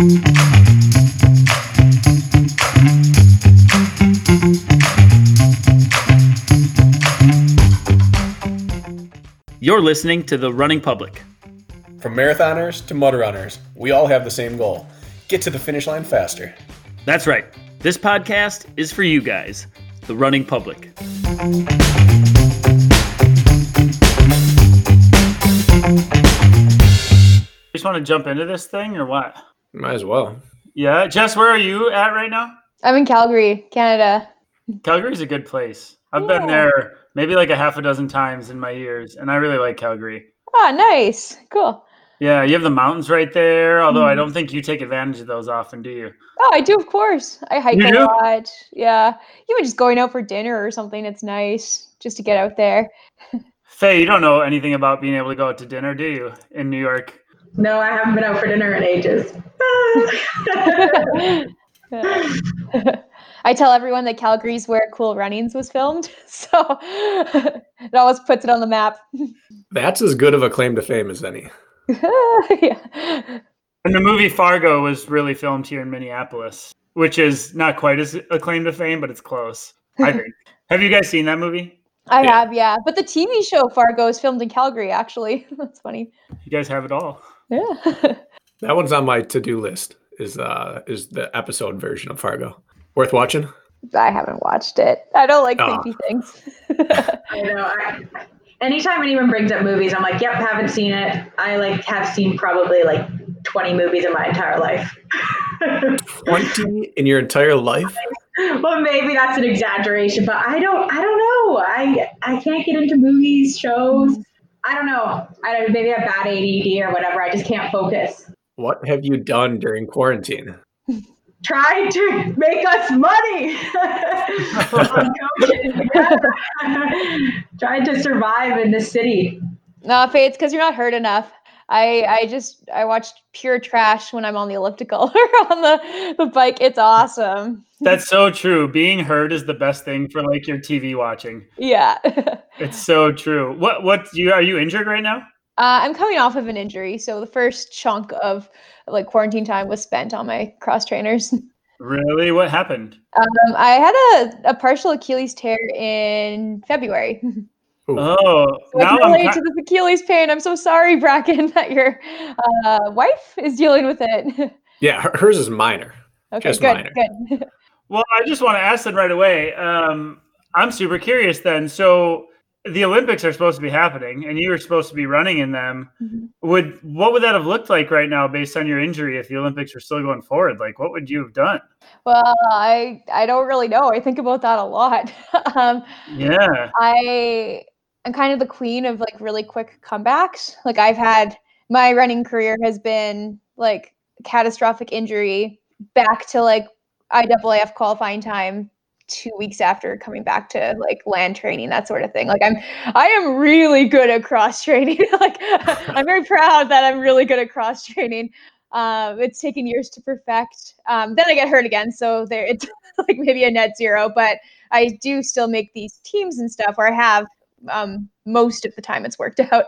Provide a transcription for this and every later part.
You're listening to The Running Public. From marathoners to mud runners, we all have the same goal get to the finish line faster. That's right. This podcast is for you guys, The Running Public. Just want to jump into this thing or what? Might as well. Yeah. Jess, where are you at right now? I'm in Calgary, Canada. Calgary's a good place. I've been there maybe like a half a dozen times in my years, and I really like Calgary. Oh, nice. Cool. Yeah, you have the mountains right there, although I Mhm. don't think you take advantage of those often, do you? Oh, I do, of course. I hike You a do? lot. Yeah. Even just going out for dinner or something, it's nice just to get out there. Faye, you don't know anything about being able to go out to dinner, do you, in New York? No, I haven't been out for dinner in ages. I tell everyone that Calgary's where Cool Runnings was filmed, so it always puts it on the map. That's as good of a claim to fame as any. yeah. And the movie Fargo was really filmed here in Minneapolis, which is not quite as a claim to fame, but it's close. I think. have you guys seen that movie? I Yeah. have, yeah. But the TV show Fargo is filmed in Calgary, actually. That's funny. You guys have it all. Yeah. That one's on my to-do list. Is uh is the episode version of Fargo worth watching? I haven't watched it. I don't like Aw. creepy things. I know. I, anytime anyone brings up movies, I'm like, yep, haven't seen it. I like have seen probably like 20 movies in my entire life. Twenty in your entire life? well, maybe that's an exaggeration, but I don't. I don't know. I I can't get into movies, shows. I don't know. I don't. Maybe I have bad ADD or whatever. I just can't focus. What have you done during quarantine? Trying to make us money. I'm. Trying to survive in this city. no, Faye, it's because you're not hurt enough. I I just I watched pure trash when I'm on the elliptical or on the, the bike. It's awesome. That's so true. Being heard is the best thing for like your TV watching. Yeah. It's so true. What what you are you injured right now? Uh, I'm coming off of an injury, so the first chunk of like quarantine time was spent on my cross trainers. Really? What happened? Um, I had a, a partial Achilles tear in February. Oh, So I now can I'm relate to this Achilles pain. I'm so sorry, Bracken, that your uh, wife is dealing with it. Yeah, her- hers is minor. okay, Just good, minor. good. Well, I just want to ask then right away. Um, I'm super curious then. So the Olympics are supposed to be happening, and you were supposed to be running in them. Mhm. Would what would that have looked like right now, based on your injury, if the Olympics were still going forward? Like, what would you have done? Well, I I don't really know. I think about that a lot. um, Yeah, I am kind of the queen of like really quick comebacks. Like I've had my running career has been like catastrophic injury back to like IAAF qualifying time two weeks after coming back to like land training that sort of thing. Like i'm i am really good at cross training. Like i'm very proud that i'm really good at cross training. Um, it's taken years to perfect. Um, then i get hurt again so there it's like maybe a net zero but i do still make these teams and stuff where i have um, most of the time it's worked out.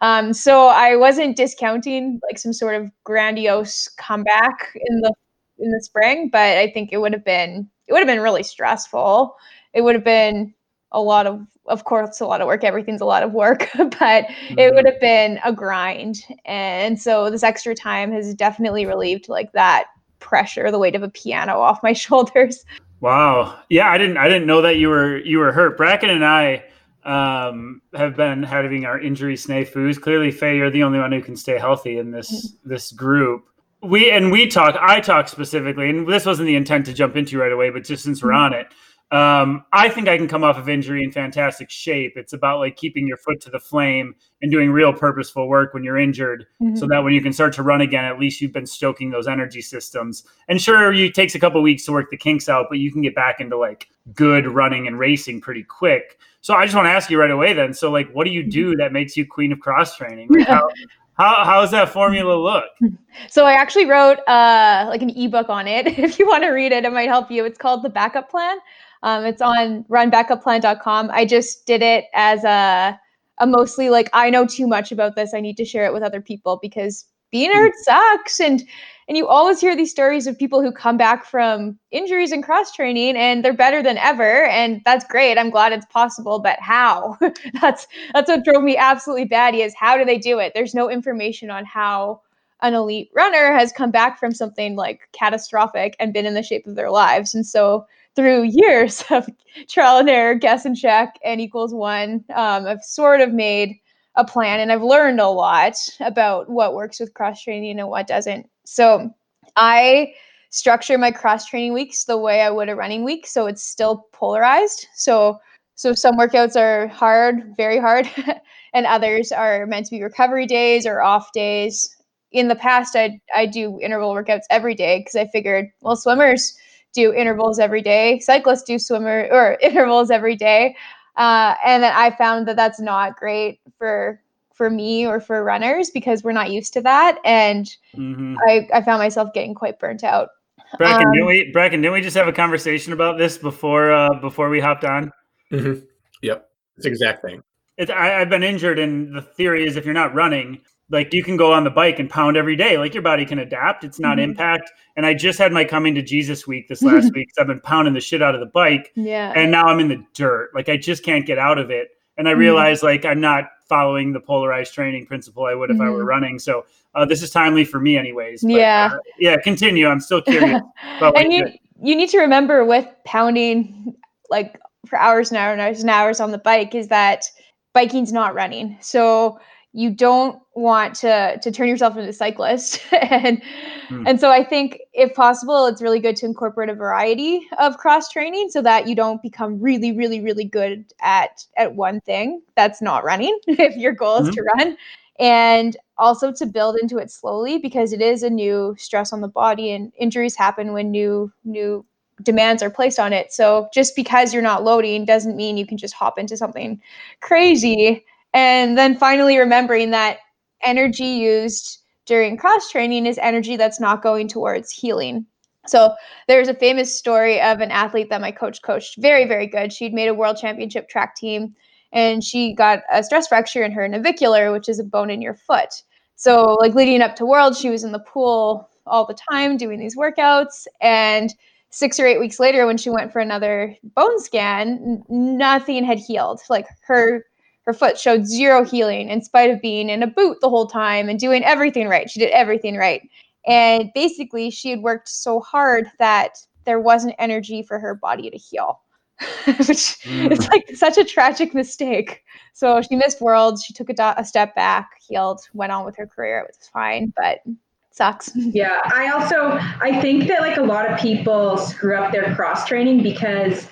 Um, so i wasn't discounting like some sort of grandiose comeback in the in the spring but i think it would have been it would have been really stressful. It would have been a lot of of course a lot of work. Everything's a lot of work but it would have been a grind. And so this extra time has definitely relieved like that pressure the weight of a piano off my shoulders. Wow. Yeah, I didn't I didn't know that you were you were hurt. Bracken and I um, have been having our injury snafus. Clearly, Faye, you're the only one who can stay healthy in this this group. We and we talk. I talk specifically, and this wasn't the intent to jump into right away, but just since we're on it, um, I think I can come off of injury in fantastic shape. It's about like keeping your foot to the flame and doing real purposeful work when you're injured so that when you can start to run again, at least you've been stoking those energy systems. And sure, it takes a couple weeks to work the kinks out, but you can get back into like good running and racing pretty quick. So I just want to ask you right away then. So like, what do you do that makes you queen of cross training? Like how, how how does that formula look? So I actually wrote uh, like an ebook on it. If you want to read it, it might help you. It's called the Backup Plan. Um, it's on runbackupplan.com. I just did it as a, a mostly like I know too much about this. I need to share it with other people because being nerd sucks, and and you always hear these stories of people who come back from injuries and cross training and they're better than ever. And that's great. I'm glad it's possible but how? That's that's what drove me absolutely batty is how do they do it? There's no information on how an elite runner has come back from something like catastrophic and been in the shape of their lives. And so through years of trial and error guess and check and equals one um, i've sort of made a plan and I've learned a lot about what works with cross training and what doesn't. So I structure my cross training weeks the way I would a running week so it's still polarized. So so some workouts are hard, very hard, and others are meant to be recovery days or off days. In the past I I do interval workouts every day because I figured well swimmers do intervals every day, cyclists do swimmer or intervals every day. Uh, and then I found that that's not great for for me or for runners because we're not used to that, and mm-hmm. I, I found myself getting quite burnt out. Bracken, um, didn't we, Bracken, didn't we just have a conversation about this before uh, before we hopped on? Mm-hmm. Yep, it's the exact thing. It's, I, I've been injured, and the theory is if you're not running, like you can go on the bike and pound every day. Like your body can adapt. It's not mm-hmm. impact. And i just had my coming to jesus week this last week So i've been pounding the shit out of the bike yeah. and now i'm in the dirt. Like i just can't get out of it. And i realize mm-hmm. like i'm not following the polarized training principle i would if mm-hmm. i were mm-hmm. running. So uh, this is timely for me anyways but, yeah. uh, yeah continue. I'm still curious and you, you need to remember with pounding like for hours and hours and hours on the bike is that biking's not running. So you don't want to to turn yourself into a cyclist and mm. and so i think if possible it's really good to incorporate a variety of cross training so that you don't become really really really good at at one thing that's not running if your goal is mm-hmm. to run and also to build into it slowly because it is a new stress on the body and injuries happen when new new demands are placed on it so just because you're not loading doesn't mean you can just hop into something crazy and then finally remembering that energy used during cross training is energy that's not going towards healing. So there's a famous story of an athlete that my coach coached, very, very good. She'd made a world championship track team and she got a stress fracture in her navicular, which is a bone in your foot. So, like leading up to world, she was in the pool all the time doing these workouts. And six or eight weeks later, when she went for another bone scan, nothing had healed. Like her her foot showed zero healing in spite of being in a boot the whole time and doing everything right. She did everything right. And basically, she had worked so hard that there wasn't energy for her body to heal, which mm. is like such a tragic mistake. So she missed worlds. She took a, do- a step back, healed, went on with her career. It was fine, but sucks. Yeah, I also I think that like a lot of people screw up their cross training because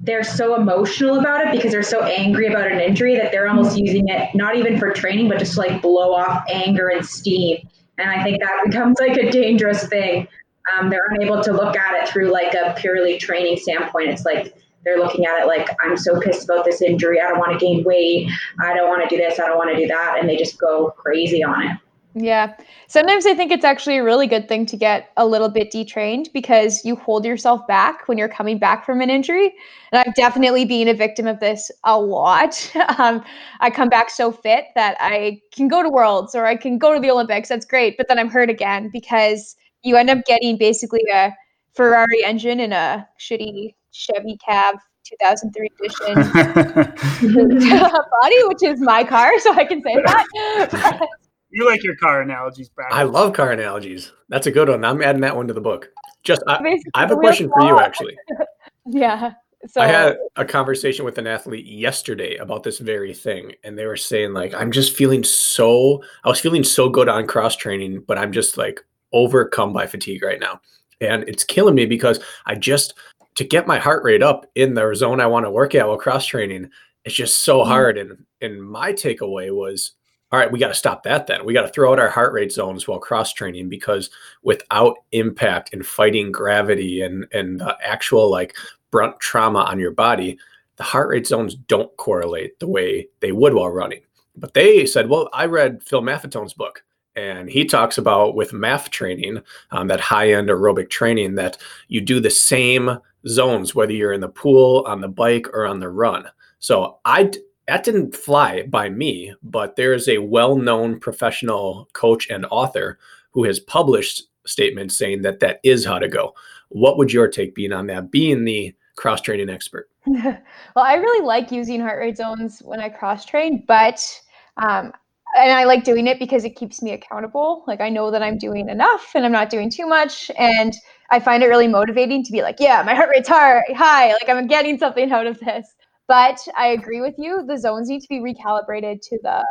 they're so emotional about it because they're so angry about an injury that they're almost using it not even for training but just to like blow off anger and steam. And i think that becomes like a dangerous thing. Um, they're unable to look at it through like a purely training standpoint. It's like they're looking at it like i'm so pissed about this injury. I don't want to gain weight. I don't want to do this. I don't want to do that. And they just go crazy on it yeah. Sometimes I think it's actually a really good thing to get a little bit detrained because you hold yourself back when you're coming back from an injury. And I've definitely been a victim of this a lot. Um, I come back so fit that I can go to Worlds or I can go to the Olympics. That's great. But then I'm hurt again because you end up getting basically a Ferrari engine in a shitty Chevy cab 2003 edition body, which is my car, so I can say that. You like your car analogies, Brad. I love car analogies. That's a good one. I'm adding that one to the book. Just, I, I have a question for you, actually. yeah. So I had a conversation with an athlete yesterday about this very thing, and they were saying like, "I'm just feeling so. I was feeling so good on cross training, but I'm just like overcome by fatigue right now, and it's killing me because I just to get my heart rate up in the zone I want to work at while cross training. It's just so mm-hmm. hard, and and my takeaway was all right, we got to stop that then. We got to throw out our heart rate zones while cross training because without impact and fighting gravity and and actual like brunt trauma on your body, the heart rate zones don't correlate the way they would while running. But they said, well, I read Phil Maffetone's book, and he talks about with MAF training, um, that high end aerobic training, that you do the same zones whether you're in the pool, on the bike, or on the run. So I that didn't fly by me, but there is a well known professional coach and author who has published statements saying that that is how to go. What would your take be on that, being the cross training expert? well, I really like using heart rate zones when I cross train, but um, and I like doing it because it keeps me accountable. Like I know that I'm doing enough and I'm not doing too much, and I find it really motivating to be like, yeah, my heart rate's high, high, like I'm getting something out of this. But I agree with you. The zones need to be recalibrated to the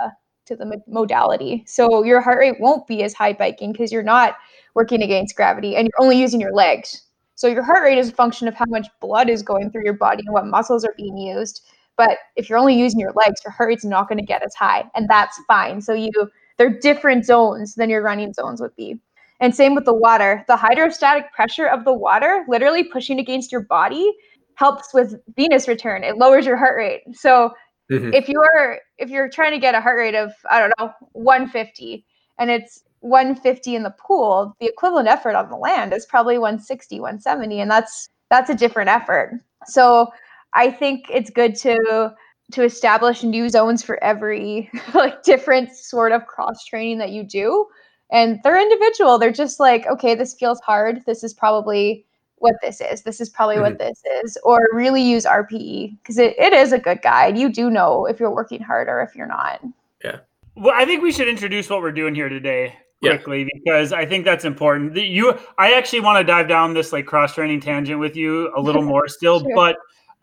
to the modality. So your heart rate won't be as high biking because you're not working against gravity and you're only using your legs. So your heart rate is a function of how much blood is going through your body and what muscles are being used. But if you're only using your legs, your heart rate's not going to get as high, and that's fine. So you they're different zones than your running zones would be. And same with the water. The hydrostatic pressure of the water, literally pushing against your body, helps with venous return. It lowers your heart rate. So mm-hmm. if you're if you're trying to get a heart rate of I don't know 150 and it's 150 in the pool, the equivalent effort on the land is probably 160, 170, and that's that's a different effort. So I think it's good to to establish new zones for every like different sort of cross training that you do. And they're individual. They're just like, okay, this feels hard. This is probably what this is. This is probably mm-hmm. what this is. Or really use RPE because it, it is a good guide. You do know if you're working hard or if you're not. Yeah. Well, I think we should introduce what we're doing here today quickly yeah. because I think that's important. You, I actually want to dive down this like cross training tangent with you a little more still, sure. but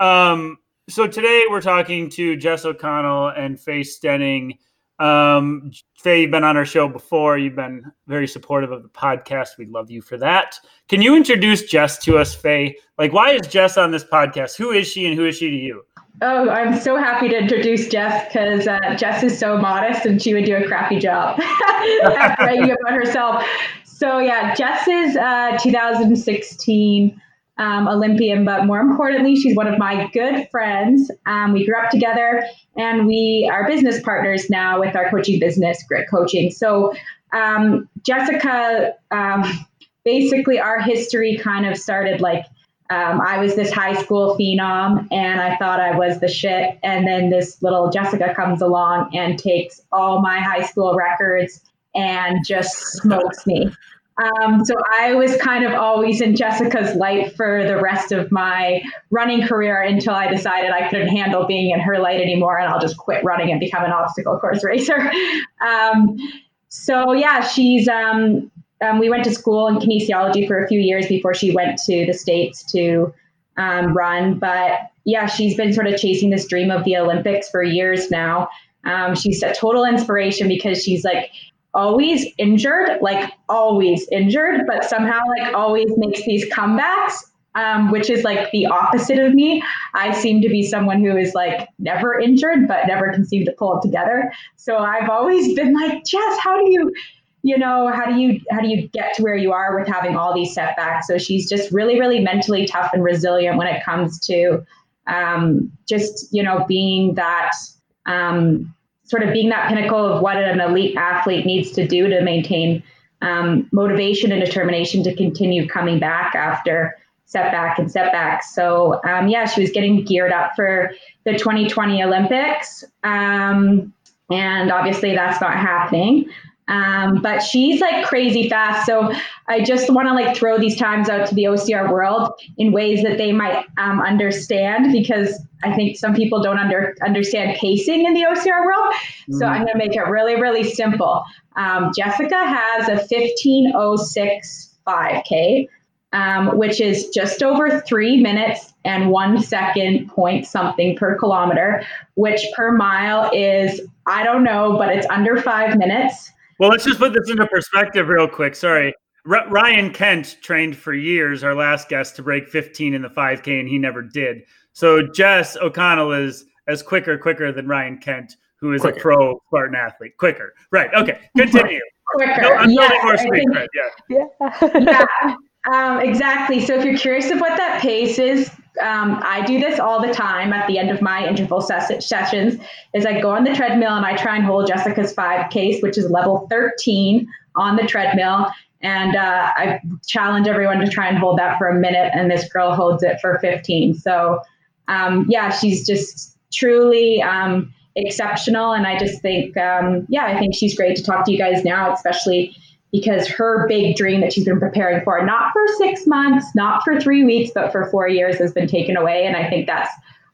um, so today we're talking to Jess O'Connell and Faye Stenning. Um, Faye, you've been on our show before. You've been very supportive of the podcast. We love you for that. Can you introduce Jess to us, Faye? Like, why is Jess on this podcast? Who is she and who is she to you? Oh, I'm so happy to introduce Jess because uh, Jess is so modest and she would do a crappy job writing about herself. So, yeah, Jess is uh, 2016 um, Olympian, but more importantly, she's one of my good friends. Um, we grew up together and we are business partners now with our coaching business, Grit Coaching. So, um, Jessica, um, basically, our history kind of started like um, I was this high school phenom and I thought I was the shit. And then this little Jessica comes along and takes all my high school records and just smokes me. Um, so I was kind of always in Jessica's light for the rest of my running career until I decided I couldn't handle being in her light anymore and I'll just quit running and become an obstacle course racer. Um, so yeah, she's um, um, we went to school in kinesiology for a few years before she went to the states to um, run. But yeah, she's been sort of chasing this dream of the Olympics for years now. Um, she's a total inspiration because she's like always injured, like always injured, but somehow like always makes these comebacks, um, which is like the opposite of me. I seem to be someone who is like never injured, but never can seem to pull it together. So I've always been like, Jess, how do you, you know, how do you how do you get to where you are with having all these setbacks? So she's just really, really mentally tough and resilient when it comes to um, just you know being that um, sort of being that pinnacle of what an elite athlete needs to do to maintain um, motivation and determination to continue coming back after setback and setbacks. So um, yeah, she was getting geared up for the 2020 Olympics, um, and obviously that's not happening. Um, but she's like crazy fast. So I just want to like throw these times out to the OCR world in ways that they might um, understand because I think some people don't under understand pacing in the OCR world. Mm-hmm. So I'm going to make it really, really simple. Um, Jessica has a 1506 5K, um, which is just over three minutes and one second point something per kilometer, which per mile is, I don't know, but it's under five minutes. Well, let's just put this into perspective real quick. Sorry. R- Ryan Kent trained for years, our last guest, to break 15 in the 5K, and he never did. So Jess O'Connell is as quicker, quicker than Ryan Kent, who is quicker. a pro Spartan athlete. Quicker. Right. Okay. Continue. Quicker. No, I'm yes, more think, Yeah. Yeah. yeah. Um, exactly. So if you're curious of what that pace is, um, I do this all the time at the end of my interval ses- sessions. Is I go on the treadmill and I try and hold Jessica's five case, which is level 13 on the treadmill, and uh, I challenge everyone to try and hold that for a minute, and this girl holds it for 15. So um, yeah, she's just truly um, exceptional, and I just think um, yeah, I think she's great to talk to you guys now, especially because her big dream that she's been preparing for, not for six months, not for three weeks, but for four years, has been taken away. And I think that's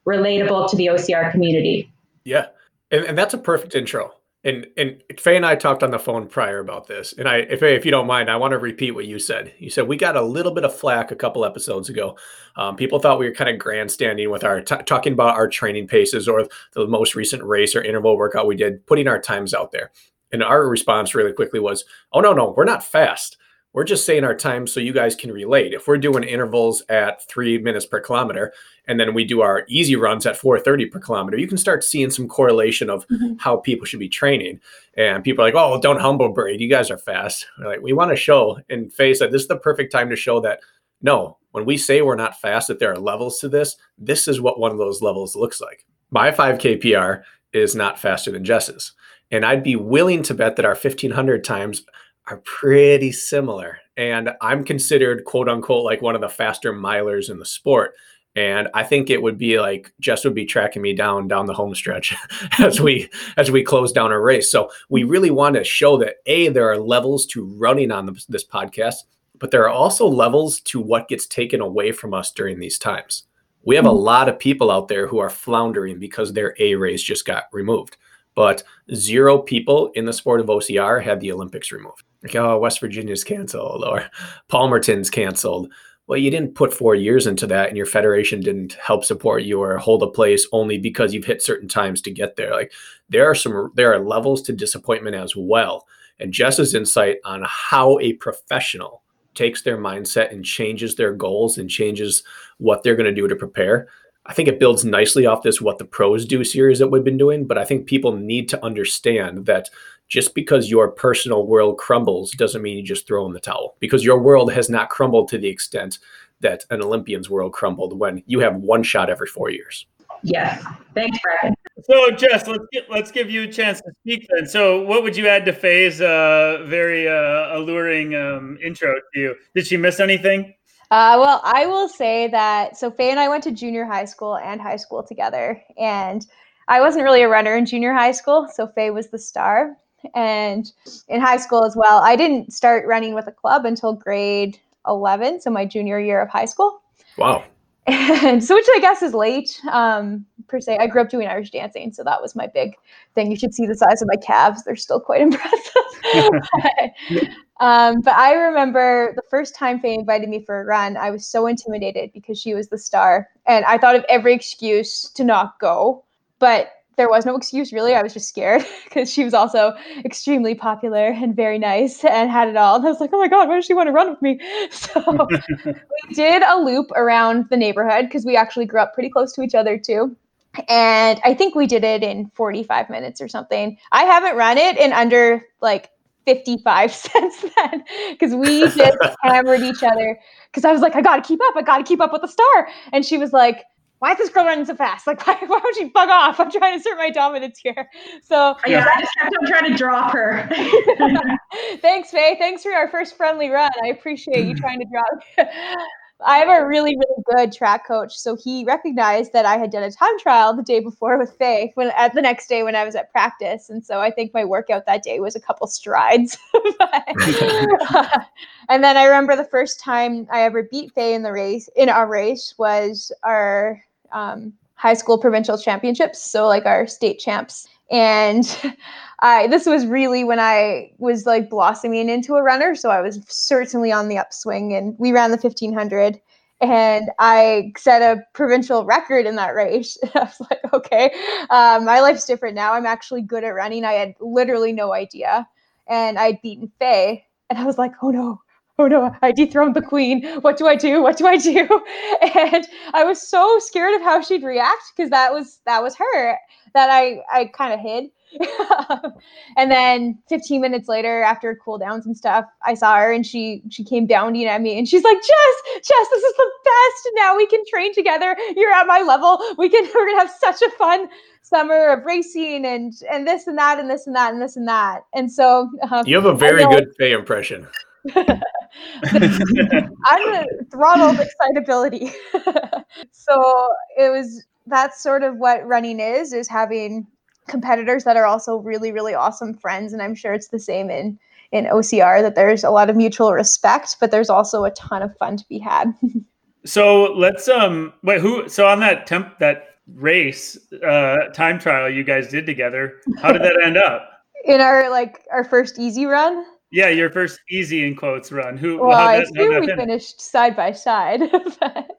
relatable to the OCR community. Yeah. And, and that's a perfect intro. And and Faye and I talked on the phone prior about this. And I if if you don't mind, I want to repeat what you said. You said we got a little bit of flack a couple episodes ago. Um, people thought we were kind of grandstanding with our t- talking about our training paces or the most recent race or interval workout we did, putting our times out there. And our response really quickly was, "Oh no, no, we're not fast. We're just saying our time so you guys can relate. If we're doing intervals at three minutes per kilometer, and then we do our easy runs at 4:30 per kilometer, you can start seeing some correlation of mm-hmm. how people should be training. And people are like, "Oh, don't humble braid. You guys are fast." We're like, we want to show and face that this is the perfect time to show that no, when we say we're not fast, that there are levels to this. This is what one of those levels looks like. My 5K PR is not faster than Jess's. And I'd be willing to bet that our 1500 times are pretty similar. And I'm considered quote unquote like one of the faster milers in the sport. And I think it would be like Jess would be tracking me down down the home stretch as we as we close down our race. So we really want to show that a there are levels to running on the, this podcast, but there are also levels to what gets taken away from us during these times. We have a mm-hmm. lot of people out there who are floundering because their A race just got removed, but zero people in the sport of OCR had the Olympics removed. Like oh west virginia's canceled or palmerton's canceled. Well you didn't put four years into that and your federation didn't help support you or hold a place only because you've hit certain times to get there. Like there are some there are levels to disappointment as well. And jess's insight on how a professional takes their mindset and changes their goals and changes what they're going to do to prepare I think it builds nicely off this what the pros do series that we've been doing, but I think people need to understand that just because your personal world crumbles doesn't mean you just throw in the towel because your world has not crumbled to the extent that an Olympian's world crumbled when you have one shot every four years. Yes. Thanks, Brad. So, Jess, let's get, let's give you a chance to speak then. So, what would you add to Faye's uh, very uh, alluring um, intro to you? Did she miss anything? Uh, well, I will say that so Faye and I went to junior high school and high school together, and I wasn't really a runner in junior high school, so Faye was the star and in high school as well. I didn't start running with a club until grade 11, so my junior year of high school. Wow. And so, which I guess is late um, per se. I grew up doing Irish dancing, so that was my big thing. You should see the size of my calves; they're still quite impressive. um, but I remember the first time Faye invited me for a run, I was so intimidated because she was the star, and I thought of every excuse to not go. But there was no excuse really. I was just scared because she was also extremely popular and very nice and had it all. And I was like, oh my God, why does she want to run with me? So we did a loop around the neighborhood because we actually grew up pretty close to each other too. And I think we did it in 45 minutes or something. I haven't run it in under like 55 since then because we just hammered each other because I was like, I got to keep up. I got to keep up with the star. And she was like, why is this girl running so fast? Like, why, why don't she bug off? I'm trying to assert my dominance here. So yeah, I just kept on trying to drop her. Thanks, Faye. Thanks for our first friendly run. I appreciate you trying to drop. I have a really, really good track coach. So he recognized that I had done a time trial the day before with Faye when at the next day when I was at practice. And so I think my workout that day was a couple strides. but, and then I remember the first time I ever beat Faye in the race in our race was our um, high school provincial championships, so like our state champs. And I this was really when I was like blossoming into a runner, so I was certainly on the upswing. And we ran the fifteen hundred, and I set a provincial record in that race. I was like, okay, um, my life's different now. I'm actually good at running. I had literally no idea, and I'd beaten Faye, and I was like, oh no, oh no, I dethroned the queen. What do I do? What do I do? And I was so scared of how she'd react because that was that was her that I I kind of hid. and then 15 minutes later, after cool downs and stuff, I saw her and she she came bounding at me and she's like, Jess, Jess, this is the best. Now we can train together. You're at my level. We can we're gonna have such a fun summer of racing and and this and that and this and that and this and that. And so um, you have a very good Faye impression. I'm a throttled excitability. so it was that's sort of what running is is having competitors that are also really really awesome friends and i'm sure it's the same in in OCR that there's a lot of mutual respect, but there's also a ton of fun to be had. so let's um wait who so on that temp that race uh time trial you guys did together, how did that end up? In our like our first easy run. Yeah, your first easy in quotes run. Who? Well, I assume we finished side by side.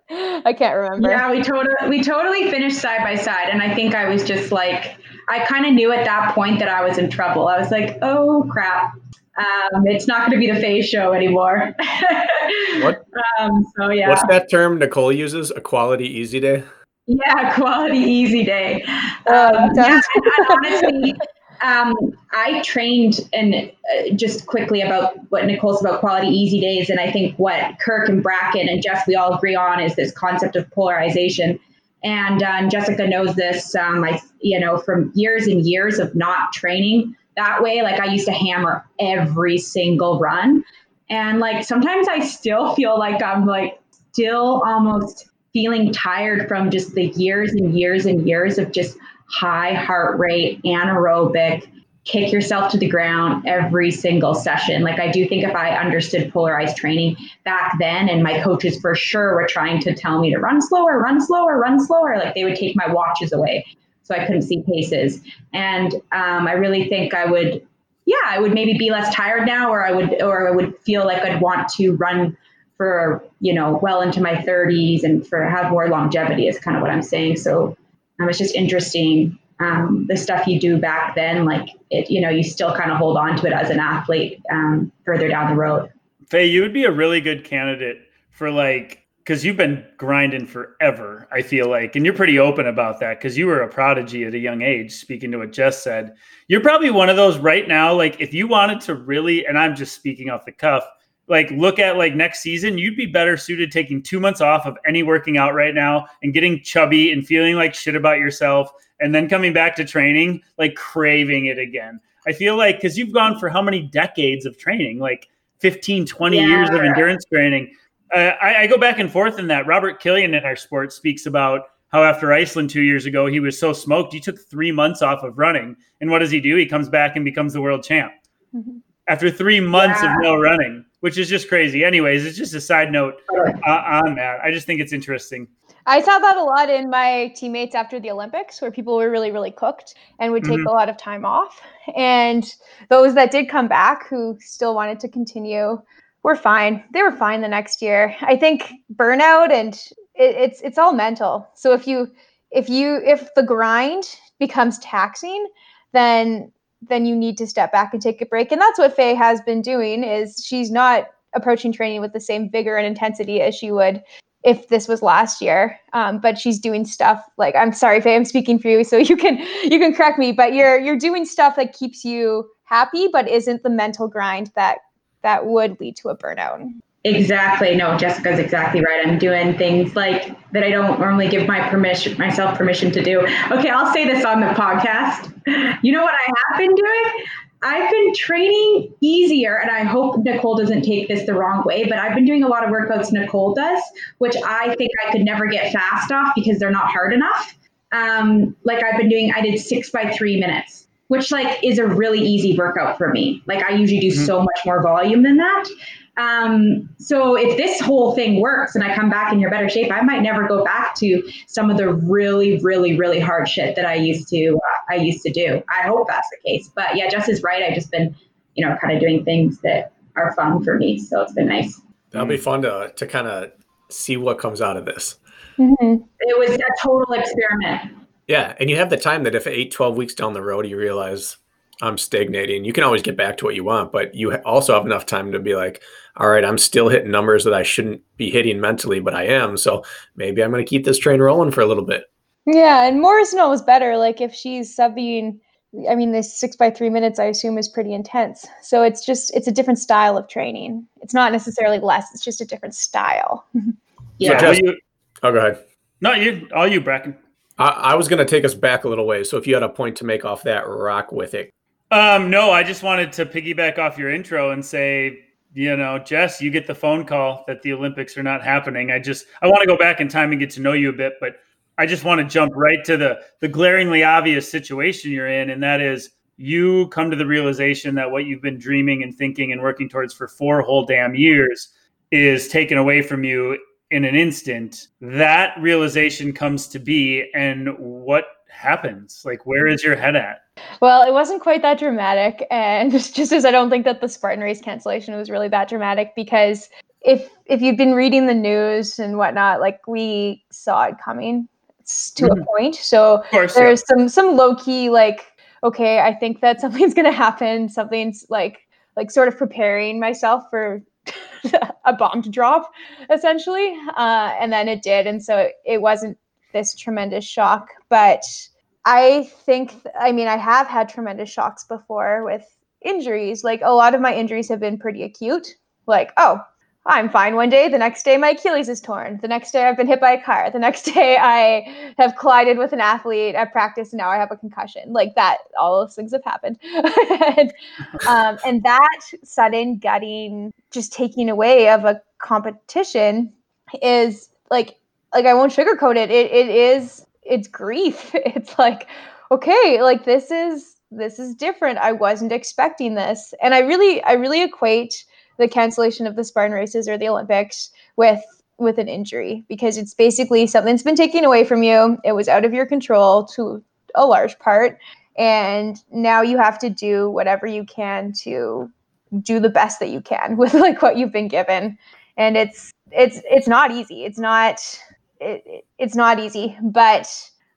I can't remember. Yeah, we totally we totally finished side by side, and I think I was just like, I kind of knew at that point that I was in trouble. I was like, oh crap, um, it's not going to be the Faye's show anymore. what? Um, so yeah. What's that term Nicole uses? A quality easy day. Yeah, quality easy day. Oh, um, yeah, and, and honestly, um, I trained and uh, just quickly about what Nicole's about quality easy days, and I think what Kirk and Bracken and Jess we all agree on is this concept of polarization. And, uh, and Jessica knows this. Um, I you know from years and years of not training that way. Like I used to hammer every single run, and like sometimes I still feel like I'm like still almost feeling tired from just the years and years and years of just high heart rate, anaerobic, kick yourself to the ground every single session. Like I do think if I understood polarized training back then, and my coaches for sure were trying to tell me to run slower, run slower, run slower, like they would take my watches away so I couldn't see paces. And um, I really think I would, yeah, I would maybe be less tired now, or I would, or I would feel like I'd want to run for you know well into my 30s and for have more longevity is kind of what I'm saying. So um, it's just interesting um, the stuff you do back then, like it, you know, you still kind of hold on to it as an athlete um, further down the road. Faye, you would be a really good candidate for like, because you've been grinding forever, I feel like, and you're pretty open about that because you were a prodigy at a young age. Speaking to what Jess said, you're probably one of those right now. Like, if you wanted to really, and I'm just speaking off the cuff, like look at like next season, you'd be better suited taking two months off of any working out right now and getting chubby and feeling like shit about yourself and then coming back to training, like craving it again. I feel like because you've gone for how many decades of training, like 15, 20 yeah. years of endurance training. Uh, I, I go back and forth in that. Robert Killian in our sport speaks about how after Iceland two years ago, he was so smoked, he took three months off of running. And what does he do? He comes back and becomes the world champ mm-hmm. after three months yeah. of no running which is just crazy. Anyways, it's just a side note uh, on that. I just think it's interesting. I saw that a lot in my teammates after the Olympics, where people were really, really cooked and would take mm-hmm. a lot of time off. And those that did come back, who still wanted to continue, were fine. They were fine the next year. I think burnout and it, it's it's all mental. So if you if you if the grind becomes taxing, then then you need to step back and take a break. And that's what Faye has been doing is she's not approaching training with the same vigor and intensity as she would if this was last year. Um, but she's doing stuff like I'm sorry, Faye, I'm speaking for you, so you can you can correct me. But you're you're doing stuff that keeps you happy, but isn't the mental grind that that would lead to a burnout. Exactly. No, Jessica's exactly right. I'm doing things like that I don't normally give my permission myself permission to do. Okay, I'll say this on the podcast. You know what I have been doing? I've been training easier, and I hope Nicole doesn't take this the wrong way, but I've been doing a lot of workouts Nicole does, which I think I could never get fast off because they're not hard enough. Um, like I've been doing, I did six by three minutes, which like is a really easy workout for me. Like I usually do mm-hmm. so much more volume than that. Um, so if this whole thing works and I come back in your better shape, I might never go back to some of the really, really, really hard shit that I used to uh, I used to do. I hope that's the case. But yeah, Jess is right. I've just been, you know, kind of doing things that are fun for me. So it's been nice. That'll be fun to to kind of see what comes out of this. Mm-hmm. It was a total experiment. Yeah, and you have the time that if eight, 12 weeks down the road, you realize I'm stagnating. You can always get back to what you want, but you also have enough time to be like, all right, I'm still hitting numbers that I shouldn't be hitting mentally, but I am. So maybe I'm going to keep this train rolling for a little bit. Yeah, and Morris knows better. Like if she's subbing, I mean, this six by three minutes, I assume, is pretty intense. So it's just it's a different style of training. It's not necessarily less. It's just a different style. yeah. So just, you, oh, go ahead. Not you. All you, Bracken. I, I was going to take us back a little way. So if you had a point to make off that, rock with it. Um, no, I just wanted to piggyback off your intro and say you know, Jess, you get the phone call that the Olympics are not happening. I just I want to go back in time and get to know you a bit, but I just want to jump right to the the glaringly obvious situation you're in, and that is you come to the realization that what you've been dreaming and thinking and working towards for four whole damn years is taken away from you in an instant that realization comes to be and what happens? Like where is your head at? Well it wasn't quite that dramatic and just as i don't think that the spartan race cancellation was really that dramatic because if if you've been reading the news and whatnot like we saw it coming. To mm-hmm. a point. So course, there's yeah. some some low-key like okay i think that something's going to happen. Something's like like sort of preparing myself for a bomb to drop essentially. Uh, and then it did and so it wasn't this tremendous shock. But i think i mean i have had tremendous shocks before with injuries like a lot of my injuries have been pretty acute like oh I'm fine one day. The next day, my Achilles is torn. The next day, I've been hit by a car. The next day, I have collided with an athlete at practice, and now I have a concussion. Like that, all those things have happened. and, um, and that sudden gutting, just taking away of a competition, is like, like I won't sugarcoat it. It it is it's grief. It's like, okay, like this is this is different. I wasn't expecting this, and I really I really equate the cancellation of the Spartan races or the Olympics with with an injury because it's basically something's been taken away from you. It was out of your control to a large part. And now you have to do whatever you can to do the best that you can with like what you've been given. And it's it's it's not easy. It's not it, it's not easy, but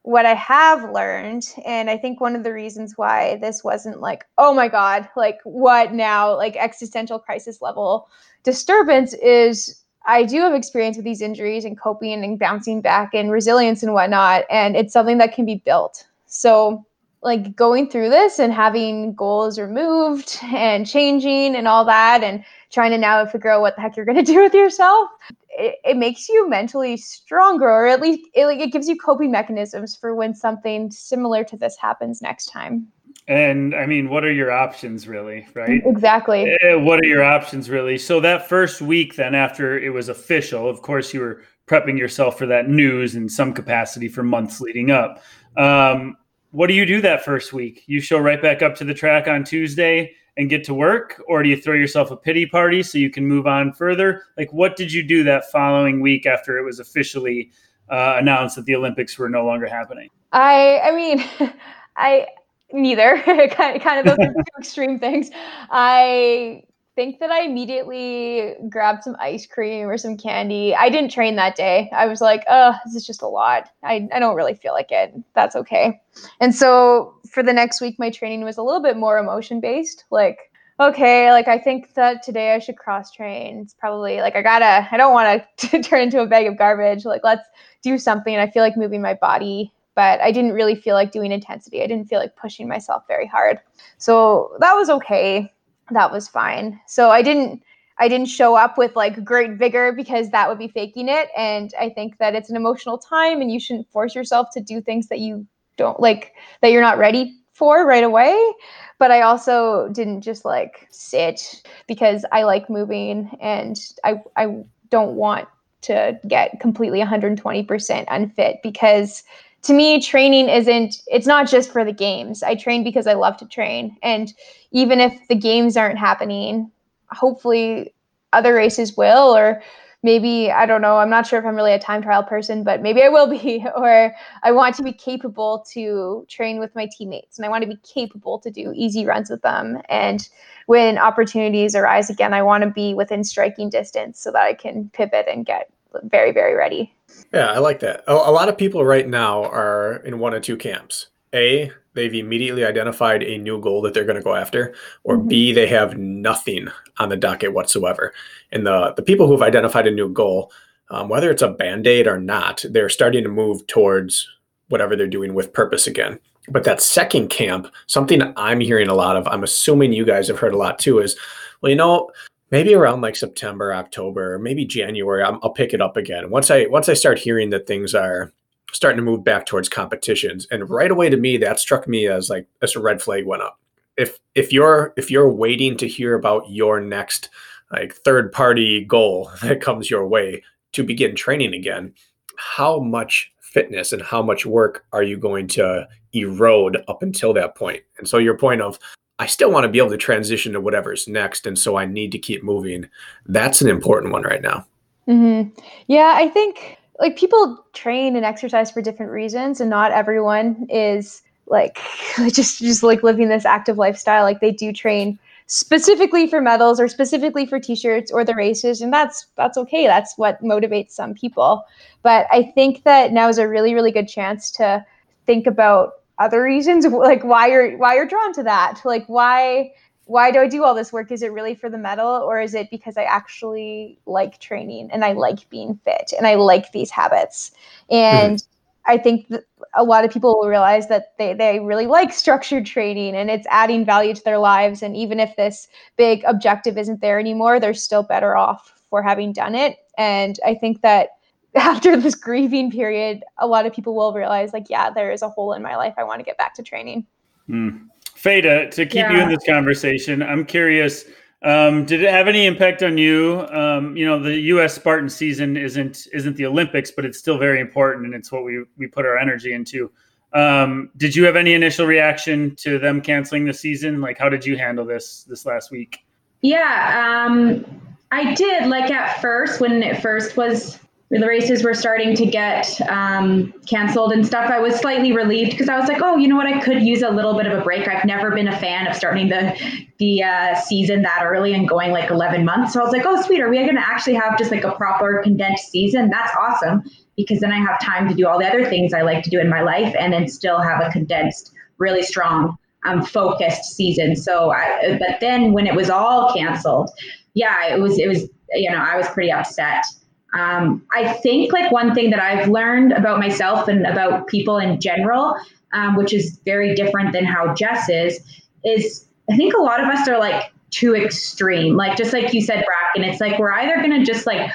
what I have learned, and I think one of the reasons why this wasn't like, oh my God, like what now, like existential crisis level disturbance is I do have experience with these injuries and coping and bouncing back and resilience and whatnot. And it's something that can be built. So, like going through this and having goals removed and changing and all that, and trying to now figure out what the heck you're going to do with yourself it, it, makes you mentally stronger or at least it, like, it gives you coping mechanisms for when something similar to this happens next time. And i mean what are your options really right? Exactly. Eh, what are your options really? So that first week then after it was official of course you were prepping yourself for that news in some capacity for months leading up. Um, what do you do that first week? You show right back up to the track on tuesday and get to work? Or do you throw yourself a pity party so you can move on further? Like what did you do that following week after it was officially uh, announced that the olympics were no longer happening? I i mean i neither. Kind of those are two extreme things. I think that I immediately grabbed some ice cream or some candy. I didn't train that day. I was like, oh, this is just a lot. I, I don't really feel like it. That's okay. And so for the next week, my training was a little bit more emotion based. Like, okay, like I think that today I should cross train. It's probably like I gotta, I don't want to turn into a bag of garbage. Like, let's do something. I feel like moving my body but I didn't really feel like doing intensity. I didn't feel like pushing myself very hard. So that was okay that was fine. So I didn't I didn't show up with like great vigor because that would be faking it. And I think that it's an emotional time and you shouldn't force yourself to do things that you don't like that you're not ready for right away. But I also didn't just like sit because I like moving and I I don't want to get completely 120% unfit because to me training isn't it's not just for the games. I train because i love to train. And even if the games aren't happening hopefully other races will or maybe i don't know i'm not sure if i'm really a time trial person but maybe i will be or i want to be capable to train with my teammates and i want to be capable to do easy runs with them. And when opportunities arise again i want to be within striking distance so that i can pivot and get very very ready yeah, I like that. A, a lot of people right now are in one of two camps. A, they've immediately identified a new goal that they're going to go after, or mm-hmm. B, they have nothing on the docket whatsoever. And the the people who've identified a new goal, um, whether it's a band aid or not, they're starting to move towards whatever they're doing with purpose again. But that second camp, something I'm hearing a lot of, I'm assuming you guys have heard a lot too, is well, you know, maybe around like September, October, maybe January, i will pick it up again. Once I once I start hearing that things are starting to move back towards competitions, and right away to me that struck me as like as a red flag went up. If if you're if you're waiting to hear about your next like third party goal that comes your way to begin training again, how much fitness and how much work are you going to erode up until that point? And so your point of I still want to be able to transition to whatever's next, and so I need to keep moving. That's an important one right now. Mm-hmm. Yeah, I think like people train and exercise for different reasons, and not everyone is like just just like living this active lifestyle. Like they do train specifically for medals or specifically for t-shirts or the races and that's that's okay that's what motivates some people but i think that now is a really really good chance to think about other reasons like why you're why you're drawn to that like why why do i do all this work is it really for the medal or is it because i actually like training and i like being fit and i like these habits and mm-hmm. I think a lot of people will realize that they, they really like structured training and it's adding value to their lives. And even if this big objective isn't there anymore, they're still better off for having done it. And I think that after this grieving period, a lot of people will realize, like, yeah, there is a hole in my life. I want to get back to training. Mm. Feda, to keep yeah. you in this conversation, I'm curious um, did it have any impact on you? Um, you know, the U.S. Spartan season isn't isn't the Olympics, but it's still very important, and it's what we we put our energy into. Um, did you have any initial reaction to them canceling the season? Like, how did you handle this this last week? Yeah, um, I did. Like at first, when it first was the races were starting to get um, canceled and stuff, I was slightly relieved because I was like, oh, you know what? I could use a little bit of a break. I've never been a fan of starting the the uh, season that early and going like 11 months. So I was like, oh, sweet. Are we going to actually have just like a proper condensed season? That's awesome because then I have time to do all the other things I like to do in my life and then still have a condensed, really strong, um, focused season. So, I, but then when it was all canceled, yeah, it was it was you know I was pretty upset. Um, I think like one thing that I've learned about myself and about people in general, um, which is very different than how Jess is, is I think a lot of us are like too extreme. Like just like you said, Bracken, it's like we're either gonna just like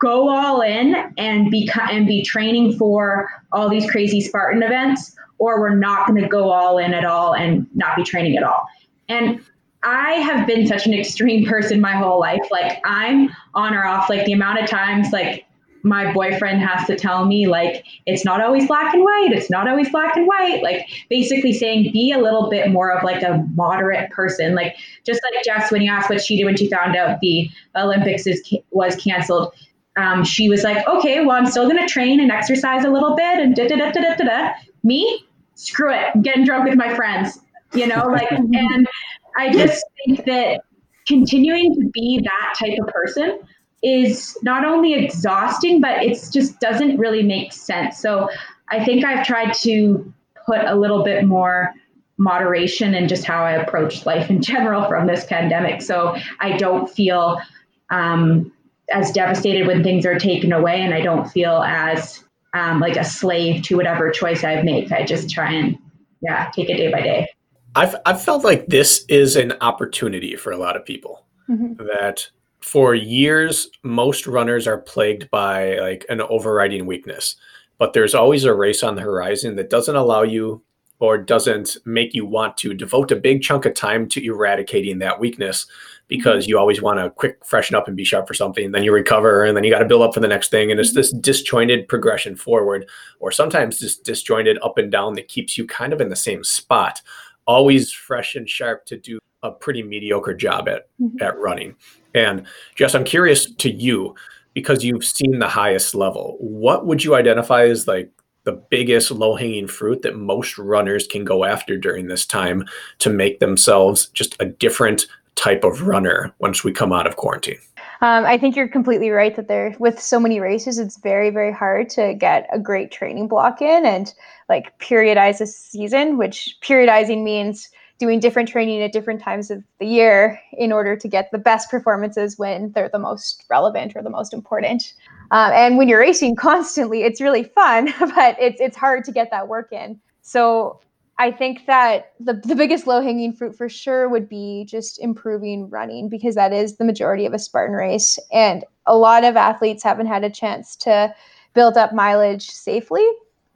go all in and be and be training for all these crazy Spartan events, or we're not gonna go all in at all and not be training at all. And I have been such an extreme person my whole life. Like I'm on or off. Like the amount of times like my boyfriend has to tell me like it's not always black and white. It's not always black and white. Like basically saying be a little bit more of like a moderate person. Like just like Jess when you asked what she did when she found out the Olympics is was canceled. Um, she was like, okay, well, I'm still going to train and exercise a little bit and da da da da da da. Me, screw it, I'm getting drunk with my friends, you know, like, and I just think that continuing to be that type of person is not only exhausting, but it just doesn't really make sense. So I think I've tried to put a little bit more moderation in just how I approach life in general from this pandemic. So I don't feel um, as devastated when things are taken away, and I don't feel as um, like a slave to whatever choice I make. I just try and yeah, take it day by day. I've I've felt like this is an opportunity for a lot of people mm-hmm. that for years most runners are plagued by like an overriding weakness but there's always a race on the horizon that doesn't allow you or doesn't make you want to devote a big chunk of time to eradicating that weakness because mm-hmm. you always want to quick freshen up and be sharp for something then you recover and then you got to build up for the next thing and it's mm-hmm. this disjointed progression forward or sometimes just disjointed up and down that keeps you kind of in the same spot always fresh and sharp to do a pretty mediocre job at mm-hmm. at running. And Jess, I'm curious to you because you've seen the highest level. What would you identify as like the biggest low hanging fruit that most runners can go after during this time to make themselves just a different type of runner once we come out of quarantine? Um, I think you're completely right that there, with so many races, it's very, very hard to get a great training block in and like periodize a season, which periodizing means doing different training at different times of the year in order to get the best performances when they're the most relevant or the most important. Um, and when you're racing constantly, it's really fun, but it's it's hard to get that work in. So I think that the, the biggest low hanging fruit for sure would be just improving running because that is the majority of a Spartan race. And a lot of athletes haven't had a chance to build up mileage safely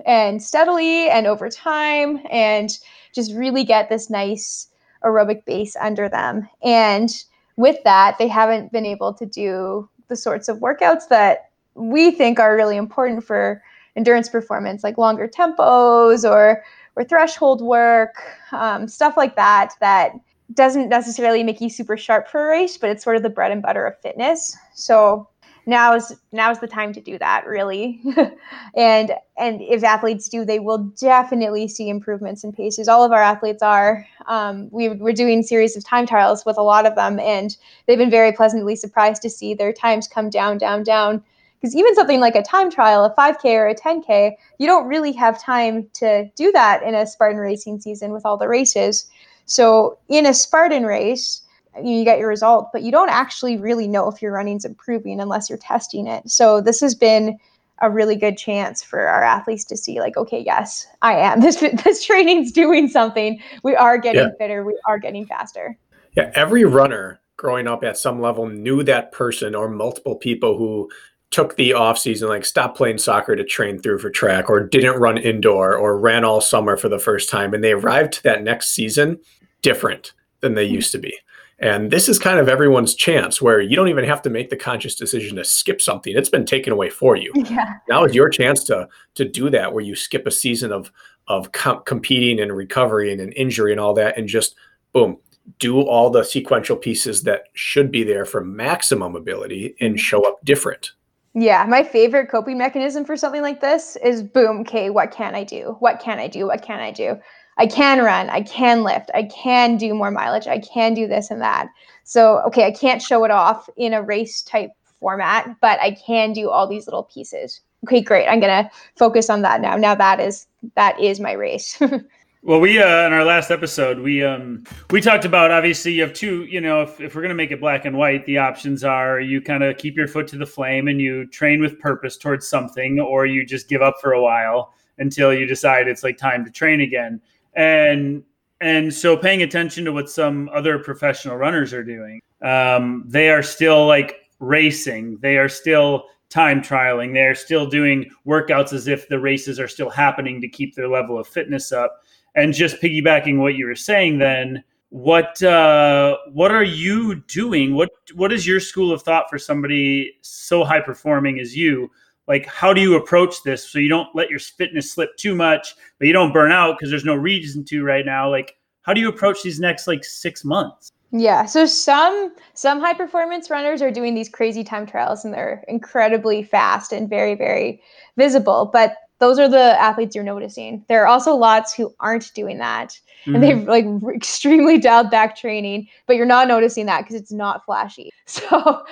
and steadily and over time and just really get this nice aerobic base under them. And with that, they haven't been able to do the sorts of workouts that we think are really important for endurance performance, like longer tempos or or threshold work, um, stuff like that. That doesn't necessarily make you super sharp for a race, but it's sort of the bread and butter of fitness. So now is now is the time to do that really and and if athletes do they will definitely see improvements in paces all of our athletes are um, we, we're doing series of time trials with a lot of them and they've been very pleasantly surprised to see their times come down down down because even something like a time trial a 5k or a 10k you don't really have time to do that in a spartan racing season with all the races. So in a spartan race you get your result, but you don't actually really know if your running's improving unless you're testing it. So this has been a really good chance for our athletes to see like okay yes i am. This this training's doing something. We are getting yeah. fitter. We are getting faster. Yeah every runner growing up at some level knew that person or multiple people who took the off season like stopped playing soccer to train through for track or didn't run indoor or ran all summer for the first time and they arrived to that next season different than they used to be and this is kind of everyone's chance where you don't even have to make the conscious decision to skip something. It's been taken away for you. Yeah. Now is your chance to to do that where you skip a season of of com- competing and recovery and an injury and all that and just boom, do all the sequential pieces that should be there for maximum ability and mm-hmm. show up different. Yeah, my favorite coping mechanism for something like this is boom, okay, what can I do? What can I do? What can I do? I can run, I can lift, I can do more mileage, I can do this and that. So, okay, I can't show it off in a race type format, but I can do all these little pieces. Okay, great. I'm going to focus on that now. Now that is that is my race. well, we uh in our last episode, we um we talked about obviously you have two, you know, if, if we're going to make it black and white, the options are you kind of keep your foot to the flame and you train with purpose towards something or you just give up for a while until you decide it's like time to train again. And and so paying attention to what some other professional runners are doing um, they are still like racing. They are still time trialing. They are still doing workouts as if the races are still happening to keep their level of fitness up and just piggybacking what you were saying then what uh, what are you doing? What what is your school of thought for somebody so high performing as you? Like how do you approach this so you don't let your fitness slip too much but you don't burn out because there's no reason to right now? Like how do you approach these next like six months? Yeah so some some high performance runners are doing these crazy time trials and they're incredibly fast and very very visible but those are the athletes you're noticing there are also lots who aren't doing that mm-hmm. and they've like extremely dialed back training but you're not noticing that because it's not flashy so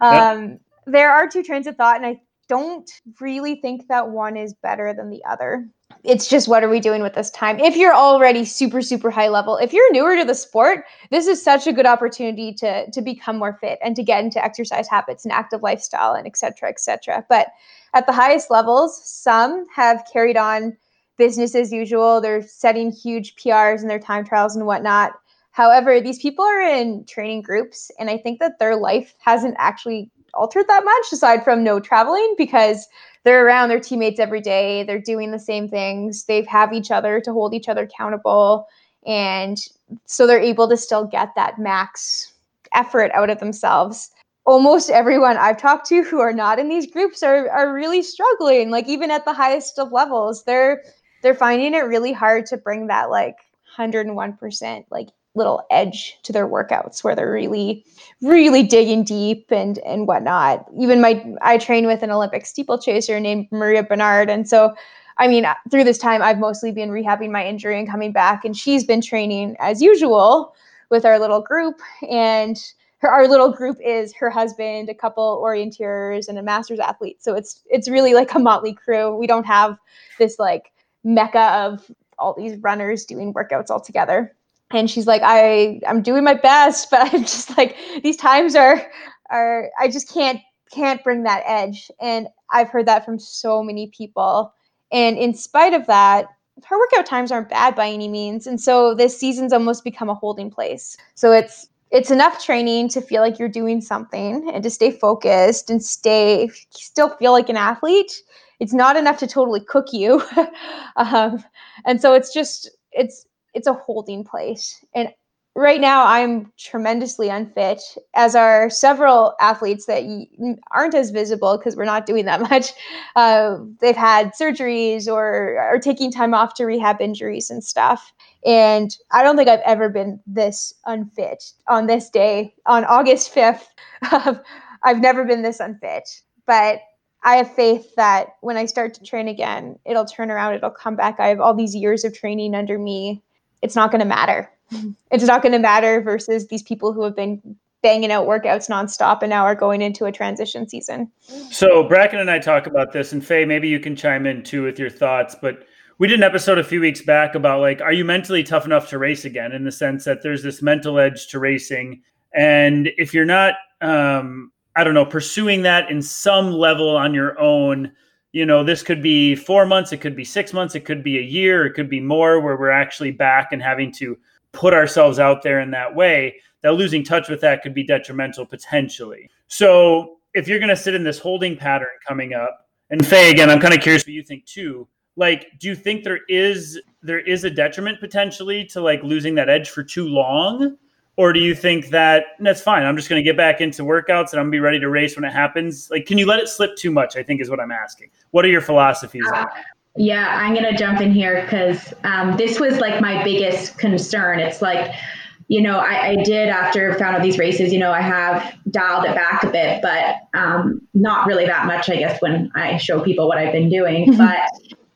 um yep. there are two trains of thought and i don't really think that one is better than the other. It's just what are we doing with this time? If you're already super super high level, if you're newer to the sport, this is such a good opportunity to to become more fit and to get into exercise habits and active lifestyle and etc. etc. But at the highest levels, some have carried on business as usual. They're setting huge PRs in their time trials and whatnot. However, these people are in training groups, and I think that their life hasn't actually altered that much aside from no traveling because they're around their teammates every day they're doing the same things they have each other to hold each other accountable and so they're able to still get that max effort out of themselves. Almost everyone i've talked to who are not in these groups are, are really struggling like even at the highest of levels they're they're finding it really hard to bring that like 101% like little edge to their workouts where they're really really digging deep and and whatnot. Even my i train with an olympic steeplechaser named maria bernard. And so i mean uh, through this time i've mostly been rehabbing my injury and coming back. And she's been training as usual with our little group. And her, our little group is her husband a couple orienteers and a masters athlete. So it's it's really like a motley crew. We don't have this like mecca of all these runners doing workouts all together and she's like i i'm doing my best but i'm just like these times are are i just can't can't bring that edge. And i've heard that from so many people. And in spite of that her workout times aren't bad by any means. And so this season's almost become a holding place. So it's it's enough training to feel like you're doing something and to stay focused and stay still feel like an athlete it's not enough to totally cook you. Um, and so it's just it's it's a holding place. And right now I'm tremendously unfit, as are several athletes that aren't as visible because we're not doing that much. Uh, they've had surgeries or are taking time off to rehab injuries and stuff. And I don't think I've ever been this unfit on this day, on August 5th. I've never been this unfit. But I have faith that when I start to train again, it'll turn around, it'll come back. I have all these years of training under me. It's not going to matter it's not going to matter versus these people who have been banging out workouts nonstop and now are going into a transition season. So Bracken and I talk about this, and Faye, maybe you can chime in too with your thoughts. But we did an episode a few weeks back about like, are you mentally tough enough to race again? In the sense that there's this mental edge to racing, and if you're not, um, I don't know, pursuing that in some level on your own. You know, this could be four months, it could be six months, it could be a year, it could be more, where we're actually back and having to put ourselves out there in that way, that losing touch with that could be detrimental potentially. So if you're going to sit in this holding pattern coming up, and Faye, again, I'm kind of curious what you think too. Like, do you think there is there is a detriment potentially to like losing that edge for too long? Or do you think that that's fine? I'm just going to get back into workouts and I'm going to be ready to race when it happens. Like, can you let it slip too much? I think is what I'm asking. What are your philosophies uh, on that? Yeah, I'm going to jump in here because um, this was like my biggest concern. It's like, you know, I, I, did after found out these races, you know, I have dialed it back a bit, but um, not really that much, I guess, when I show people what I've been doing. But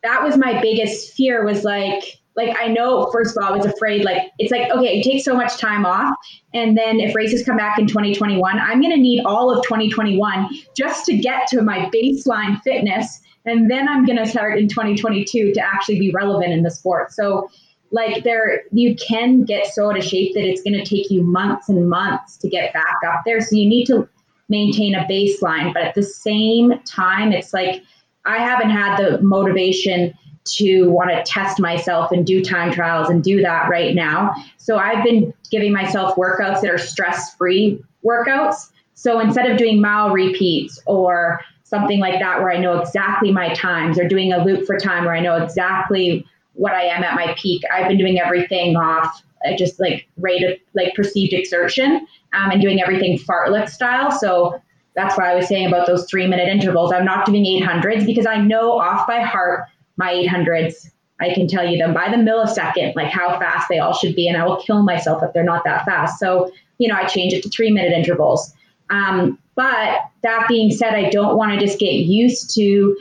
that was my biggest fear was like, like I know first of all I was afraid like it's like okay you take so much time off and then if races come back in 2021 I'm going to need all of 2021 just to get to my baseline fitness and then I'm going to start in 2022 to actually be relevant in the sport. So like there you can get so out of shape that it's going to take you months and months to get back up there. So you need to maintain a baseline, but at the same time it's like I haven't had the motivation to want to test myself and do time trials and do that right now. So I've been giving myself workouts that are stress-free workouts. So instead of doing mile repeats or something like that where I know exactly my times or doing a loop for time where I know exactly what I am at my peak. I've been doing everything off uh, just like rate of like perceived exertion um, and doing everything fartlek style. So that's why I was saying about those three minute intervals. I'm not doing 800s because I know off by heart my 800s. I can tell you them by the millisecond, like how fast they all should be, and I will kill myself if they're not that fast. So, you know, I change it to three minute intervals. Um, but that being said, I don't want to just get used to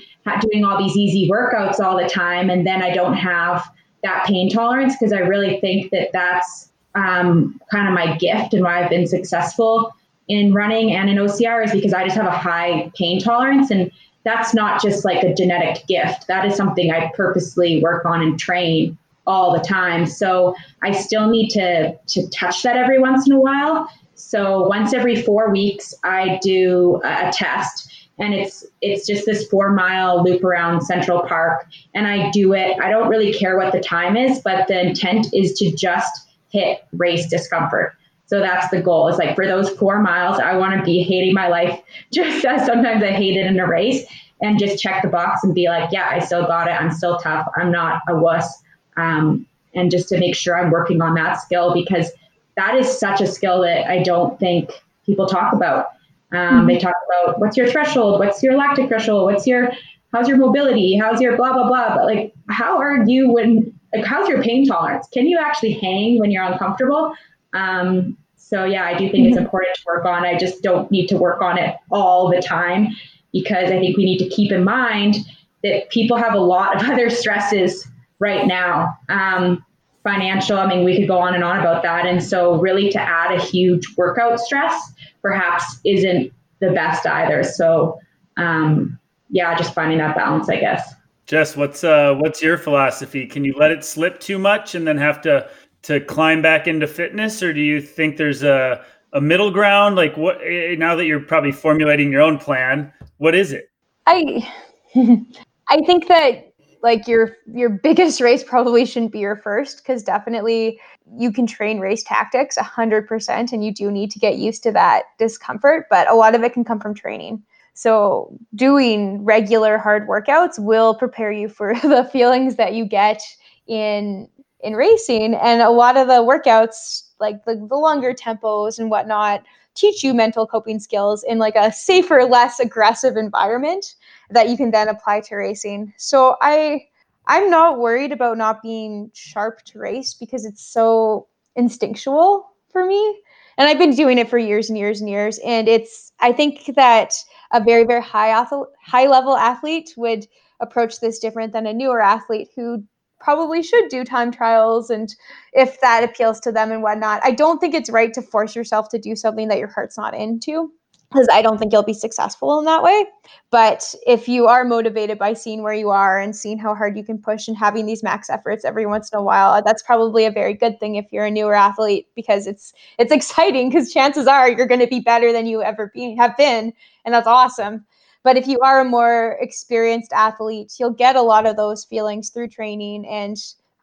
doing all these easy workouts all the time, and then I don't have that pain tolerance because I really think that that's um, kind of my gift and why I've been successful in running and in OCR is because I just have a high pain tolerance, and that's not just like a genetic gift. That is something I purposely work on and train all the time. So I still need to to touch that every once in a while. So once every four weeks, I do a, test, and it's it's just this four mile loop around Central Park, and I do it. I don't really care what the time is, but the intent is to just hit race discomfort. So that's the goal. Is like for those four miles, I want to be hating my life just as sometimes I hate it in a race, and just check the box and be like, yeah, I still got it. I'm still tough. I'm not a wuss. Um, and just to make sure I'm working on that skill because that is such a skill that I don't think people talk about. Um, mm-hmm. They talk about what's your threshold, what's your lactic threshold, what's your how's your mobility, how's your blah blah blah. But like, how are you when like how's your pain tolerance? Can you actually hang when you're uncomfortable? Um, so yeah, I do think mm-hmm. it's important to work on. I just don't need to work on it all the time because I think we need to keep in mind that people have a lot of other stresses right now. Um, financial. I mean, we could go on and on about that. And so, really, to add a huge workout stress perhaps isn't the best either. So, um, yeah, just finding that balance, I guess. Jess, what's uh, what's your philosophy? Can you let it slip too much and then have to to climb back into fitness, or do you think there's a a middle ground? Like, what eh, now that you're probably formulating your own plan, what is it? I I think that like your your biggest race probably shouldn't be your first because definitely you can train race tactics 100% and you do need to get used to that discomfort but a lot of it can come from training so doing regular hard workouts will prepare you for the feelings that you get in in racing and a lot of the workouts like the, the longer tempos and whatnot teach you mental coping skills in like a safer, less aggressive environment that you can then apply to racing. So I I'm not worried about not being sharp to race because it's so instinctual for me. And I've been doing it for years and years and years. And it's I think that a very, very high high level athlete would approach this different than a newer athlete who probably should do time trials and if that appeals to them and whatnot. I don't think it's right to force yourself to do something that your heart's not into because I don't think you'll be successful in that way. But if you are motivated by seeing where you are and seeing how hard you can push and having these max efforts every once in a while, that's probably a very good thing if you're a newer athlete because it's it's exciting because chances are you're going to be better than you ever be, have been, and that's awesome. But if you are a more experienced athlete, you'll get a lot of those feelings through training and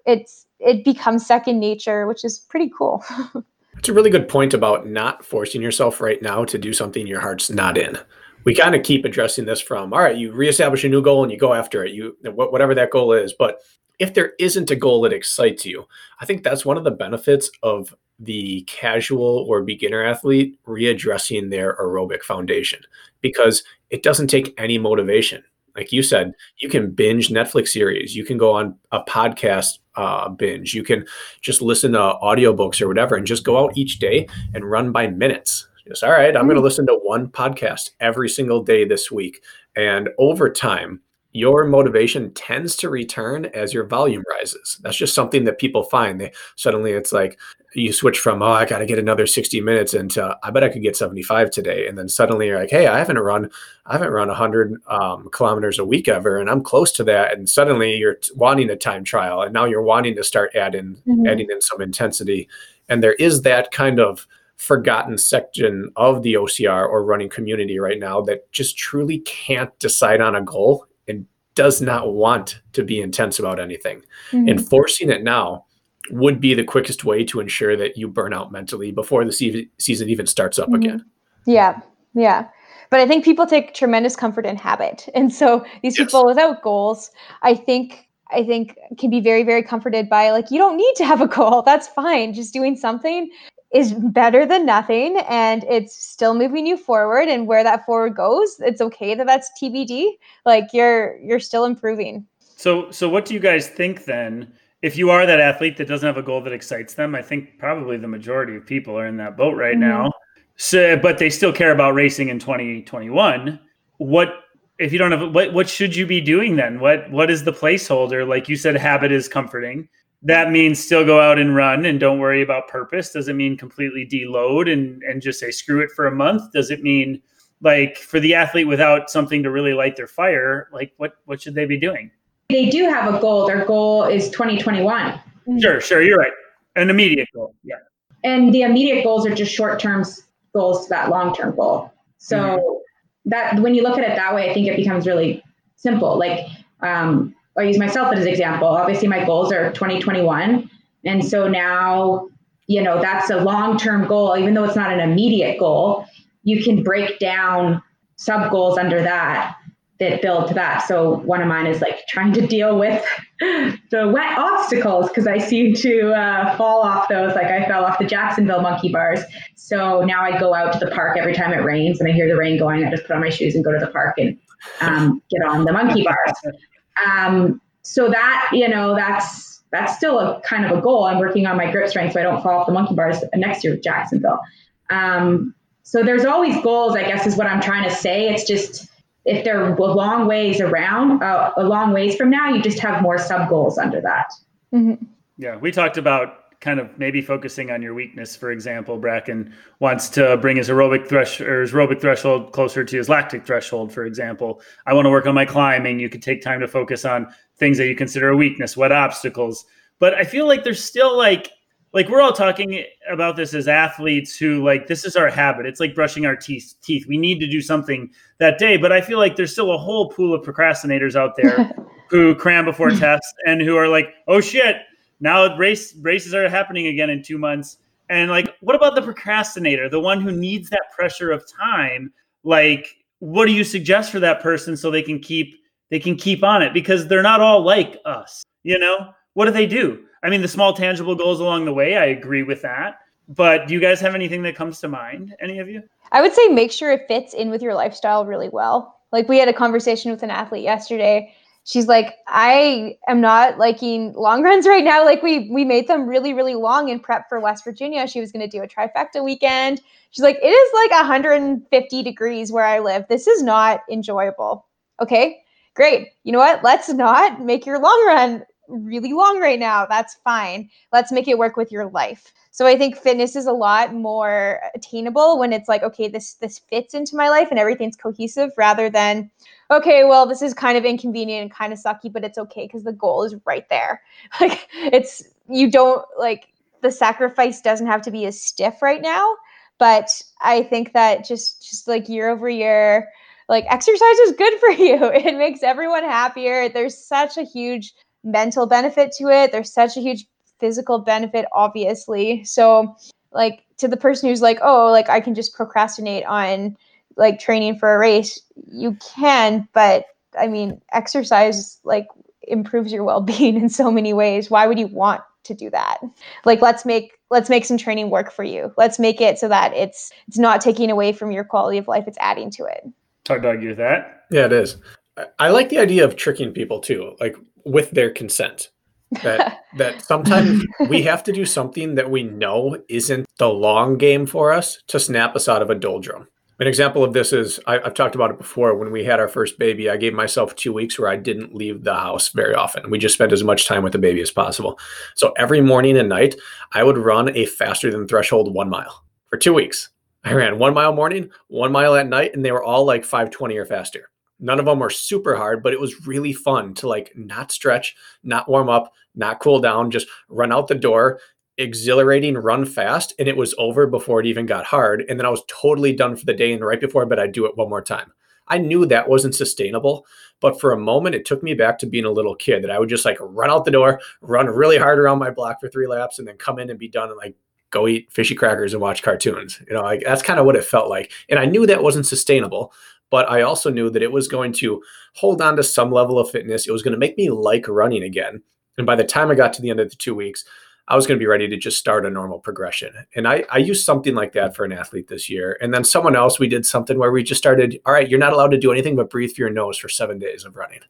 it's it becomes second nature, which is pretty cool. It's a really good point about not forcing yourself right now to do something your heart's not in. We kind of keep addressing this from all right, you reestablish a new goal and you go after it, you whatever that goal is. But if there isn't a goal that excites you, I think that's one of the benefits of the casual or beginner athlete readdressing their aerobic foundation because it doesn't take any motivation. Like you said, you can binge Netflix series, you can go on a podcast uh, binge, you can just listen to audiobooks or whatever, and just go out each day and run by minutes. Just all right, I'm going to hmm. listen to one podcast every single day this week. And over time, your motivation tends to return as your volume rises. That's just something that people find. They suddenly it's like you switch from oh I got to get another 60 minutes into I bet I could get 75 today, and then suddenly you're like hey I haven't run I haven't run 100 um, kilometers a week ever, and I'm close to that, and suddenly you're wanting a time trial, and now you're wanting to start adding mm-hmm. adding in some intensity, and there is that kind of forgotten section of the OCR or running community right now that just truly can't decide on a goal and does not want to be intense about anything. Mm-hmm. And forcing it now would be the quickest way to ensure that you burn out mentally before the se- season even starts up mm-hmm. again. Yeah. Yeah. But I think people take tremendous comfort in habit. And so these yes. people without goals, I think I think can be very, very comforted by like, you don't need to have a goal. That's fine. Just doing something is better than nothing and it's still moving you forward and where that forward goes it's okay that that's tbd like you're you're still improving so so what do you guys think then if you are that athlete that doesn't have a goal that excites them i think probably the majority of people are in that boat right mm-hmm. now. So but they still care about racing in 2021 what if you don't have what what should you be doing then? What what is the placeholder? Like you said habit is comforting. That means still go out and run and don't worry about purpose. Does it mean completely deload and and just say screw it for a month does it mean like for the athlete without something to really light their fire like what what should they be doing they do have a goal. Their goal is 2021 sure sure you're right. An immediate goal yeah. And the immediate goals are just short-term goals to that long-term goal. So mm-hmm. that when you look at it that way i think it becomes really simple. Like um, I'll use myself as an example. Obviously, my goals are 2021. And so now, you know, that's a long term goal, even though it's not an immediate goal, you can break down sub goals under that that build to that. So one of mine is like trying to deal with the wet obstacles because I seem to uh, fall off those. Like I fell off the Jacksonville monkey bars. So now I go out to the park every time it rains and I hear the rain going. I just put on my shoes and go to the park and um, get on the monkey bars. Um, so that, you know, that's that's still a kind of a goal. I'm working on my grip strength so I don't fall off the monkey bars next year with Jacksonville. Um, so there's always goals, I guess, is what I'm trying to say. It's just if they're a long ways around, uh, a long ways from now, you just have more sub goals under that. Mm-hmm. Yeah, we talked about kind of maybe focusing on your weakness. For example, Bracken wants to bring his aerobic thresh or his aerobic threshold closer to his lactic threshold. For example, I want to work on my climbing. You could take time to focus on things that you consider a weakness, what obstacles. But I feel like there's still like like we're all talking about this as athletes who like this is our habit. It's like brushing our teeth. Teeth. We need to do something that day. But I feel like there's still a whole pool of procrastinators out there who cram before tests and who are like, oh shit, now race races are happening again in two months. And like, what about the procrastinator, the one who needs that pressure of time? Like, what do you suggest for that person so they can keep they can keep on it? Because they're not all like us, you know? What do they do? I mean, the small tangible goals along the way, I agree with that. but do you guys have anything that comes to mind? Any of you? I would say make sure it fits in with your lifestyle really well. Like we had a conversation with an athlete yesterday. She's like, I am not liking long runs right now. Like we we made them really really long in prep for West Virginia. She was going to do a trifecta weekend. She's like, it is like 150 degrees where I live. This is not enjoyable. Okay, great. You know what? Let's not make your long run really long right now. That's fine. Let's make it work with your life. So I think fitness is a lot more attainable when it's like, okay, this this fits into my life and everything's cohesive rather than, okay, well, this is kind of inconvenient and kind of sucky, but it's okay because the goal is right there. Like it's you don't like the sacrifice doesn't have to be as stiff right now. But I think that just just like year over year, like exercise is good for you. It makes everyone happier. There's such a huge mental benefit to it. There's such a huge physical benefit, obviously. So, like, to the person who's like, oh, like, I can just procrastinate on like training for a race, you can, but I mean, exercise like improves your well-being in so many ways. Why would you want to do that? Like let's make let's make some training work for you. Let's make it so that it's it's not taking away from your quality of life, it's adding to it. Hard to argue with that. Yeah, it is. I like the idea of tricking people too, like with their consent that that sometimes we have to do something that we know isn't the long game for us to snap us out of a doldrum. An example of this is I, have talked about it before. When we had our first baby, I gave myself two weeks where I didn't leave the house very often. We just spent as much time with the baby as possible. So every morning and night, I would run a faster than threshold one mile for two weeks. I ran one mile morning, one mile at night, and they were all like 520 or faster. None of them were super hard, but it was really fun to like not stretch, not warm up, not cool down, just run out the door, exhilarating, run fast, and it was over before it even got hard. And then I was totally done for the day. And right before but I'd do it one more time. I knew that wasn't sustainable, but for a moment, it took me back to being a little kid that I would just like run out the door, run really hard around my block for three laps, and then come in and be done and like go eat fishy crackers and watch cartoons. You know, like that's kind of what it felt like. And I knew that wasn't sustainable, but I also knew that it was going to hold on to some level of fitness. It was going to make me like running again. And by the time I got to the end of the two weeks, I was going to be ready to just start a normal progression. And I, I used something like that for an athlete this year. And then someone else, we did something where we just started, all right, you're not allowed to do anything but breathe through your nose for seven days of running.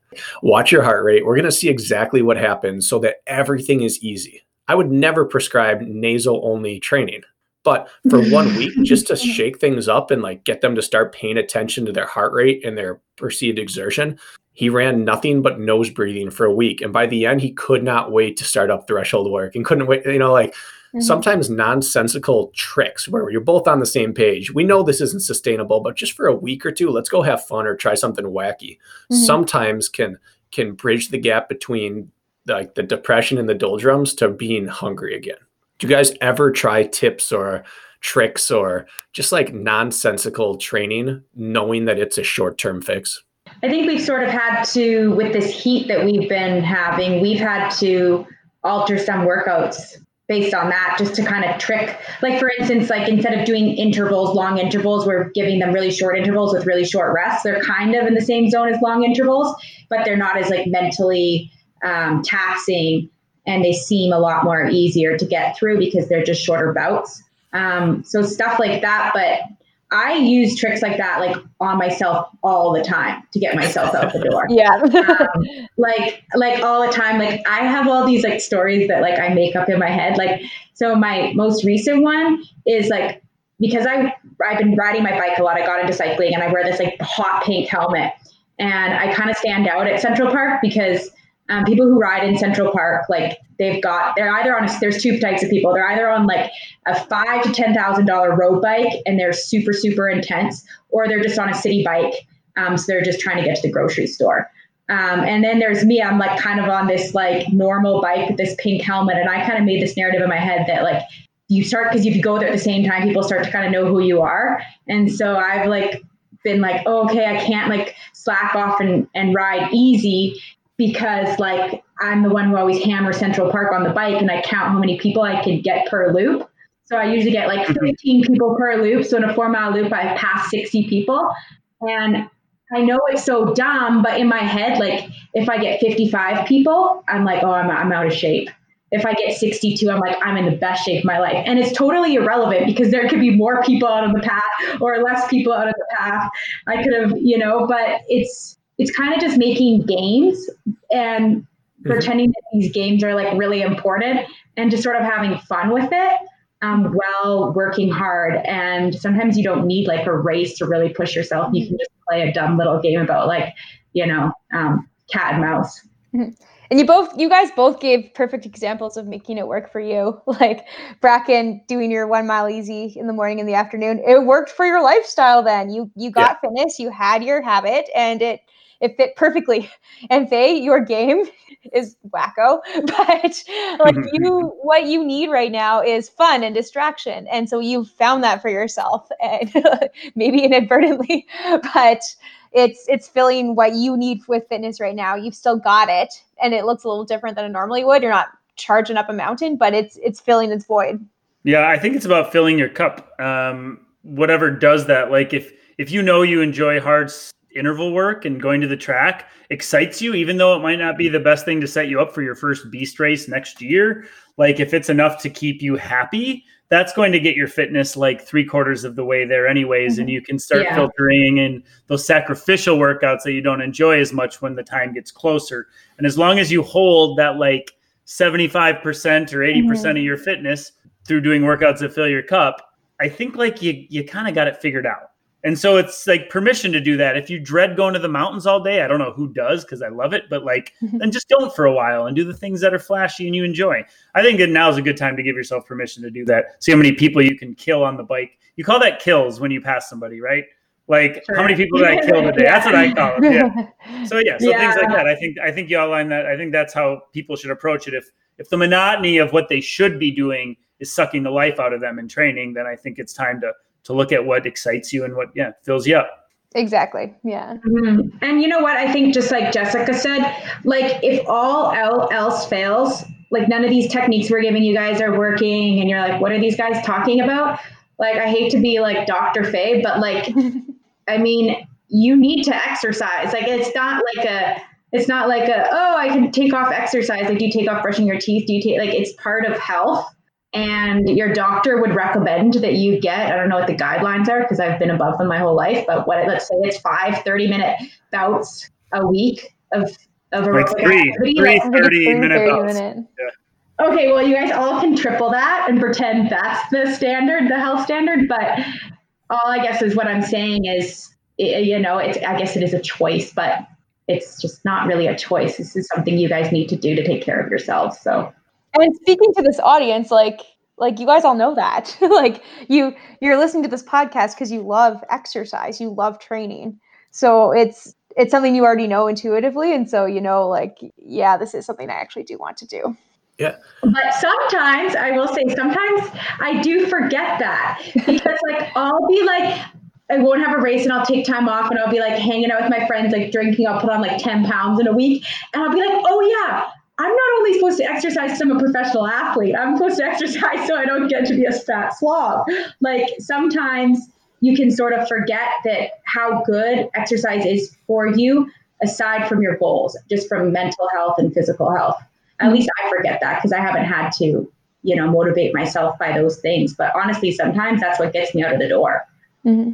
Watch your heart rate. We're going to see exactly what happens so that everything is easy. I would never prescribe nasal only training. But for one week, just to shake things up and like get them to start paying attention to their heart rate and their perceived exertion, he ran nothing but nose breathing for a week. And by the end, he could not wait to start up threshold work and couldn't wait, you know, like mm-hmm. sometimes nonsensical tricks where you're both on the same page. We know this isn't sustainable, but just for a week or two, let's go have fun or try something wacky. Mm-hmm. Sometimes can can bridge the gap between like the depression and the doldrums to being hungry again. Do you guys ever try tips or tricks or just like nonsensical training, knowing that it's a short term fix? I think we've sort of had to, with this heat that we've been having, we've had to alter some workouts based on that just to kind of trick like for instance like instead of doing intervals long intervals we're giving them really short intervals with really short rests they're kind of in the same zone as long intervals but they're not as like mentally um, taxing and they seem a lot more easier to get through because they're just shorter bouts. Um, so stuff like that. But I use tricks like that like on myself all the time to get myself out the door. yeah. um, like like all the time. Like I have all these like stories that like I make up in my head. Like so my most recent one is like because I I've been riding my bike a lot. I got into cycling and I wear this like hot pink helmet. And I kind of stand out at Central Park because um, people who ride in Central Park, like they've got, they're either on a, there's two types of people. They're either on like a five to ten thousand dollar road bike and they're super super intense, or they're just on a city bike. Um, so they're just trying to get to the grocery store. Um, and then there's me. I'm like kind of on this like normal bike with this pink helmet, and I kind of made this narrative in my head that like you start because if you go there at the same time, people start to kind of know who you are. And so I've like been like, oh, okay, I can't like slack off and, and ride easy because like I'm the one who always hammer Central Park on the bike and I count how many people I can get per loop. So I usually get like mm-hmm. 15 people per loop. So in a four mile loop, I've passed 60 people. And I know it's so dumb, but in my head, like if I get 55 people, I'm like, oh, I'm, I'm out of shape. if I get 62, I'm like, I'm in the best shape of my life. And it's totally irrelevant because there could be more people out of the path or less people out of the path. I could have, you know, but it's it's kind of just making games and mm-hmm. pretending that these games are like really important and just sort of having fun with it um, while working hard. And sometimes you don't need like a race to really push yourself. You can just play a dumb little game about like, you know, um, cat and mouse. Mm-hmm. And you both, you guys both gave perfect examples of making it work for you. Like Bracken doing your one mile easy in the morning and the afternoon. It worked for your lifestyle. Then you you got yeah. fitness, you had your habit, and it it fit perfectly. And Faye, your game is wacko, but like you, what you need right now is fun and distraction. And so you've found that for yourself, and maybe inadvertently, but it's it's filling what you need with fitness right now. You've still got it, and it looks a little different than it normally would. You're not charging up a mountain, but it's it's filling its void. Yeah, I think it's about filling your cup. Um, whatever does that, like if if you know you enjoy hard interval work and going to the track excites you, even though it might not be the best thing to set you up for your first beast race next year. Like if it's enough to keep you happy, that's going to get your fitness like three quarters of the way there, anyways. Mm-hmm. And you can start yeah. filtering in those sacrificial workouts that you don't enjoy as much when the time gets closer. And as long as you hold that like 75% or 80% mm-hmm. of your fitness through doing workouts that fill your cup, I think like you you kind of got it figured out. And so it's like permission to do that. If you dread going to the mountains all day, I don't know who does because I love it, but like then just don't for a while and do the things that are flashy and you enjoy. I think now is a good time to give yourself permission to do that. See how many people you can kill on the bike. You call that kills when you pass somebody, right? Like sure. how many people did I kill today? That's what I call it. Yeah. So yeah, so yeah. things like that. I think I think you outline that. I think that's how people should approach it. If if the monotony of what they should be doing is sucking the life out of them in training, then I think it's time to to look at what excites you and what yeah fills you up. Exactly yeah. Mm-hmm. and you know what? I think just like jessica said like if all else fails like none of these techniques we're giving you guys are working and you're like what are these guys talking about? Like i hate to be like dr faye but like i mean you need to exercise. Like it's not like a it's not like a oh i can take off exercise. Like do you take off brushing your teeth? Do you take like it's part of health and your doctor would recommend that you get i don't know what the guidelines are because i've been above them my whole life but what let's say it's five 30 minute bouts a week of of like three, activity, three, like 30 minute 30 bouts. Minute. Yeah. okay well you guys all can triple that and pretend that's the standard the health standard but all i guess is what i'm saying is you know it's i guess it is a choice but it's just not really a choice this is something you guys need to do to take care of yourselves so and speaking to this audience, like like you guys all know that. like you you're listening to this podcast because you love exercise, you love training. So it's it's something you already know intuitively and so you know like yeah, this is something I actually do want to do. Yeah. But sometimes I will say sometimes I do forget that because like I'll be like I won't have a race and I'll take time off and I'll be like hanging out with my friends, like drinking. I'll put on like 10 pounds in a week. And I'll be like, oh yeah, I'm not only supposed to exercise because I'm a professional athlete. I'm supposed to exercise so I don't get to be a fat slob. Like sometimes you can sort of forget that how good exercise is for you aside from your goals, just from mental health and physical health. At least I forget that because I haven't had to, you know, motivate myself by those things. But honestly, sometimes that's what gets me out of the door. Mm-hmm.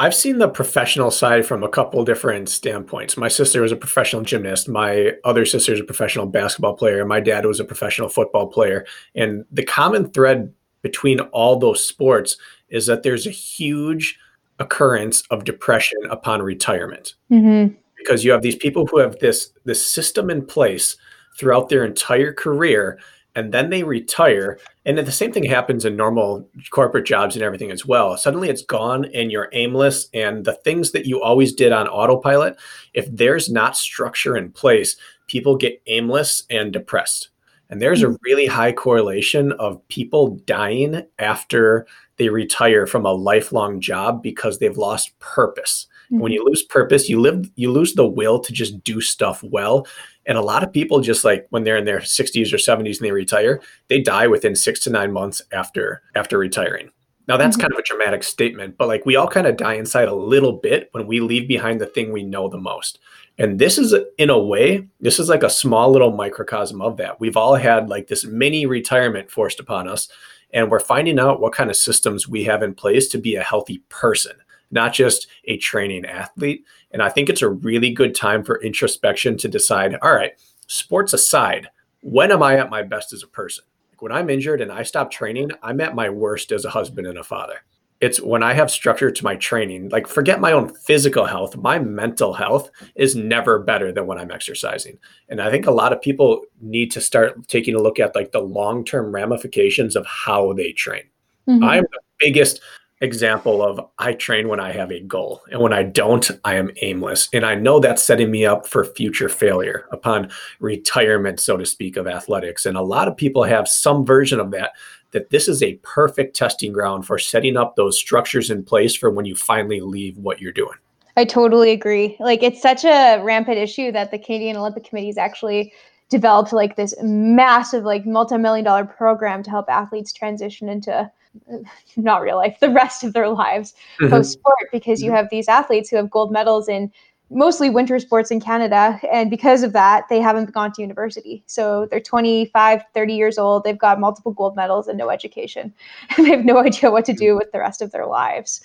I've seen the professional side from a couple different standpoints. My sister was a professional gymnast. My other sister is a professional basketball player. My dad was a professional football player. And the common thread between all those sports is that there's a huge occurrence of depression upon retirement. Mm-hmm. Because you have these people who have this this system in place throughout their entire career and then they retire and the same thing happens in normal corporate jobs and everything as well. Suddenly it's gone and you're aimless and the things that you always did on autopilot if there's not structure in place people get aimless and depressed. And there's a mm-hmm. really high correlation of people dying after they retire from a lifelong job because they've lost purpose Mm-hmm. When you lose purpose, you live you lose the will to just do stuff well. And a lot of people just like when they're in their 60s or 70s and they retire, they die within 6 to 9 months after after retiring. Now that's mm-hmm. kind of a dramatic statement, but like we all kind of die inside a little bit when we leave behind the thing we know the most. And this is in a way, this is like a small little microcosm of that. We've all had like this mini retirement forced upon us, and we're finding out what kind of systems we have in place to be a healthy person, not just a training athlete. And I think it's a really good time for introspection to decide, all right, sports aside, when am I at my best as a person? when I'm injured and I stop training, I'm at my worst as a husband and a father. It's when I have structure to my training, like forget my own physical health, my mental health is never better than when I'm exercising. And I think a lot of people need to start taking a look at like the long term ramifications of how they train. Mm-hmm. I'm the biggest example of I train when I have a goal, and when I don't, I am aimless. And I know that's setting me up for future failure upon retirement, so to speak, of athletics. And a lot of people have some version of that, that this is a perfect testing ground for setting up those structures in place for when you finally leave what you're doing. I totally agree. Like it's such a rampant issue that the Canadian Olympic Committee is actually developed like this massive like multi-million dollar program to help athletes transition into not real life, the rest of their lives mm-hmm. post sport because you mm-hmm. have these athletes who have gold medals in mostly winter sports in Canada. And because of that, they haven't gone to university. So they're 25, 30 years old. They've got multiple gold medals and no education. And they have no idea what to do with the rest of their lives.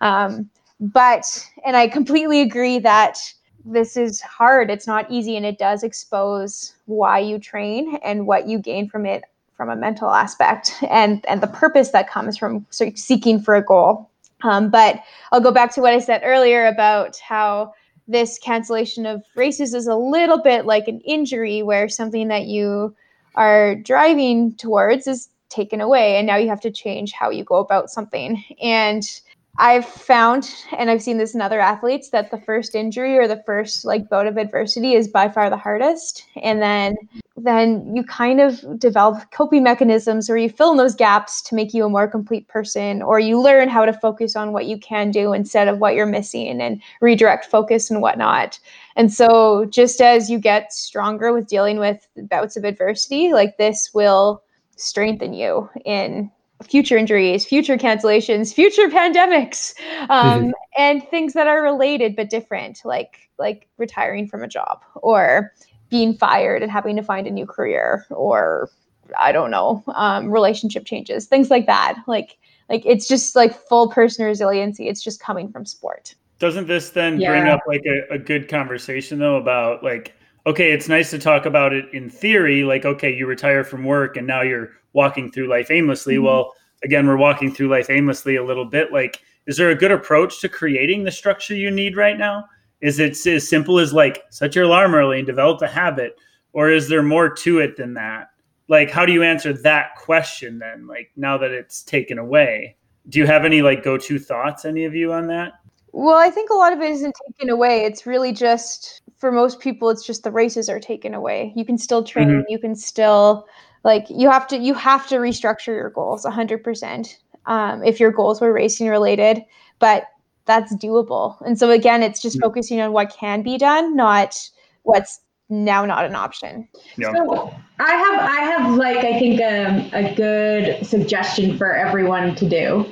Um, but, and I completely agree that this is hard. It's not easy. And it does expose why you train and what you gain from it from a mental aspect and and the purpose that comes from seeking for a goal. Um, but I'll go back to what I said earlier about how this cancellation of races is a little bit like an injury where something that you are driving towards is taken away and now you have to change how you go about something and I've found, and I've seen this in other athletes, that the first injury or the first like bout of adversity is by far the hardest, and then then you kind of develop coping mechanisms where you fill in those gaps to make you a more complete person, or you learn how to focus on what you can do instead of what you're missing, and redirect focus and whatnot. And so, just as you get stronger with dealing with bouts of adversity, like this will strengthen you in future injuries, future cancellations, future pandemics, um, mm-hmm. and things that are related but different, like like retiring from a job or being fired and having to find a new career, or I don't know, um, relationship changes, things like that. Like like it's just like full person resiliency. It's just coming from sport. Doesn't this then yeah. bring up like a, a good conversation though about like okay, it's nice to talk about it in theory, like, okay, you retire from work and now you're walking through life aimlessly. Mm-hmm. Well, again, we're walking through life aimlessly a little bit. Like, is there a good approach to creating the structure you need right now? Is it as simple as like set your alarm early and develop a habit? Or is there more to it than that? Like, how do you answer that question then? Like, now that it's taken away, do you have any like go to thoughts, any of you on that? Well, I think a lot of it isn't taken away. It's really just for most people, it's just the races are taken away. You can still train, mm-hmm. you can still like you have to you have to restructure your goals 100% um, if your goals were racing related but that's doable and so again it's just mm-hmm. focusing on what can be done not what's now not an option yeah. so i have i have like i think um, a good suggestion for everyone to do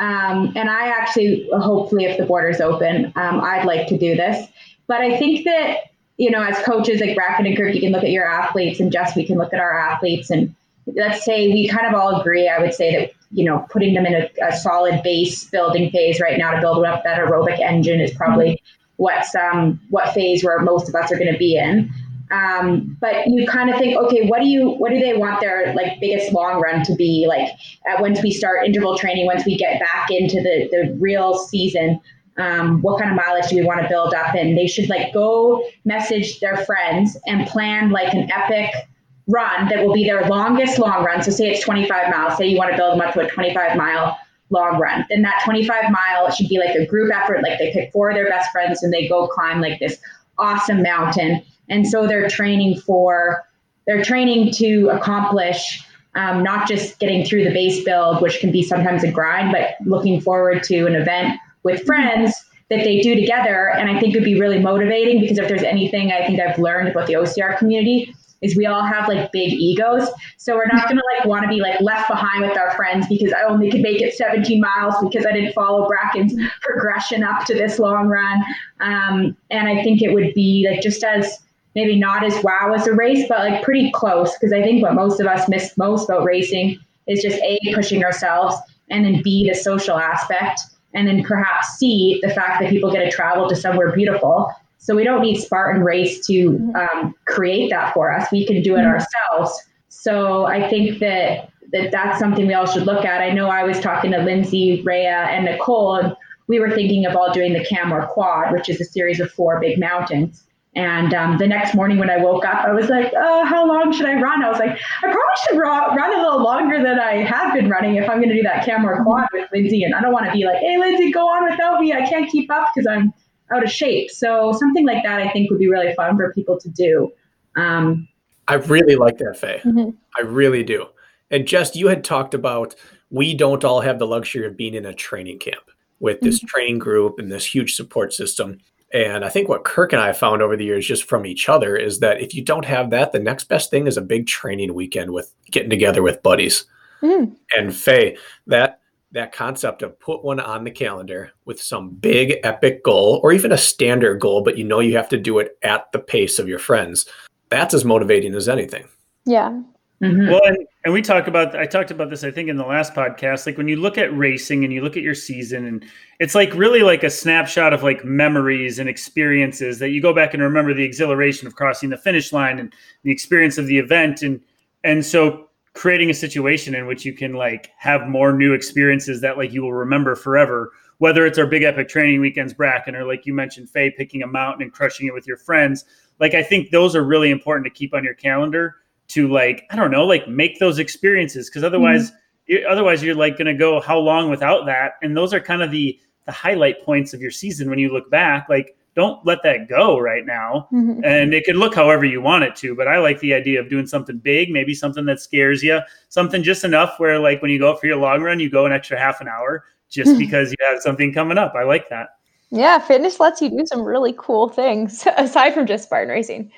um, and i actually hopefully if the borders open um, i'd like to do this but i think that you know, as coaches like Bracken and Kirk, you can look at your athletes, and Jess, we can look at our athletes, and let's say we kind of all agree. I would say that you know, putting them in a, a solid base building phase right now to build up that aerobic engine is probably what's um, what phase where most of us are going to be in. Um, but you kind of think, okay, what do you, what do they want their like biggest long run to be like? Uh, once we start interval training, once we get back into the the real season, um, what kind of mileage do we want to build up and they should like go message their friends and plan like an epic run that will be their longest long run. So say it's 25 miles say you want to build them up to a 25 mile long run. Then that 25 mile should be like a group effort like they pick four of their best friends and they go climb like this awesome mountain. And so they're training for they're training to accomplish um, not just getting through the base build which can be sometimes a grind but looking forward to an event with friends that they do together. And I think it would be really motivating because if there's anything I think I've learned about the OCR community, is we all have like big egos. So we're not gonna like want to be like left behind with our friends because I only could make it 17 miles because I didn't follow Bracken's progression up to this long run. Um, and I think it would be like just as maybe not as wow as a race, but like pretty close. Because I think what most of us miss most about racing is just a pushing ourselves, and then b the social aspect, and then perhaps c the fact that people get to travel to somewhere beautiful. So we don't need Spartan Race to um, create that for us. We can do it ourselves. So I think that that that's something we all should look at. I know I was talking to Lindsay, Rhea, and Nicole, and we were thinking of all doing the Canmore Quad, which is a series of four big mountains. And um, the next morning when I woke up, I was like, oh, how long should I run? I was like, I probably should run, run a little longer than I have been running if I'm going to do that Canmore quad with Lindsay. And I don't want to be like, hey, Lindsay, go on without me. I can't keep up because I'm out of shape. So something like that, I think, would be really fun for people to do. Um, I really like that, Faye. Mm-hmm. I really do. And Jess, you had talked about we don't all have the luxury of being in a training camp with this mm-hmm. training group and this huge support system. And I think what Kirk and I found over the years, just from each other, is that if you don't have that, the next best thing is a big training weekend with getting together with buddies. Mm. And Faye, that that concept of put one on the calendar with some big epic goal or even a standard goal, but you know you have to do it at the pace of your friends. That's as motivating as anything. Yeah. Mm-hmm. Well, and, and we talk about, I talked about this, I think, in the last podcast. Like when you look at racing and you look at your season, and it's like really like a snapshot of like memories and experiences that you go back and remember the exhilaration of crossing the finish line and the experience of the event. And, and so creating a situation in which you can like have more new experiences that like you will remember forever. Whether it's our big epic training weekends bracken or like you mentioned faye picking a mountain and crushing it with your friends like i think those are really important to keep on your calendar to like i don't know like make those experiences. Because otherwise mm-hmm. otherwise you're like going to go how long without that? And those are kind of the the highlight points of your season when you look back like don't let that go right now mm-hmm. and it can look however you want it to but i like the idea of doing something big maybe something that scares you something just enough where like when you go for your long run you go an extra half an hour just because you have something coming up i like that yeah fitness lets you do some really cool things aside from just spartan racing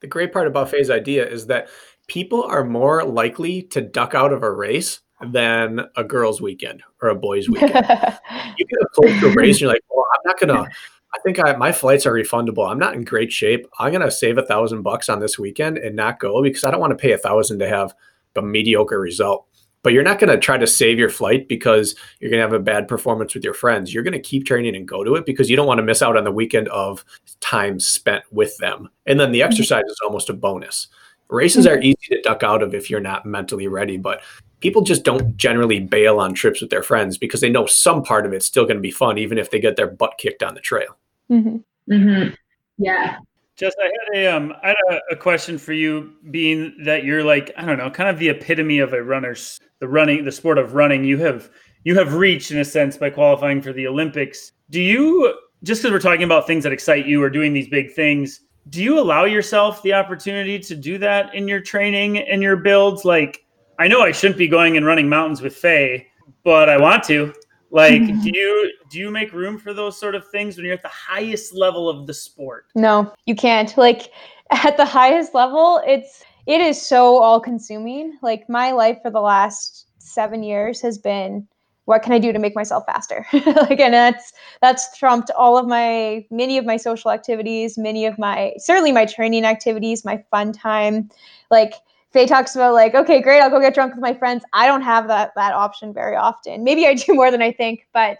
The great part about Faye's idea is that people are more likely to duck out of a race than a girls' weekend or a boys' weekend. you get a close to a race, and you're like, well, I'm not gonna. I think I, my flights are refundable. I'm not in great shape. I'm gonna save a thousand bucks on this weekend and not go because I don't want to pay a thousand to have a mediocre result but you're not going to try to save your flight because you're going to have a bad performance with your friends. You're going to keep training and go to it because you don't want to miss out on the weekend of time spent with them. And then the mm-hmm. exercise is almost a bonus. Races are easy to duck out of if you're not mentally ready, but people just don't generally bail on trips with their friends because they know some part of it's still going to be fun, even if they get their butt kicked on the trail. Mm-hmm. Mm-hmm. Yeah. Jess I had a um I had a, a, question for you, being that you're like I don't know, kind of the epitome of a runner's the running the sport of running. You have you have reached in a sense by qualifying for the Olympics. Do you just because we're talking about things that excite you or doing these big things? Do you allow yourself the opportunity to do that in your training and your builds? Like I know I shouldn't be going and running mountains with Faye, but I want to. Like, do you do you make room for those sort of things when you're at the highest level of the sport? No, you can't. Like at the highest level, it's it is so all consuming. Like my life for the last seven years has been what can I do to make myself faster? like and that's that's trumped all of my many of my social activities, many of my certainly my training activities, my fun time. Like Faye talks about like, okay, great, I'll go get drunk with my friends. I don't have that that option very often. Maybe I do more than I think, but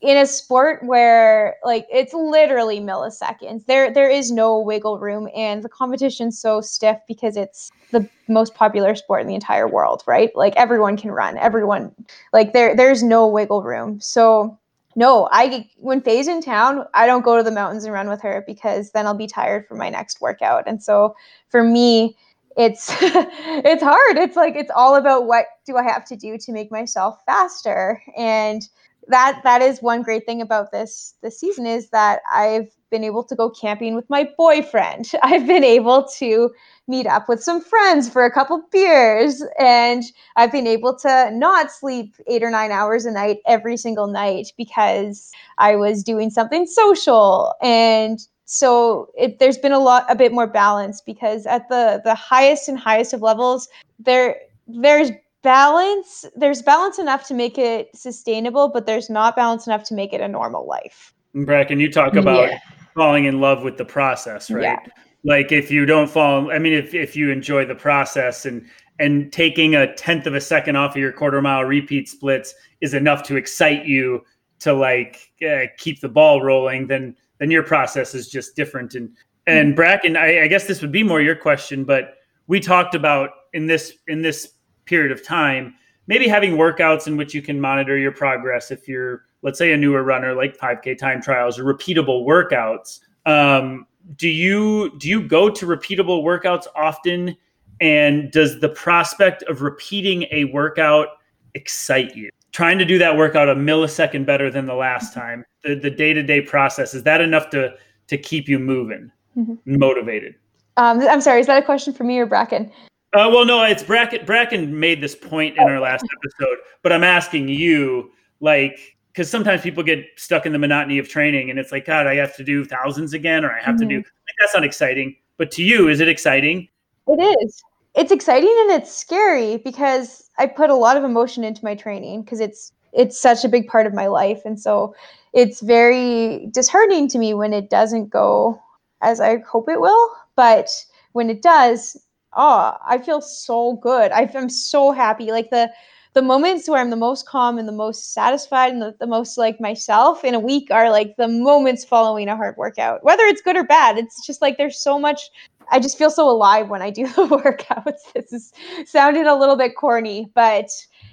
in a sport where like it's literally milliseconds, there there is no wiggle room, and the competition's so stiff because it's the most popular sport in the entire world, right? Like everyone can run, everyone like there there's no wiggle room. So no, I when Faye's in town, I don't go to the mountains and run with her because then I'll be tired for my next workout. And so for me, it's it's hard. It's like it's all about what do i have to do to make myself faster? And that that is one great thing about this this season is that i've been able to go camping with my boyfriend. I've been able to meet up with some friends for a couple beers and i've been able to not sleep eight or nine hours a night every single night because i was doing something social. And so it, there's been a lot a bit more balance because at the the highest and highest of levels there there's balance there's balance enough to make it sustainable but there's not balance enough to make it a normal life bracken you talk about yeah. falling in love with the process right yeah. like if you don't fall i mean if, if you enjoy the process and and taking a tenth of a second off of your quarter mile repeat splits is enough to excite you to like uh, keep the ball rolling then then your process is just different. And and mm-hmm. bracken I, I guess this would be more your question but we talked about in this in this period of time maybe having workouts in which you can monitor your progress if you're let's say a newer runner like 5k time trials or repeatable workouts. Um, do you do you go to repeatable workouts often? And does the prospect of repeating a workout excite you trying to do that workout a millisecond better than the last time the, the day-to-day process is that enough to to keep you moving mm-hmm. motivated um, i'm sorry is that a question for me or bracken uh, well no it's bracken bracken made this point in our last episode but i'm asking you like because sometimes people get stuck in the monotony of training and it's like god i have to do thousands again or i have mm-hmm. to do mm-hmm. like, that's not exciting but to you is it exciting it is it's exciting and it's scary because I put a lot of emotion into my training because it's it's such a big part of my life. And so it's very disheartening to me when it doesn't go as I hope it will. But when it does oh I feel so good. I, I'm so happy. Like the the moments where I'm the most calm and the most satisfied and the, the most like myself in a week are like the moments following a hard workout whether it's good or bad it's just like there's so much I just feel so alive when I do the workouts. This is sounded a little bit corny, but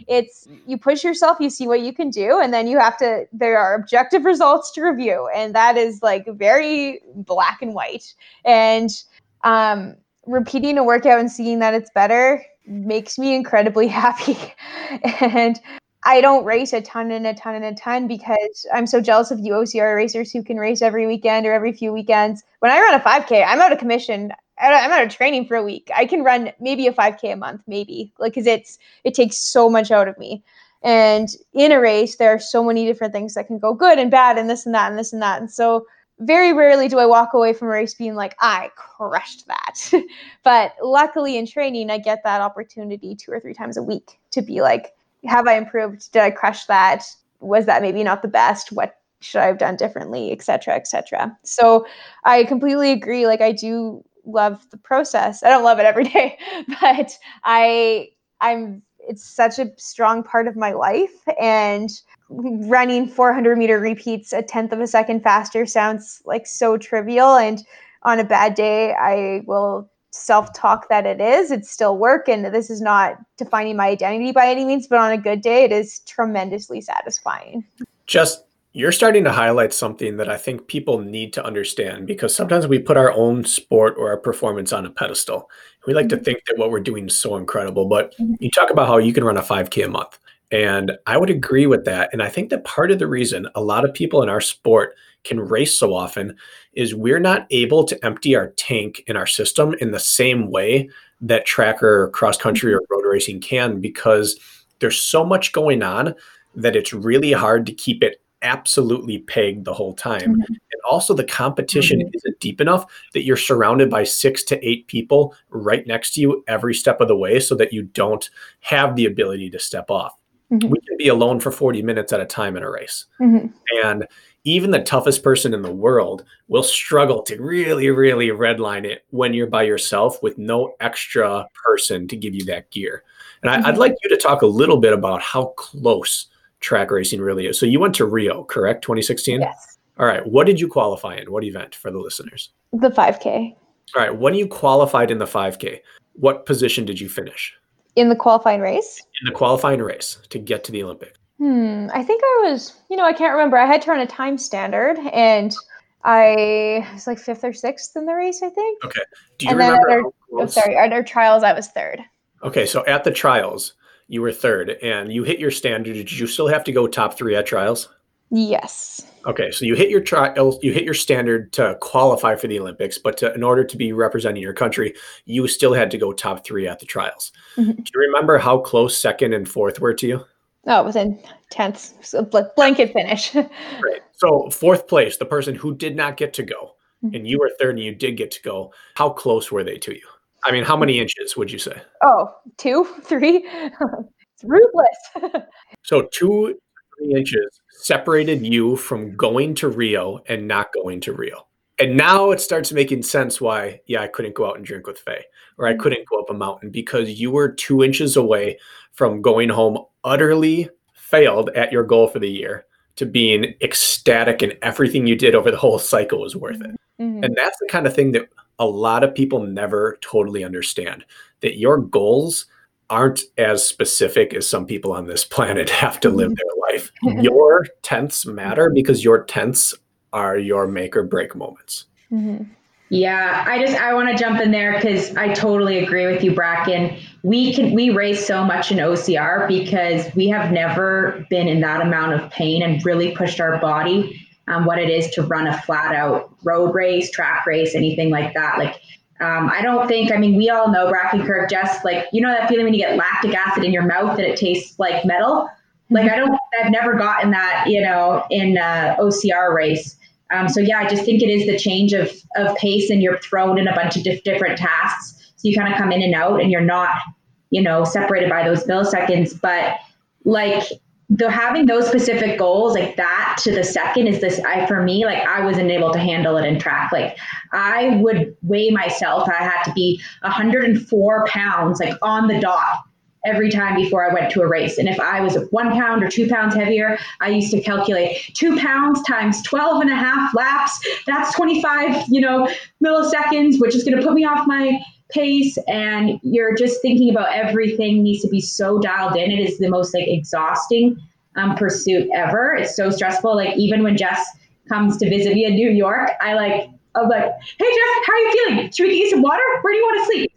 it's you push yourself, you see what you can do, and then you have to. There are objective results to review, and that is like very black and white. And um, repeating a workout and seeing that it's better makes me incredibly happy. and I don't race a ton and a ton and a ton because I'm so jealous of you OCR racers who can race every weekend or every few weekends. When I run a 5K, I'm out of commission. I'm out of training for a week. I can run maybe a 5K a month, maybe, like because it's it takes so much out of me. And in a race, there are so many different things that can go good and bad, and this and that and this and that. And so, very rarely do I walk away from a race being like, I crushed that. but luckily, in training, I get that opportunity two or three times a week to be like, have I improved? Did I crush that? Was that maybe not the best? What should I have done differently, et cetera, et cetera. So I completely agree. Like I do love the process. I don't love it every day, but I I'm it's such a strong part of my life and running 400 meter repeats a tenth of a second faster sounds like so trivial and on a bad day i will self-talk that it is it's still work and this is not defining my identity by any means but on a good day it is tremendously satisfying just you're starting to highlight something that I think people need to understand because sometimes we put our own sport or our performance on a pedestal. We like mm-hmm. to think that what we're doing is so incredible, but mm-hmm. you talk about how you can run a 5K a month. And I would agree with that. And I think that part of the reason a lot of people in our sport can race so often is we're not able to empty our tank in our system in the same way that track or cross country or mm-hmm. road racing can because there's so much going on that it's really hard to keep it absolutely pegged the whole time. Mm-hmm. And also, the competition mm-hmm. isn't deep enough that you're surrounded by six to eight people right next to you every step of the way so that you don't have the ability to step off. Mm-hmm. We can be alone for 40 minutes at a time in a race. Mm-hmm. And even the toughest person in the world will struggle to really, really redline it when you're by yourself with no extra person to give you that gear. And I, I'd mm-hmm. like you to talk a little bit about how close track racing really is. So you went to Rio, correct? 2016? Yes. All right. What did you qualify in? What event for the listeners? The 5K. All right. When you qualified in the 5K, what position did you finish? In the qualifying race? In the qualifying race to get to the Olympics. Hmm. I think I was, you know, I can't remember. I had to run a time standard and I was like fifth or sixth in the race, I think. Okay. Do you and remember? Then at our, oh, sorry, at our trials, I was third. Okay. So at the trials, you were third and you hit your standard. Did you still have to go top three at trials? Yes. Okay, so you hit your trial, you hit your standard to qualify for the Olympics, but to, in order to be representing your country, you still had to go top three at the trials. Mm-hmm. Do you remember how close second and fourth were to you? Oh, within tenths, so blanket finish. Right. So fourth place, the person who did not get to go, and you were third and you did get to go, how close were they to you? I mean, how many inches would you say? Oh, two, three. it's ruthless. so two, three inches separated you from going to Rio and not going to Rio. And now it starts making sense why, yeah, I couldn't go out and drink with Faye, or I mm-hmm. couldn't go up a mountain because you were two inches away from going home utterly failed at your goal for the year to being ecstatic and everything you did over the whole cycle was worth it. Mm-hmm. And that's the kind of thing that a lot of people never totally understand that your goals aren't as specific as some people on this planet have to live mm-hmm. their life. your tenths matter because your tenths are your make or break moments. Mm-hmm. Yeah, I just I want to jump in there because I totally agree with you, Bracken. We can we race so much in OCR because we have never been in that amount of pain and really pushed our body um, what it is to run a flat out road race, track race, anything like that. Like um, I don't think, I mean, we all know Bracken Kirk, just like, you know, that feeling when you get lactic acid in your mouth and it tastes like metal. Like, I don't, I've never gotten that, you know, in uh, OCR race. Um, so yeah, I just think it is the change of of pace, and you're thrown in a bunch of diff- different tasks. So you kind of come in and out, and you're not, you know, separated by those milliseconds. But like the having those specific goals like that to the second is this I for me like I wasn't able to handle it in track like I would weigh myself I had to be 104 pounds like on the dot every time before I went to a race. And if I was one pound or two pounds heavier, I used to calculate two pounds times 12 and a half laps. That's 25, you know, milliseconds, which is going to put me off my pace. And you're just thinking about everything needs to be so dialed in. It is the most like exhausting um, pursuit ever. It's so stressful. Like even when Jess comes to visit me in New York, I like I'm like, hey Jess, how are you feeling? Should we get some water? Where do you want to sleep?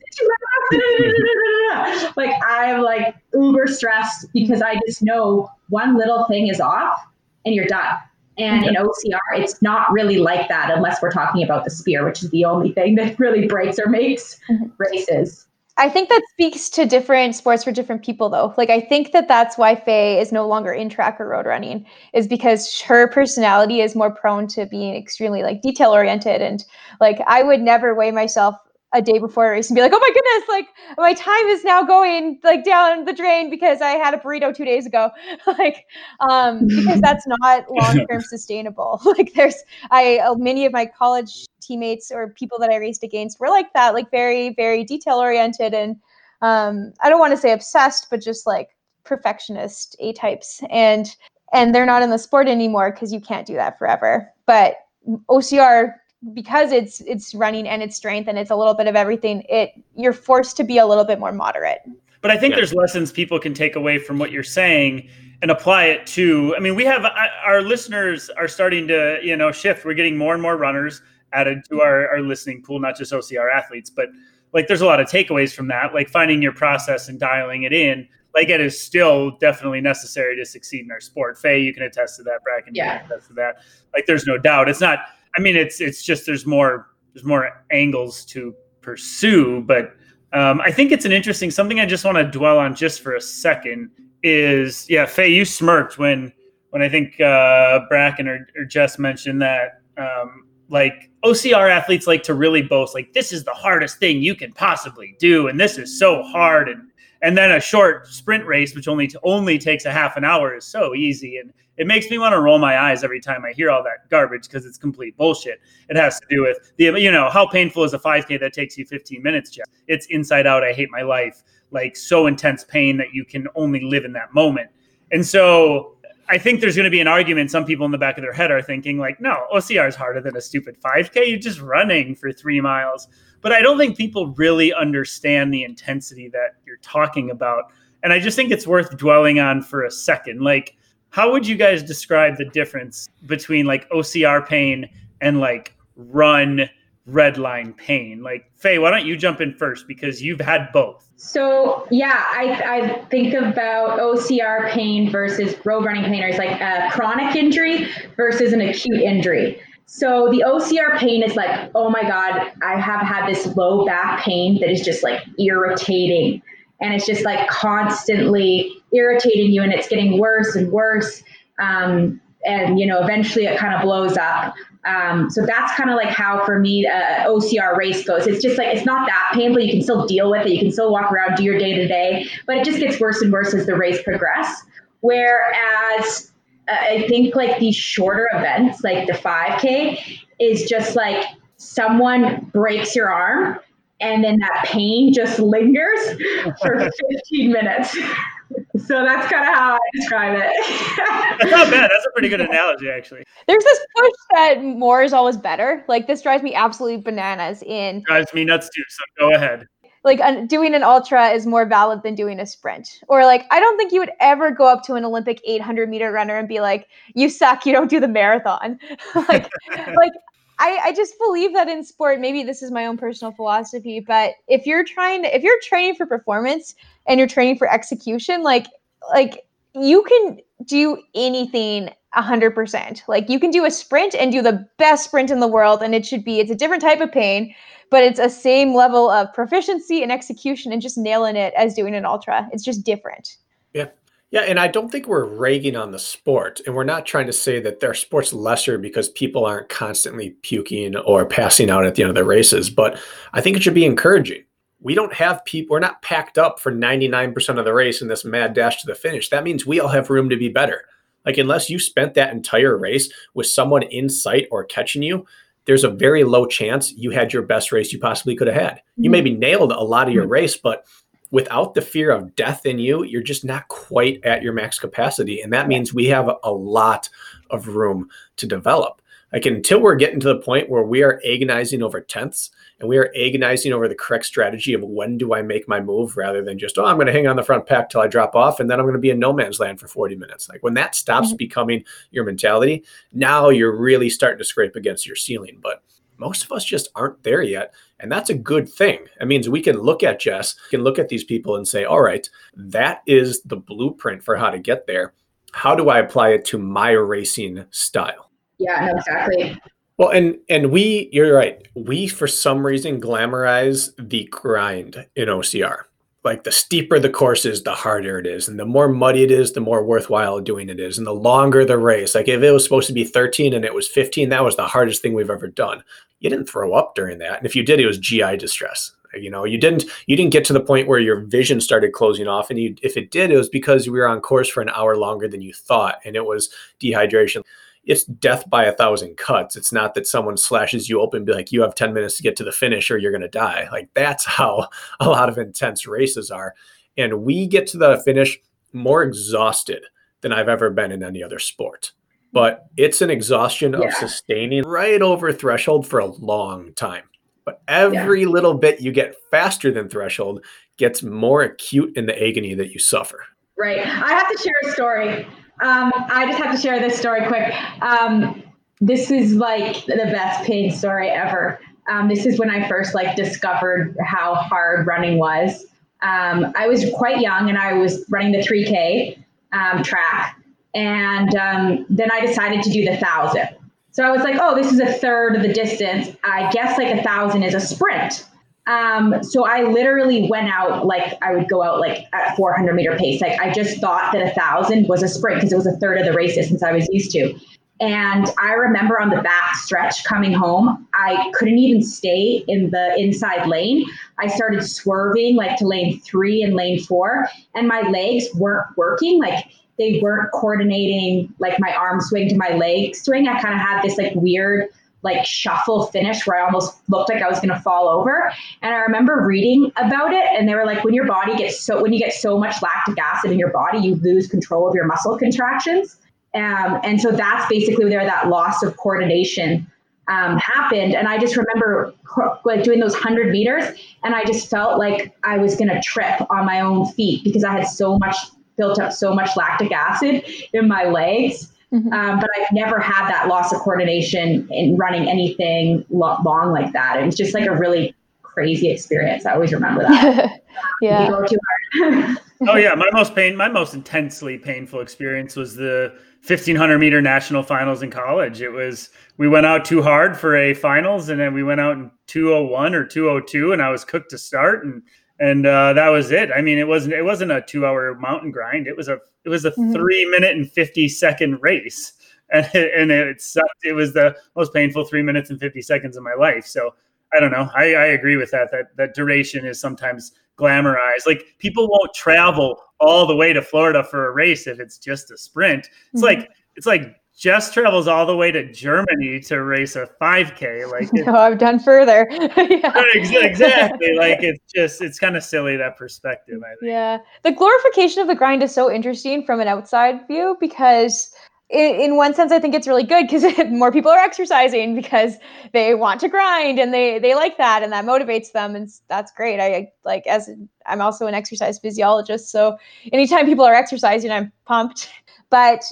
like I'm like uber stressed because I just know one little thing is off and you're done. And in OCR, it's not really like that unless we're talking about the spear, which is the only thing that really breaks or makes mm-hmm. races. I think that speaks to different sports for different people, though. Like, I think that that's why Faye is no longer in track or road running, is because her personality is more prone to being extremely like detail oriented. And like, I would never weigh myself a day before a race and be like, oh my goodness, like my time is now going like down the drain because I had a burrito two days ago. like, um, because that's not long term sustainable. like, there's I uh, many of my college teammates or people that I raced against were like that, like very, very detail oriented and um, I don't want to say obsessed, but just like perfectionist A types. And and they're not in the sport anymore because you can't do that forever. But OCR because it's it's running and it's strength and it's a little bit of everything it you're forced to be a little bit more moderate. But i think yeah. there's lessons people can take away from what you're saying and apply it to i mean we have our listeners are starting to you know shift. We're getting more and more runners added to our, our listening pool not just ocr athletes but like there's a lot of takeaways from that like finding your process and dialing it in like it is still definitely necessary to succeed in our sport. Faye you can attest to that bracken yeah. you can attest to that. Like there's no doubt. It's not I mean, it's it's just there's more there's more angles to pursue, but um, I think it's an interesting something. I just want to dwell on just for a second is yeah, Faye, you smirked when when I think uh, Bracken or, or Jess mentioned that um, like OCR athletes like to really boast like this is the hardest thing you can possibly do, and this is so hard, and and then a short sprint race which only only takes a half an hour is so easy and it makes me want to roll my eyes every time i hear all that garbage because it's complete bullshit it has to do with the you know how painful is a 5k that takes you 15 minutes Jess? it's inside out i hate my life like so intense pain that you can only live in that moment and so I think there's going to be an argument. Some people in the back of their head are thinking, like, no, OCR is harder than a stupid 5K. You're just running for three miles. But I don't think people really understand the intensity that you're talking about. And I just think it's worth dwelling on for a second. Like, how would you guys describe the difference between like OCR pain and like run red line pain? Like, Faye, why don't you jump in first because you've had both? So yeah, I, I think about OCR pain versus road running pain, or it's like a chronic injury versus an acute injury. So the OCR pain is like, oh my God, I have had this low back pain that is just like irritating. And it's just like constantly irritating you and it's getting worse and worse. Um, and you know, eventually it kind of blows up. Um, so that's kind of like how for me uh, OCR race goes. It's just like it's not that painful. You can still deal with it. You can still walk around, do your day to day, but it just gets worse and worse as the race progress. Whereas I think like these shorter events, like the 5K, is just like someone breaks your arm and then that pain just lingers for 15 minutes. So that's kind of how I describe it. that's not bad. That's a pretty good analogy, actually. There's this push that more is always better. Like this drives me absolutely bananas. In drives me nuts too. So go ahead. Like doing an ultra is more valid than doing a sprint. Or like I don't think you would ever go up to an Olympic 800 meter runner and be like, "You suck. You don't do the marathon." like, like I, I just believe that in sport, maybe this is my own personal philosophy, but if you're trying to, if you're training for performance and you're training for execution, like, like you can do anything hundred percent. Like you can do a sprint and do the best sprint in the world, and it should be, it's a different type of pain, but it's a same level of proficiency and execution and just nailing it as doing an ultra. It's just different. Yeah. Yeah, and I don't think we're ragging on the sport, and we're not trying to say that their sport's lesser because people aren't constantly puking or passing out at the end of their races. But I think it should be encouraging. We don't have people; we're not packed up for ninety nine percent of the race in this mad dash to the finish. That means we all have room to be better. Like unless you spent that entire race with someone in sight or catching you, there's a very low chance you had your best race you possibly could have had. Mm-hmm. You maybe nailed a lot of your mm-hmm. race, but without the fear of death in you, you're just not quite at your max capacity. And that means we have a lot of room to develop. Like until we're getting to the point where we are agonizing over tenths and we are agonizing over the correct strategy of when do I make my move rather than just, oh, I'm going to hang on the front pack till I drop off and then I'm going to be in no man's land for 40 minutes. Like when that stops mm-hmm. becoming your mentality, now you're really starting to scrape against your ceiling. But most of us just aren't there yet. And that's a good thing. It means we can look at Jess, can look at these people and say, all right, that is the blueprint for how to get there. How do I apply it to my racing style? Yeah, exactly. Well, and and we, you're right. We for some reason glamorize the grind in OCR like the steeper the course is, the harder it is. And the more muddy it is, the more worthwhile doing it is. And the longer the race, like if it was supposed to be 13 and it was 15, that was the hardest thing we've ever done. You didn't throw up during that. And if you did, it was GI distress. You know, you didn't you didn't get to the point where your vision started closing off. And you if it did, it was because we were on course for an hour longer than you thought. And it was dehydration it's death by a thousand cuts. It's not that someone slashes you open, be like, you have 10 minutes to get to the finish or you're going to die. Like that's how a lot of intense races are. And we get to the finish more exhausted than I've ever been in any other sport. But it's an exhaustion yeah. of sustaining right over threshold for a long time. But every yeah. little bit you get faster than threshold gets more acute in the agony that you suffer. Right. I have to share a story. Um, I just have to share this story quick. Um, this is like the best pain story ever. Um, this is when I first like discovered how hard running was. Um, I was quite young and I was running the 3K um, track, and um, then I decided to do the thousand. So I was like, oh, this is a third of the distance. I guess like a thousand is a sprint. Um, so I literally went out like I would go out like at 400 meter pace. Like I just thought that a thousand was a sprint because it was a third of the race distance I was used to. And I remember on the back stretch coming home, I couldn't even stay in the inside lane. I started swerving like to lane three and lane four, and my legs weren't working. Like they weren't coordinating like my arm swing to my leg swing. I kind of had this like weird like shuffle finish where I almost looked like I was going to fall over. And I remember reading about it, and they were like, when your body gets so, when you get so much lactic acid in your body, you lose control of your muscle contractions. Um, and so that's basically where that loss of coordination um, happened. And I just remember like doing those 100 meters, and I just felt like I was to trip on my own feet because I had so much built up so much lactic acid in my legs Mm-hmm. Um, but I've never had that loss of coordination in running anything lo- long like that. It was just like a really crazy experience. I always remember that. yeah. oh yeah, my most pain, my most intensely painful experience was the 1500 meter national finals in college. It was we went out too hard for a finals, and then we went out in 201 or 202, and I was cooked to start, and and uh, that was it. I mean, it wasn't it wasn't a two hour mountain grind. It was a it was a mm-hmm. three minute and fifty second race, and it, and it sucked. It was the most painful three minutes and fifty seconds of my life. So I don't know. I, I agree with that. That that duration is sometimes glamorized. Like people won't travel all the way to Florida for a race if it's just a sprint. It's mm-hmm. like it's like Jess travels all the way to Germany to race a 5K. Like, no, I've done further. yeah. Exactly. Like, it's just, it's kind of silly that perspective. Yeah. The glorification of the grind is so interesting from an outside view because in, in one sense, I think it's really good because more people are exercising because they want to grind and they they like that and that motivates them and that's great. I like as I'm also an exercise physiologist, so anytime people are exercising, I'm pumped. But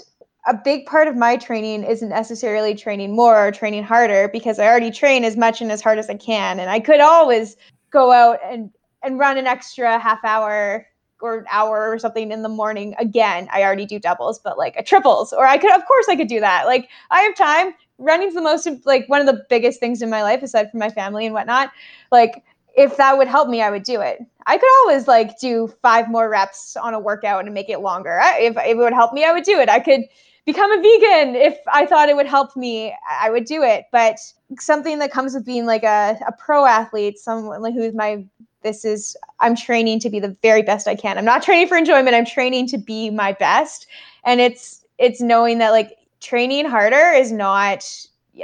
a big part of my training isn't necessarily training more or training harder because I already train as much and as hard as I can, and I could always go out and and run an extra half hour or an hour or something in the morning. Again i already do doubles but like a triples or i could of course i could do that. Like i have time. Running's the most like one of the biggest things in my life aside from my family and whatnot. Like if that would help me i would do it. I could always like do five more reps on a workout and make it longer. I, if, if it would help me i would do it. I could become a vegan. If i thought it would help me i would do it. But something that comes with being like a, a pro athlete someone who's my this is i'm training to be the very best i can. I'm not training for enjoyment. I'm training to be my best. And it's it's knowing that like training harder is not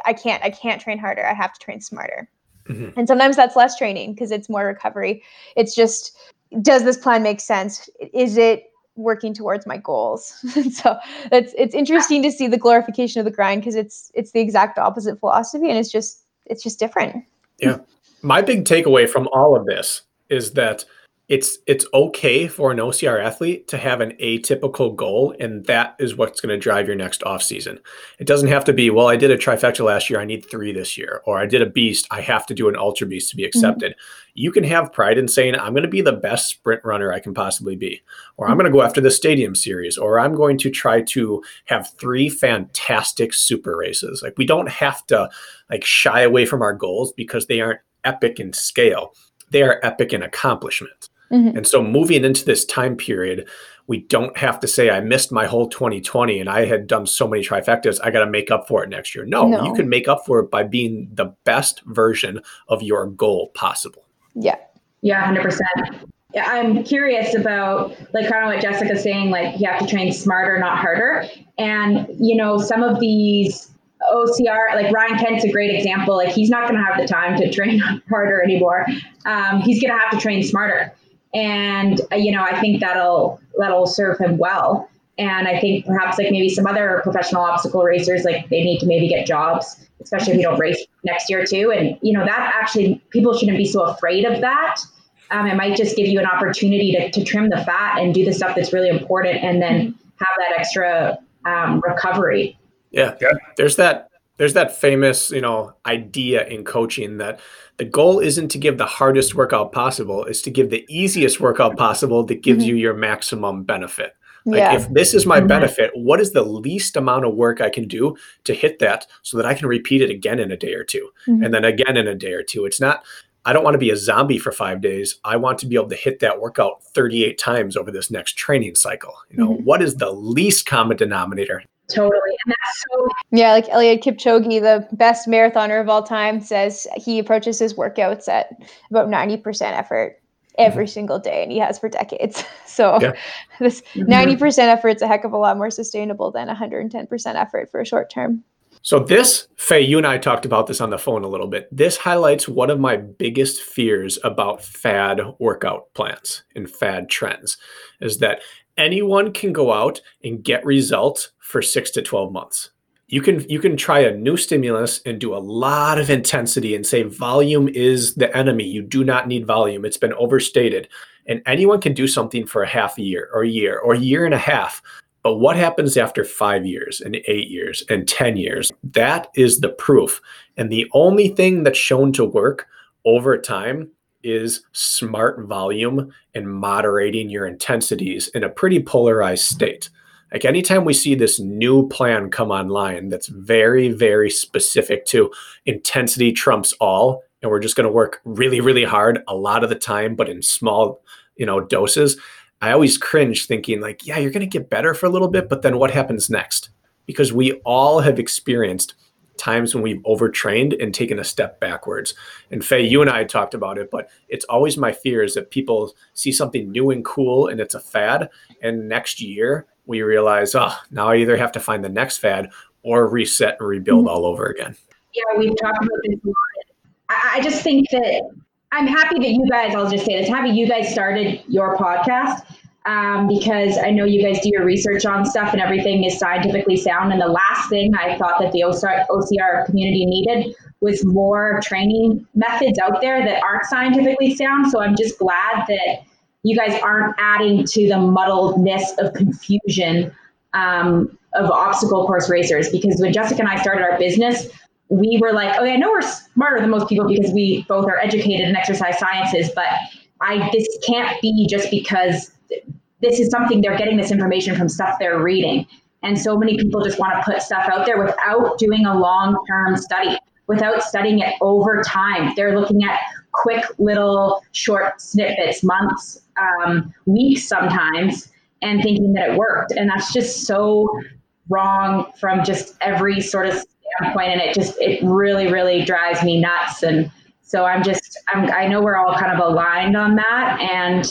i can't i can't train harder. I have to train smarter. Mm-hmm. and sometimes that's less training because it's more recovery. It's just does this plan make sense? Is it working towards my goals. So it's it's interesting to see the glorification of the grind because it's it's the exact opposite philosophy and it's just it's just different. Yeah. My big takeaway from all of this is that it's it's okay for an OCR athlete to have an atypical goal, and that is what's going to drive your next off season. It doesn't have to be, well, I did a trifecta last year, I need three this year, or I did a beast, I have to do an ultra beast to be mm-hmm. accepted. Mm-hmm. You can have pride in saying, I'm going to be the best sprint runner I can possibly be, or I'm going to go after the stadium series, or I'm going to try to have three fantastic super races. Like we don't have to like shy away from our goals because they aren't epic in scale they are epic in accomplishment. Mm-hmm. And so moving into this time period, we don't have to say I missed my whole 2020 and I had done so many trifectas, I got to make up for it next year. No, no, you can make up for it by being the best version of your goal possible. Yeah. Yeah, 100%. Yeah, I'm curious about like kind of what Jessica's saying, like you have to train smarter, not harder. And you know, some of these OCR, like Ryan Kent's a great example. Like he's not going to have the time to train harder anymore. Um, he's going to have to train smarter, and uh, you know I think that'll that'll serve him well. And I think perhaps like maybe some other professional obstacle racers, like they need to maybe get jobs, especially if you don't race next year too. And you know that actually people shouldn't be so afraid of that. Um, it might just give you an opportunity to, to trim the fat and do the stuff that's really important, and then have that extra um, recovery yeah. yeah. There's that there's that famous, you know, idea in coaching that the goal isn't to give the hardest workout possible, it's to give the easiest workout possible that gives mm-hmm. you your maximum benefit. Like yeah. if this is my mm-hmm. benefit, what is the least amount of work I can do to hit that so that I can repeat it again in a day or 2 mm-hmm. and then again in a day or two. It's not I don't want to be a zombie for 5 days. I want to be able to hit that workout 38 times over this next training cycle. You know, mm-hmm. what is the least common denominator? Totally. And that's so Yeah, like Eliud Kipchoge, the best marathoner of all time, says he approaches his workouts at about 90% effort every mm-hmm. single day and he has for decades. So yeah. this 90% mm-hmm. effort is a heck of a lot more sustainable than 110% effort for a short term. So this, Faye, you and I talked about this on the phone a little bit. This highlights one of my biggest fears about fad workout plans and fad trends is that anyone can go out and get results for six to 12 months. You can you can try a new stimulus and do a lot of intensity and say volume is the enemy. You do not need volume. It's been overstated. And anyone can do something for a half a year or a year or a year and a half. But what happens after five years and eight years and 10 years? That is the proof. And the only thing that's shown to work over time is smart volume and moderating your intensities in a pretty polarized state. Like anytime we see this new plan come online that's very, very specific to intensity trumps all, and we're just going to work really, really hard a lot of the time, but in small, you know, doses. I always cringe thinking like, yeah, you're going to get better for a little bit, but then what happens next? because we all have experienced times when we've overtrained and taken a step backwards. And Faye, you and I talked about it, but it's always my fear is that people see something new and cool and it's a fad. And next year we realize, oh, now I either have to find the next fad or reset and rebuild all over again. Yeah, we've talked about this a lot. I just think that I'm happy that you guys, I'll just say this, happy you guys started your podcast um, because I know you guys do your research on stuff and everything is scientifically sound. And the last thing I thought that the OCR, community needed was more training methods out there that aren't scientifically sound. So I'm just glad that you guys aren't adding to the muddledness of confusion um, of obstacle course racers. Because when Jessica and I started our business, we were like, okay, I know we're smarter than most people because we both are educated in exercise sciences, but I this can't be just because this is something they're getting this information from stuff they're reading. And so many people just want to put stuff out there without doing a long term study, without studying it over time. They're looking at quick little short snippets, months, um, weeks sometimes, and thinking that it worked. And that's just so wrong from just every sort of standpoint. And it just, it really, really drives me nuts. And so I'm just, I'm, I know we're all kind of aligned on that. And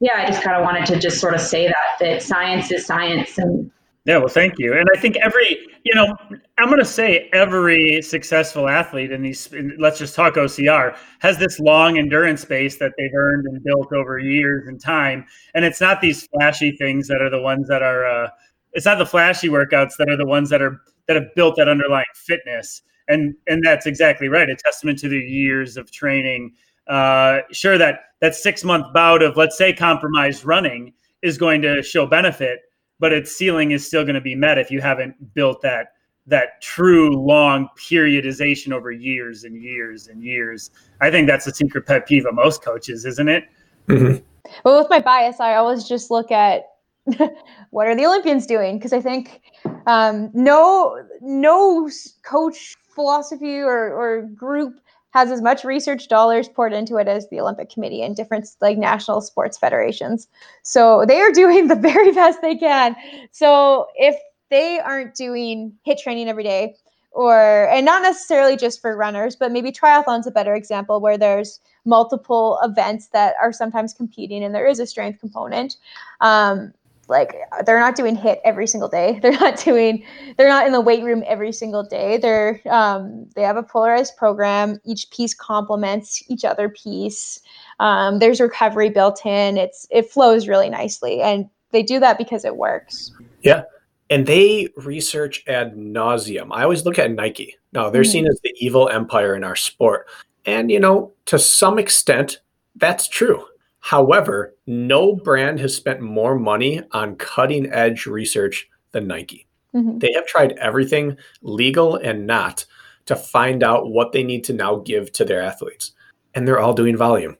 yeah, I just kind of wanted to just sort of say that that science is science and yeah, well, thank you. And I think every, you know, I'm going to say every successful athlete in these, in, let's just talk OCR, has this long endurance base that they've earned and built over years and time. And it's not these flashy things that are the ones that are, uh, it's not the flashy workouts that are the ones that are, that have built that underlying fitness. And, and that's exactly right. A testament to the years of training uh, sure that that six month bout of let's say compromised running is going to show benefit, but its ceiling is still going to be met if you haven't built that that true long periodization over years and years and years. I think that's a secret pet peeve of most coaches, isn't it? Mm-hmm. Well, with my bias, I always just look at what are the Olympians doing because I think um, no no coach philosophy or, or group has as much research dollars poured into it as the Olympic Committee and different like national sports federations. So they are doing the very best they can. So if they aren't doing HIIT training every day, or and not necessarily just for runners, but maybe triathlon's a better example where there's multiple events that are sometimes competing and there is a strength component. Um, like they're not doing HIIT every single day. They're not doing they're not in the weight room every single day. They're um, they have a polarized program. Each piece complements each other piece. Um, there's recovery built in. It's it flows really nicely. And they do that because it works. Yeah. And they research ad nauseum. I always look at nike. Now they're mm-hmm. seen as the evil empire in our sport. And you know to some extent that's true However, no brand has spent more money on cutting edge research than Nike. Mm-hmm. They have tried everything, legal and not, to find out what they need to now give to their athletes. And they're all doing volume.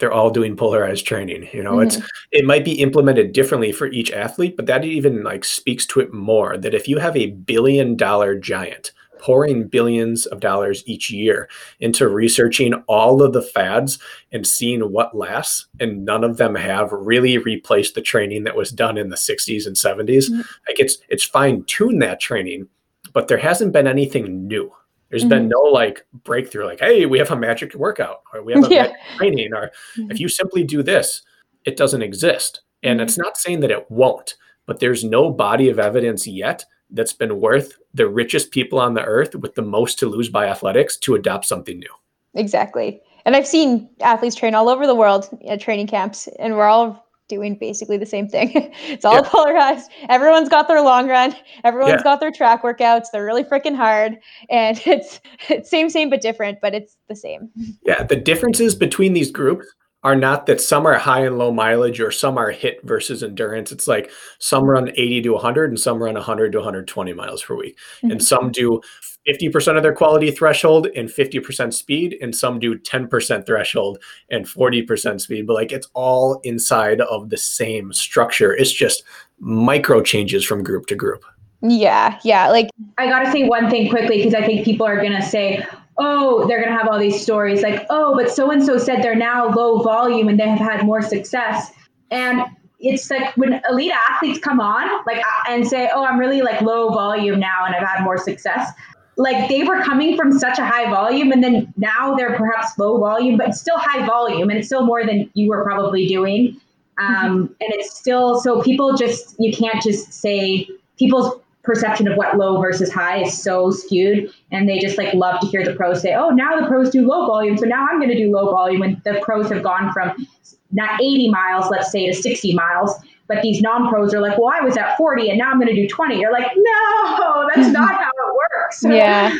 They're all doing polarized training. You know, mm-hmm. it's it might be implemented differently for each athlete, but that even like speaks to it more that if you have a billion dollar giant pouring billions of dollars each year into researching all of the fads and seeing what lasts. And none of them have really replaced the training that was done in the 60s and 70s. Mm-hmm. Like it's it's fine tune that training, but there hasn't been anything new. There's mm-hmm. been no like breakthrough, like, hey, we have a magic workout, or we have a yeah. magic training, or mm-hmm. if you simply do this, it doesn't exist. And mm-hmm. it's not saying that it won't, but there's no body of evidence yet that's been worth the richest people on the earth with the most to lose by athletics to adopt something new. Exactly. And I've seen athletes train all over the world at training camps, and we're all doing basically the same thing. it's all yeah. polarized. Everyone's got their long run. Everyone's yeah. got their track workouts. They're really freaking hard, and it's, it's same, same but different, but it's the same. Yeah, the differences between these groups are not that some are high and low mileage or some are HIIT versus endurance. It's like some run 80 to 100 and some run 100 to 120 miles per week. Mm-hmm. And some do 50% of their quality threshold and 50% speed, and some do 10% threshold and 40% speed. But like it's all inside of the same structure. It's just micro changes from group to group. Yeah, yeah. Like I got to say one thing quickly because I think people are going to say, oh, they're going to have all these stories like, oh, but so and so said they're now low volume and they have had more success. And it's like when elite athletes come on like and say oh i'm really like low volume now and i've had more success like they were coming from such a high volume and then now they're perhaps low volume but still high volume and it's still more than you were probably doing um, mm-hmm. and it's still so people just you can't just say people's perception of what low versus high is so skewed and they just like love to hear the pros say oh now the pros do low volume so now i'm going to do low volume and the pros have gone from not 80 miles let's say to 60 miles but these non-pros are like well i was at 40 and now i'm going to do 20 you're like no that's mm-hmm. not how it works. Yeah.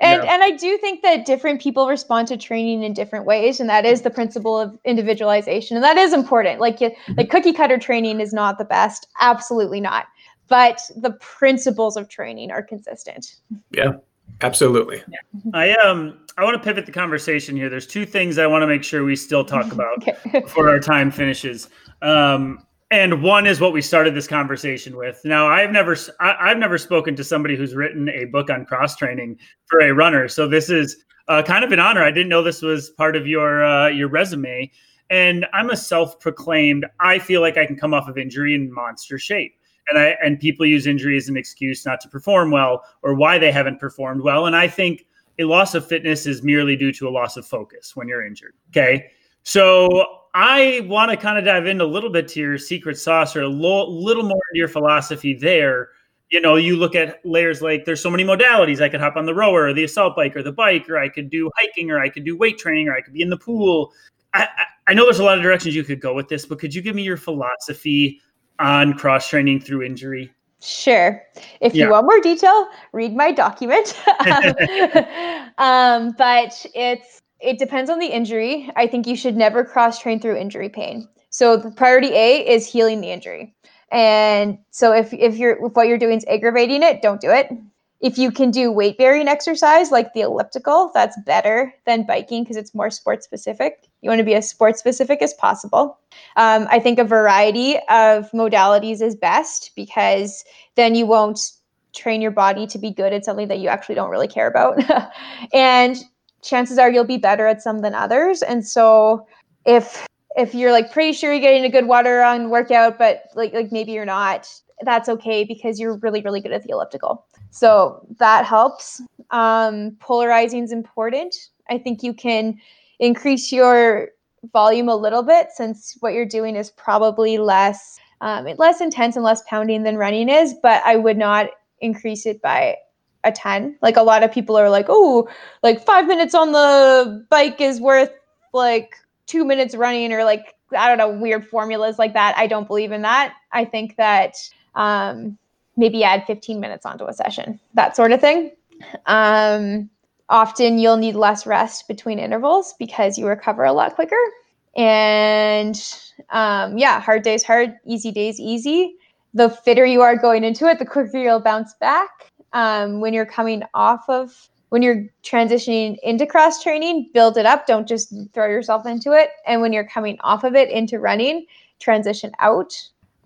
And yeah. and I do think that different people respond to training in different ways, and that is the principle of individualization, and that is important. Like like cookie cutter training is not the best, absolutely not but the principles of training are consistent. Yeah, absolutely. I um I want to pivot the conversation here. There's two things I want to make sure we still talk about okay. before our time finishes. Um, and one is what we started this conversation with. Now, I've never I, have never spoken to somebody who's written a book on cross training for a runner, so this is uh, kind of an honor. I didn't know this was part of your uh, your resume, and I'm a self proclaimed. I feel like I can come off of injury in monster shape and I and people use injury as an excuse not to perform well or why they haven't performed well. And I think a loss of fitness is merely due to a loss of focus when you're injured. Okay. So I want to kind of dive into a little bit to your secret sauce or a lo- little more into your philosophy there. You know, you look at layers like there's so many modalities. I could hop on the rower or the assault bike or the bike, or I could do hiking or I could do weight training or I could be in the pool. I, I, I know there's a lot of directions you could go with this, but could you give me your philosophy on cross training through injury? Sure. If yeah. you want more detail, read my document. um, but it's it depends on the injury. I think you should never cross train through injury pain. So the priority A is healing the injury. And so if if you're if what you're doing is aggravating it, don't do it. If you can do weight bearing exercise like the elliptical, that's better than biking because it's more sport specific. You want to be as sport specific as possible. Um, I think a variety of modalities is best because then you won't train your body to be good at something that you actually don't really care about. and chances are you'll be better at some than others. And so if if you're like pretty sure you're getting a good water on workout, but like like maybe you're not, that's okay because you're really really good at the elliptical. So that helps. Um, polarizing is important. I think you can increase your volume a little bit since what you're doing is probably less um, less intense and less pounding than running is. But I would not increase it by a ton. Like a lot of people are like, oh, like five minutes on the bike is worth like two minutes running, or like I don't know, weird formulas like that. I don't believe in that. I think that um, maybe add 15 minutes onto a session, that sort of thing. Um, often you'll need less rest between intervals because you recover a lot quicker. And um, yeah, hard days hard, easy days easy. The fitter you are going into it, the quicker you'll bounce back. Um, when you're coming off of, when you're transitioning into cross training, build it up. Don't just throw yourself into it. And when you're coming off of it into running, transition out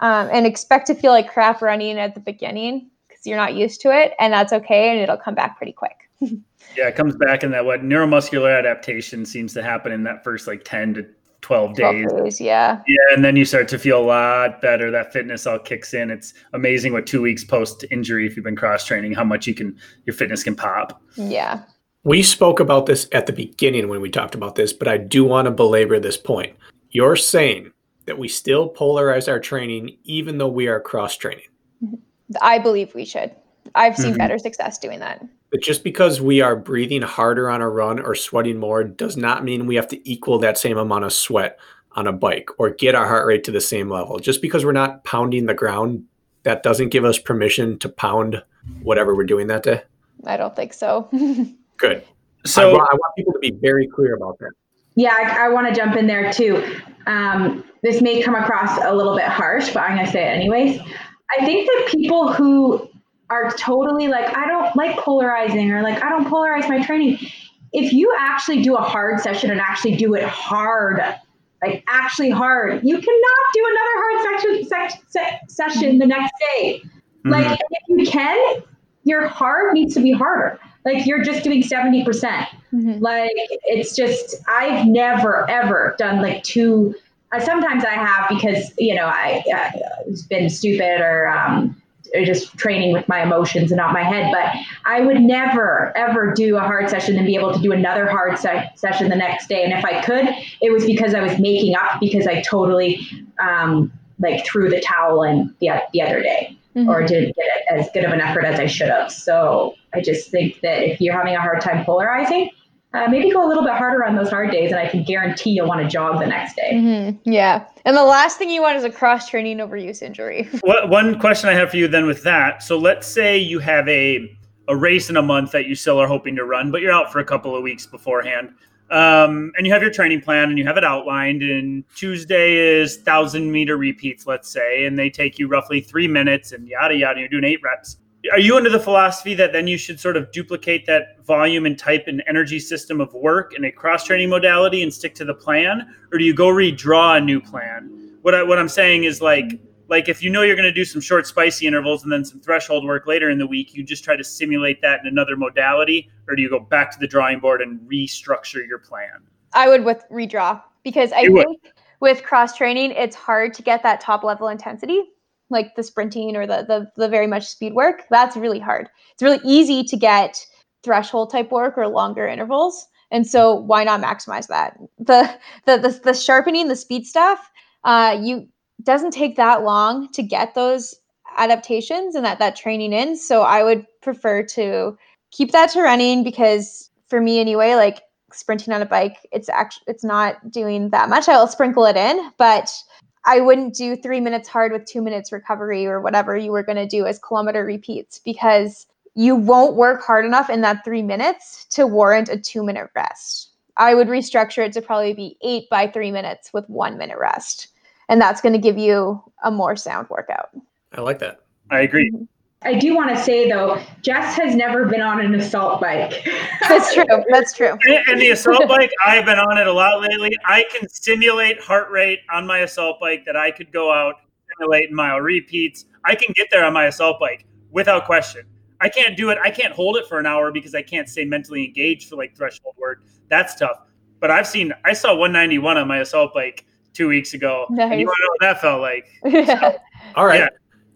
um, and expect to feel like crap running at the beginning because you're not used to it, and that's okay, and it'll come back pretty quick. yeah, it comes back in that what neuromuscular adaptation seems to happen in that first like ten to 12 days. 12 days. Yeah. Yeah. And then you start to feel a lot better. That fitness all kicks in. It's amazing what two weeks post injury, if you've been cross training, how much you can, your fitness can pop. Yeah. We spoke about this at the beginning when we talked about this, but I do want to belabor this point. You're saying that we still polarize our training even though we are cross training. Mm-hmm. I believe we should. I've seen mm-hmm. better success doing that. But just because we are breathing harder on a run or sweating more does not mean we have to equal that same amount of sweat on a bike or get our heart rate to the same level. Just because we're not pounding the ground, that doesn't give us permission to pound whatever we're doing that day. I don't think so. Good. So I want, I want people to be very clear about that. Yeah, I, I want to jump in there too. Um, this may come across a little bit harsh, but I'm going to say it anyways. I think that people who are totally like, I don't like polarizing or like, I don't polarize my training. If you actually do a hard session and actually do it hard, like actually hard, you cannot do another hard section, se- se- session the next day. Mm-hmm. Like, if you can, your hard needs to be harder. Like, you're just doing 70%. percent mm hmm Like, it's just, I've never, ever done like two uh, sometimes I have because you know I it's been stupid or um, or just training with my emotions and not my head. But I would never ever do a hard session and be able to do another hard se- session the next day. And if I could, it was because I was making up because I totally um, like threw the towel in the the other day. Mm-hmm. Or didn't get it as good of an effort as I should have. So I just think that if you're having a hard time polarizing, uh, maybe go a little bit harder on those hard days, and I can guarantee you'll want to jog the next day. Mm-hmm. Yeah. And the last thing you want is a cross training overuse injury. what, one question I have for you then with that. So let's say you have a, a race in a month that you still are hoping to run, but you're out for a couple of weeks beforehand. Um, and you have your training plan and you have it outlined. And Tuesday is thousand meter repeats, let's say, and they take you roughly three minutes and yada yada. You're doing eight reps are you under the philosophy that then you should sort of duplicate that volume and type and energy system of work in a cross training modality and stick to the plan? Or do you go redraw a new plan? What, I, what i'm saying is like like if you know you're going to do some short spicy intervals and then some threshold work later in the week you just try to simulate that in another modality? Or do you go back to the drawing board and restructure your plan? I would with redraw. Because i you think would. with cross training it's hard to get that top level intensity like the sprinting or the, the the very much speed work that's really hard. It's really easy to get threshold type work or longer intervals and so why not maximize that? The the the, the sharpening the speed stuff uh you doesn't take that long to get those adaptations and that that training in so i would prefer to keep that to running because for me anyway like sprinting on a bike it's actually it's not doing that much. I'll sprinkle it in but I wouldn't do three minutes hard with two minutes recovery or whatever you were going to do as kilometer repeats because you won't work hard enough in that three minutes to warrant a two minute rest. I would restructure it to probably be eight by three minutes with one minute rest. And that's going to give you a more sound workout. I like that. I agree. Mm-hmm. I do want to say though, Jess has never been on an assault bike. That's true. That's true. And the assault bike, I've been on it a lot lately. I can simulate heart rate on my assault bike that I could go out simulate mile repeats. I can get there on my assault bike without question. I can't do it. I can't hold it for an hour because I can't stay mentally engaged for like threshold work. That's tough. But I've seen. I saw 191 on my assault bike two weeks ago. Nice. And you want to know what that felt like? So, All right. Yeah.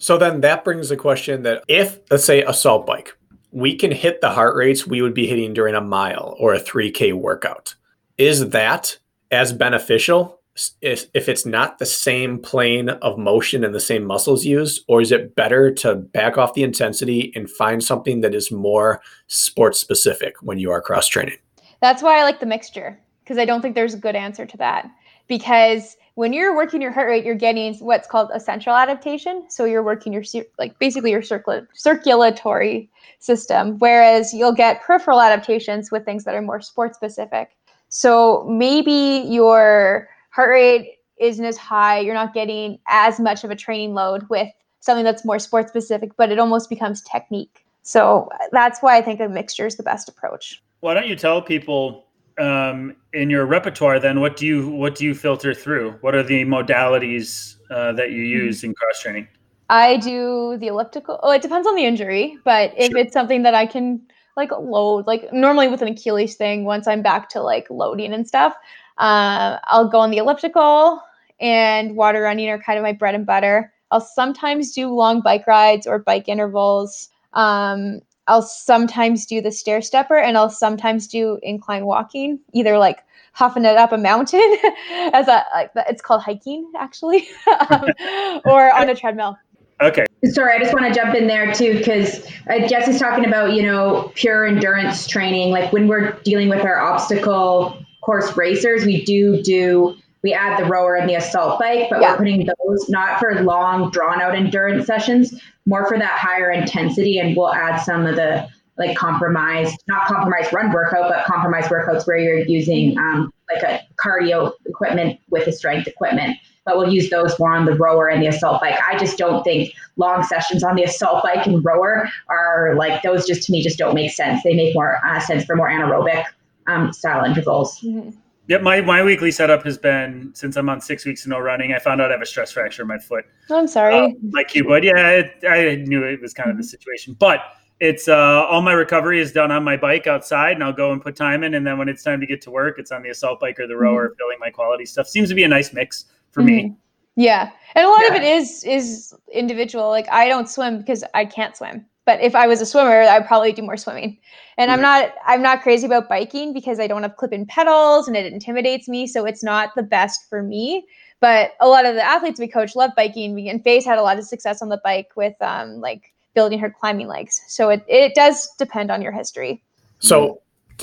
So then that brings the question that if, let's say, assault bike, we can hit the heart rates we would be hitting during a mile or a 3K workout. Is that as beneficial if, if it's not the same plane of motion and the same muscles used? Or is it better to back off the intensity and find something that is more sports specific when you are cross training? That's why I like the mixture because I don't think there's a good answer to that. Because when you're working your heart rate, you're getting what's called a central adaptation. So you're working your like basically your circul- circulatory system, whereas you'll get peripheral adaptations with things that are more sport specific. So maybe your heart rate isn't as high, you're not getting as much of a training load with something that's more sport specific, but it almost becomes technique. So that's why I think a mixture is the best approach. Why don't you tell people um, in your repertoire, then what do you what do you filter through? What are the modalities uh, that you use mm-hmm. in cross training? I do the elliptical. Oh, it depends on the injury, but if sure. it's something that I can like load, like normally with an Achilles thing, once I'm back to like loading and stuff, uh, I'll go on the elliptical and water running are kind of my bread and butter. I'll sometimes do long bike rides or bike intervals. Um, I'll sometimes do the stair stepper and I'll sometimes do incline walking, either like huffing it up a mountain as a like it's called hiking actually, um, or on a treadmill. Okay. Sorry, I just want to jump in there too because uh, Jess's talking about you know pure endurance training. Like when we're dealing with our obstacle course racers, we do do we add the rower and the assault bike, but yeah. we're putting those not for long, drawn out endurance sessions, more for that higher intensity. And we'll add some of the like compromised, not compromised run workout, but compromised workouts where you're using um, like a cardio equipment with a strength equipment. But we'll use those more on the rower and the assault bike. I just don't think long sessions on the assault bike and rower are like those. Just to me, just don't make sense. They make more uh, sense for more anaerobic um, style intervals. Mm-hmm. Yep, my, my weekly setup has been since I'm on six weeks of no running. I found out I have a stress fracture in my foot. Oh, I'm sorry. Uh, my cuboid. Yeah, it, I knew it was kind of the situation, but it's uh, all my recovery is done on my bike outside, and I'll go and put time in. And then when it's time to get to work, it's on the assault bike or the rower, mm-hmm. filling my quality stuff. Seems to be a nice mix for me. Mhm. Yeah. And a lot of it is is individual. Like I don't swim because I can't swim. But if I was a swimmer, I'd probably do more swimming. And I'm not I'm not crazy about biking because I don't have clip-in pedals and it intimidates me, so it's not the best for me. But a lot of the athletes we coach love biking and Faye's had a lot of success on the bike with um like building her climbing legs. So it, it does depend on your history. So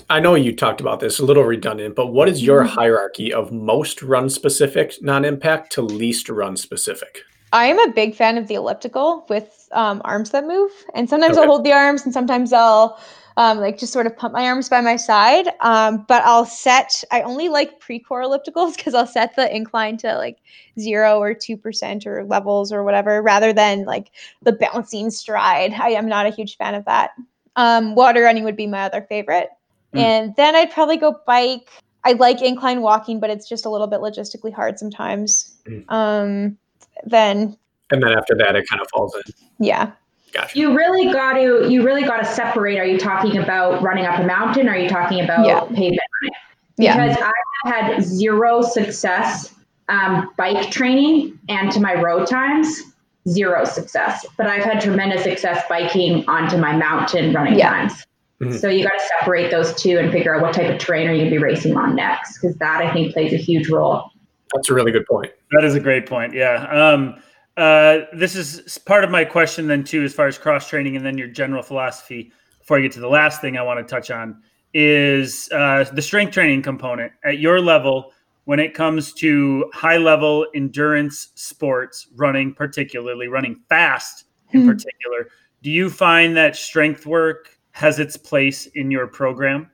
I know you talked about this a little redundant, but what is your Mhm. hierarchy of most run specific non impact to least run specific? I am a big fan of the elliptical with um, arms that move, and sometimes Okay. I'll hold the arms, and sometimes I'll um, like just sort of pump my arms by my side. Um, but I'll set. I only like Precor ellipticals because I'll set the incline to like zero or two percent or levels or whatever, rather than like the bouncing stride. I am not a huge fan of that. Um, water running would be my other favorite, Mm. and then I'd probably go bike. I like incline walking, but it's just a little bit logistically hard sometimes. Mm. Um, then And then after that, it kind of falls in. yeah. Gotcha. You really got to you really got to separate. Are you talking about running up a mountain? Or are you talking about Yeah. pavement running? Yeah. Because I have had zero success um, bike training and to my road times, zero success. But I've had tremendous success biking onto my mountain running Yeah. times. Mhm. So you got to separate those two and figure out what type of terrain are you going to be racing on next, because that I think plays a huge role. That's a really good point. That is a great point. Yeah. Um, uh, this is part of my question then too, as far as cross training and then your general philosophy. Before I get to the last thing I want to touch on is uh, the strength training component at your level when it comes to high level endurance sports, running particularly, running fast in Mhm. particular. Do you find that strength work has its place in your program?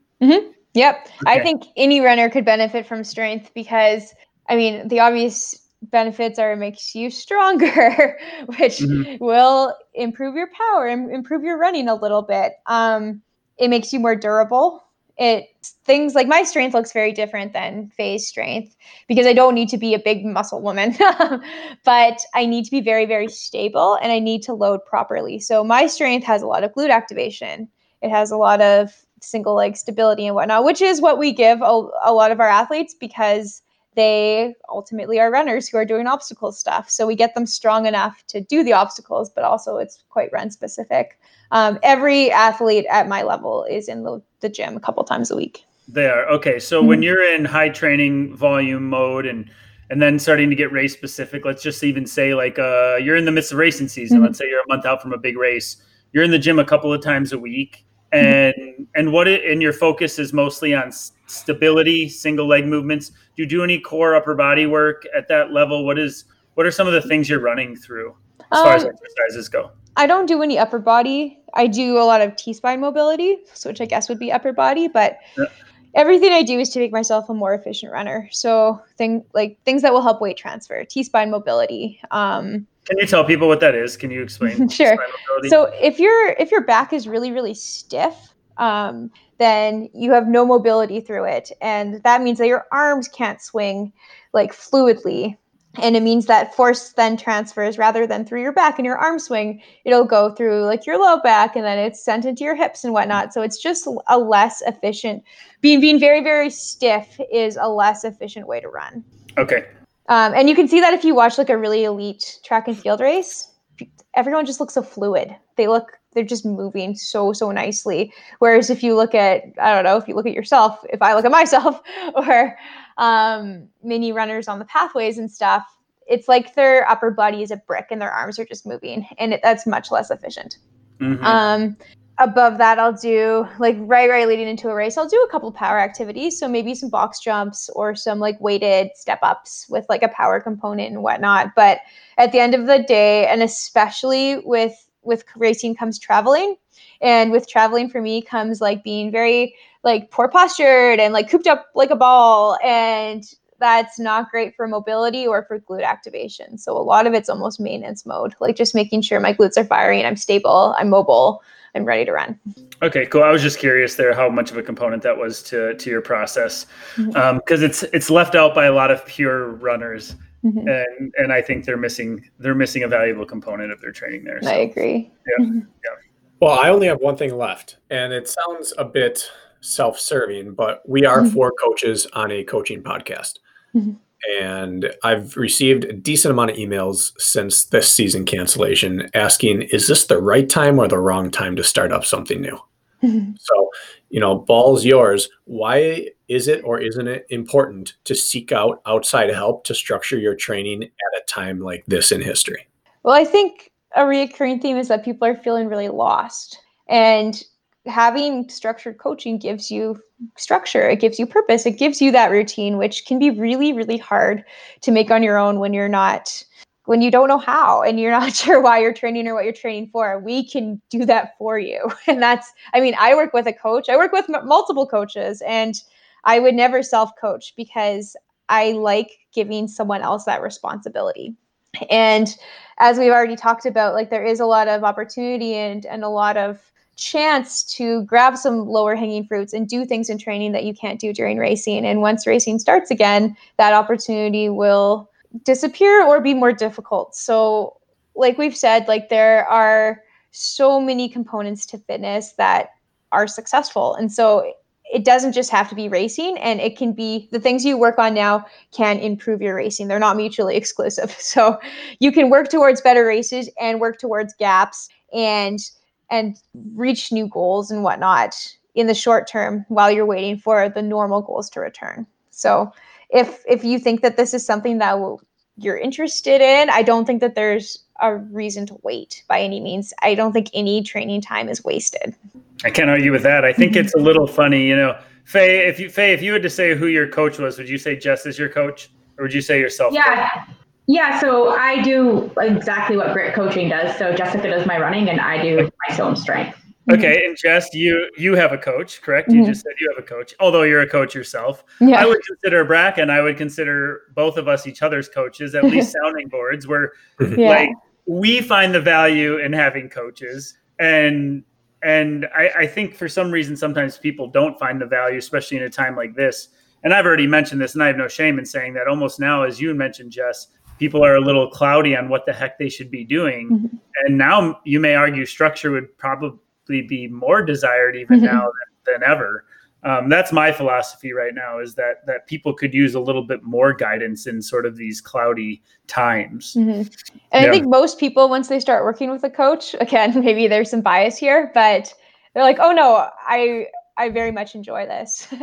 Yep. I think any runner could benefit from strength because, I mean, the obvious benefits are it makes you stronger, which Mhm. will improve your power and improve your running a little bit. Um, it makes you more durable. It things like my strength looks very different than Faye's strength because I don't need to be a big muscle woman, but I need to be very, very stable and I need to load properly. So my strength has a lot of glute activation. It has a lot of single leg stability and whatnot, which is what we give a, a lot of our athletes because they ultimately are runners who are doing obstacle stuff. So we get them strong enough to do the obstacles, but also it's quite run specific. Um, every athlete at my level is in the, the gym a couple times a week. They are okay. So when you're in high training volume mode and and then starting to get race specific, let's just even say like uh, you're in the midst of racing season. Mhm. Let's say you're a month out from a big race. You're in the gym a couple of times a week, and and what it and your focus is mostly on stability, single leg movements. Do you do any core upper body work at that level? What is what are some of the things you're running through as far as Um, exercises go? I don't do any upper body. I do a lot of T spine mobility, which I guess would be upper body, but Yeah. everything I do is to make myself a more efficient runner. So thing like things that will help weight transfer, T spine mobility. Um, Can you tell people what that is? Can you explain? Sure. so if your if your back is really really stiff, um, then you have no mobility through it, and that means that your arms can't swing like fluidly. And it means that force then transfers rather than through your back and your arm swing, it'll go through like your low back and then it's sent into your hips and whatnot. So it's just a less efficient. Being being very very stiff is a less efficient way to run. okay. Um, and you can see that if you watch like a really elite track and field race, everyone just looks so fluid. They look, they're just moving so, so nicely. Whereas if you look at, I don't know, if you look at yourself, if I look at myself or um, mini runners on the pathways and stuff, it's like their upper body is a brick and their arms are just moving. And it, that's much less efficient. Mhm. Um, above that, I'll do like right, right leading into a race. I'll do a couple power activities. So maybe some box jumps or some like weighted step ups with like a power component and whatnot. But at the end of the day, and especially with with racing comes traveling, and with traveling for me comes like being very like poor postured and like cooped up like a ball and that's not great for mobility or for glute activation. So a lot of it's almost maintenance mode, like just making sure my glutes are firing, I'm stable, I'm mobile, I'm ready to run. Okay, cool. I was just curious there how much of a component that was to to your process, mm-hmm. um, because it's it's left out by a lot of pure runners, Mhm. and and I think they're missing they're missing a valuable component of their training there. So. I agree. Yeah. Well, I only have one thing left, and it sounds a bit self serving, but we are Mhm. four coaches on a coaching podcast. Mhm. and I've received a decent amount of emails since this season cancellation asking, is this the right time or the wrong time to start up something new? so, you know, ball's yours. Why is it or isn't it important to seek out outside help to structure your training at a time like this in history? Well, I think a recurring theme is that people are feeling really lost. And having structured coaching gives you structure, it gives you purpose, it gives you that routine, which can be really, really hard to make on your own when you're not when you don't know how and you're not sure why you're training or what you're training for we can do that for you and that's i mean i work with a coach i work with m- multiple coaches and i would never self coach because i like giving someone else that responsibility and as we've already talked about like there is a lot of opportunity and and a lot of chance to grab some lower hanging fruits and do things in training that you can't do during racing. And once racing starts again, that opportunity will disappear or be more difficult. So, like we've said, like there are so many components to fitness that are successful. And so it doesn't just have to be racing and it can be the things you work on now can improve your racing. They're not mutually exclusive. So you can work towards better races and work towards gaps and and reach new goals and whatnot in the short term while you're waiting for the normal goals to return. So if if you think that this is something that will, you're interested in, I don't think that there's a reason to wait by any means. I don't think any training time is wasted. I can't argue with that. I think mm-hmm. it's a little funny, you know. Faye, if you Faye, if you had to say who your coach was, would you say Jess is your coach, or would you say yourself? Yeah, yeah, so I do exactly what grit coaching does. So Jessica does my running and I do my film strength. Okay, and Jess, you you have a coach, correct? You mm-hmm. just said you have a coach, although you're a coach yourself. Yeah. I would consider Bracken, I would consider both of us each other's coaches, at least sounding boards, where yeah. like we find the value in having coaches. And and I, I think for some reason sometimes people don't find the value, especially in a time like this. And I've already mentioned this, and I have no shame in saying that almost now, as you mentioned, Jess, people are a little cloudy on what the heck they should be doing. Mm-hmm. And now you may argue structure would probably be more desired even mm-hmm. now than, than ever. Um, that's my philosophy right now is that that people could use a little bit more guidance in sort of these cloudy times. Mm-hmm. And yeah. I think most people, once they start working with a coach, again, maybe there's some bias here, but they're like, "Oh no, I I very much enjoy this."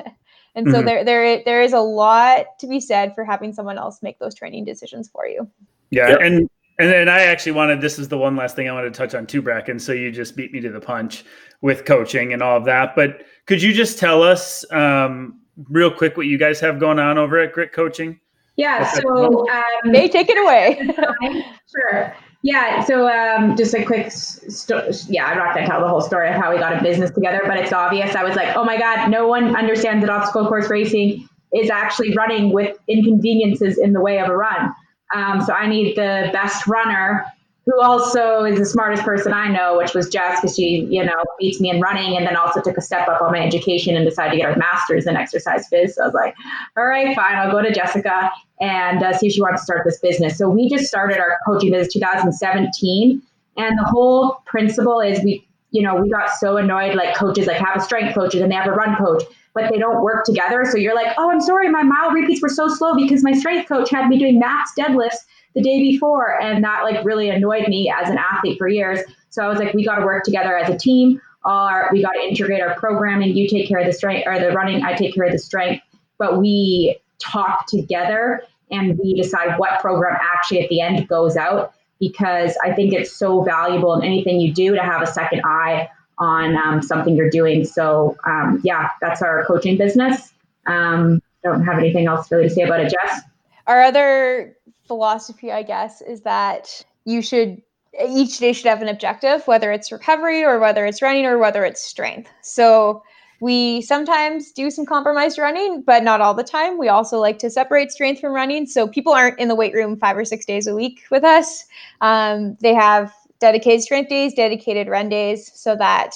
And so mm-hmm. there there there is a lot to be said for having someone else make those training decisions for you. Yeah, yep. and and then I actually wanted this is the one last thing I wanted to touch on too, Bracken. So you just beat me to the punch with coaching and all of that. But could you just tell us um, real quick what you guys have going on over at Grit Coaching? Yeah, so um, they take it away. sure. Yeah, so um, just a quick, st- yeah, I'm not going to tell the whole story of how we got a business together, but it's obvious. I was like, oh my God, no one understands that obstacle course racing is actually running with inconveniences in the way of a run. Um, so I need the best runner who also is the smartest person I know, which was Jess, because she, you know, beats me in running and then also took a step up on my education and decided to get her master's in exercise phys. So I was like, all right, fine, I'll go to Jessica and uh, see if she wants to start this business. So we just started our coaching business 2017. And the whole principle is we, you know, we got so annoyed, like coaches like have a strength coach and they have a run coach, but they don't work together. So you're like, oh, I'm sorry, my mile repeats were so slow because my strength coach had me doing max deadlifts the day before. And that like really annoyed me as an athlete for years. So I was like, we got to work together as a team. or we got to integrate our programming. You take care of the strength or the running. I take care of the strength. But we talk together and we decide what program actually at the end goes out because I think it's so valuable in anything you do to have a second eye on um, something you're doing. So um, yeah, that's our coaching business. Um, don't have anything else really to say about it, Jess. Our other philosophy, I guess, is that you should each day should have an objective, whether it's recovery or whether it's running or whether it's strength. So we sometimes do some compromised running, but not all the time. We also like to separate strength from running. So people aren't in the weight room five or six days a week with us. Um, they have dedicated strength days, dedicated run days, so that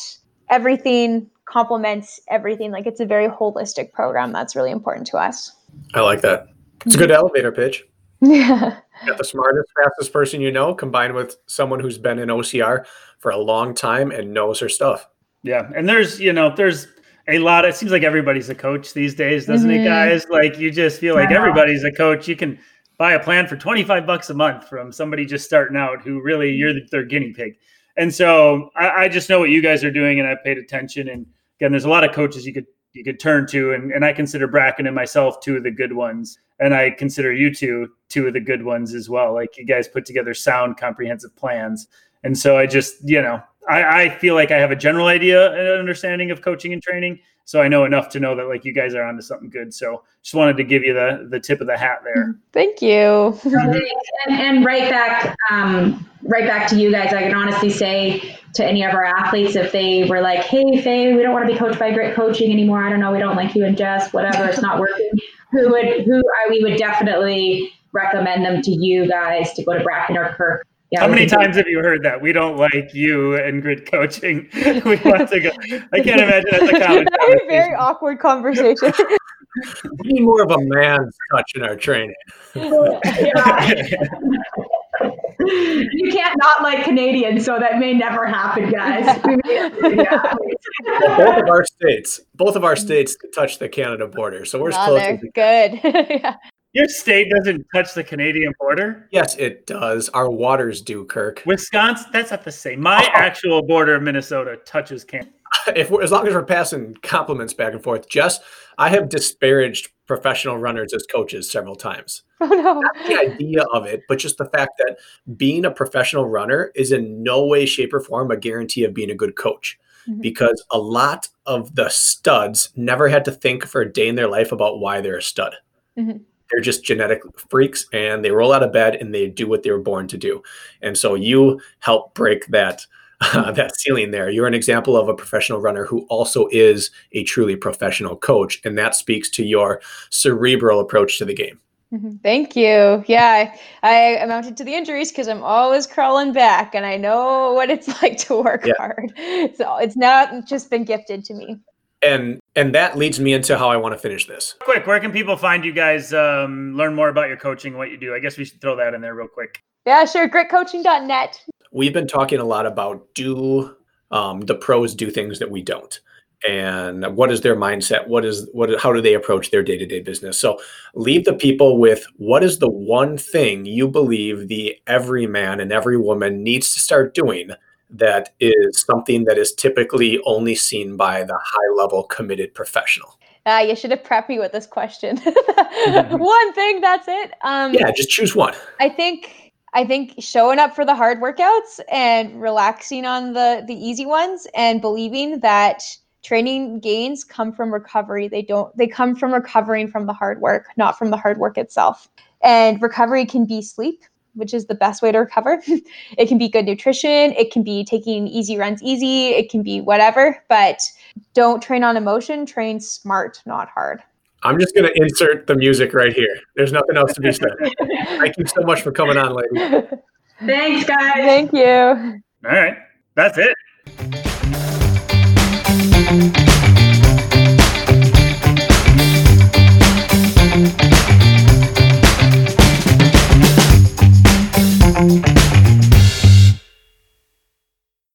everything complements everything. Like it's a very holistic program. That's really important to us. I like that. It's a good elevator pitch. Yeah. Got the smartest, fastest person you know, combined with someone who's been in OCR for a long time and knows her stuff. Yeah, and there's you know there's a lot. It seems like everybody's a coach these days, doesn't Mhm. it, guys? Like you just feel like everybody's a coach. You can buy a plan for 25 bucks a month from somebody just starting out who really you're the- their guinea pig. And so I, I just know what you guys are doing and I paid attention. And again, there's a lot of coaches you could you could turn to and, and I consider Bracken and myself two of the good ones. And I consider you two two of the good ones as well. Like you guys put together sound comprehensive plans. And so I just, you know, I, I feel like I have a general idea and understanding of coaching and training. So I know enough to know that like you guys are onto something good. So just wanted to give you the the tip of the hat there. Thank you. and, and right back, um, right back to you guys. I can honestly say to any of our athletes, if they were like, "Hey, Faye, we don't want to be coached by Grit Coaching anymore. I don't know, we don't like you and Jess. Whatever, it's not working." Who would who I, we would definitely recommend them to you guys to go to Bracken or Kirk. Yeah, How many times have you heard that? We don't like you and grit coaching. we want to go. I can't imagine that's a common That would be a very awkward conversation. We need more of a man's touch in our training. You can't not like Canadians, so that may never happen, guys. Yeah. both of our states, both of our states touch the Canada border, so we're as Oh, close. As good. yeah. Your state doesn't touch the Canadian border. yes, it does. Our waters do, Kirk. Wisconsin, that's not the same. My Oh. actual border of Minnesota touches Canada. If we're, as long as we're passing compliments back and forth, Jess, I have disparaged professional runners as coaches several times. Oh no. the idea of it, but just the fact that being a professional runner is in no way, shape, or form a guarantee of being a good coach. Mhm. Because a lot of the studs never had to think for a day in their life about why they're a stud. Mhm. They're just genetic freaks and they roll out of bed and they do what they were born to do. And so you help break that. that ceiling there. You're an example of a professional runner who also is a truly professional coach. And that speaks to your cerebral approach to the game. Mhm. Thank you. Yeah, I, I amounted to the injuries because I'm always crawling back, and I know what it's like to work Yeah. hard. So it's not just been gifted to me. And and that leads me into how I want to finish this. Quick, where can people find you guys? Um, learn more about your coaching, what you do. I guess we should throw that in there real quick. Yeah, sure. Gritcoaching.net. We've been talking a lot about do um, the pros do things that we don't, and what is their mindset? What is what? How do they approach their day to day business? So leave the people with what is the one thing you believe the every man and every woman needs to start doing that is something that is typically only seen by the high level committed professional. Uh, you should have prepped me with this question. One thing, that's it. Um, Yeah, just choose one. I think I think showing up for the hard workouts and relaxing on the the easy ones and believing that training gains come from recovery. They don't they come from recovering from the hard work, not from the hard work itself. And recovery can be sleep, which is the best way to recover. it can be good nutrition, it can be taking easy runs easy, it can be whatever, but don't train on emotion, train smart, not hard. I'm just going to insert the music right here. There's nothing else to be said. Thank you so much for coming on, lady. Thanks, guys. Thank you. All right, that's it.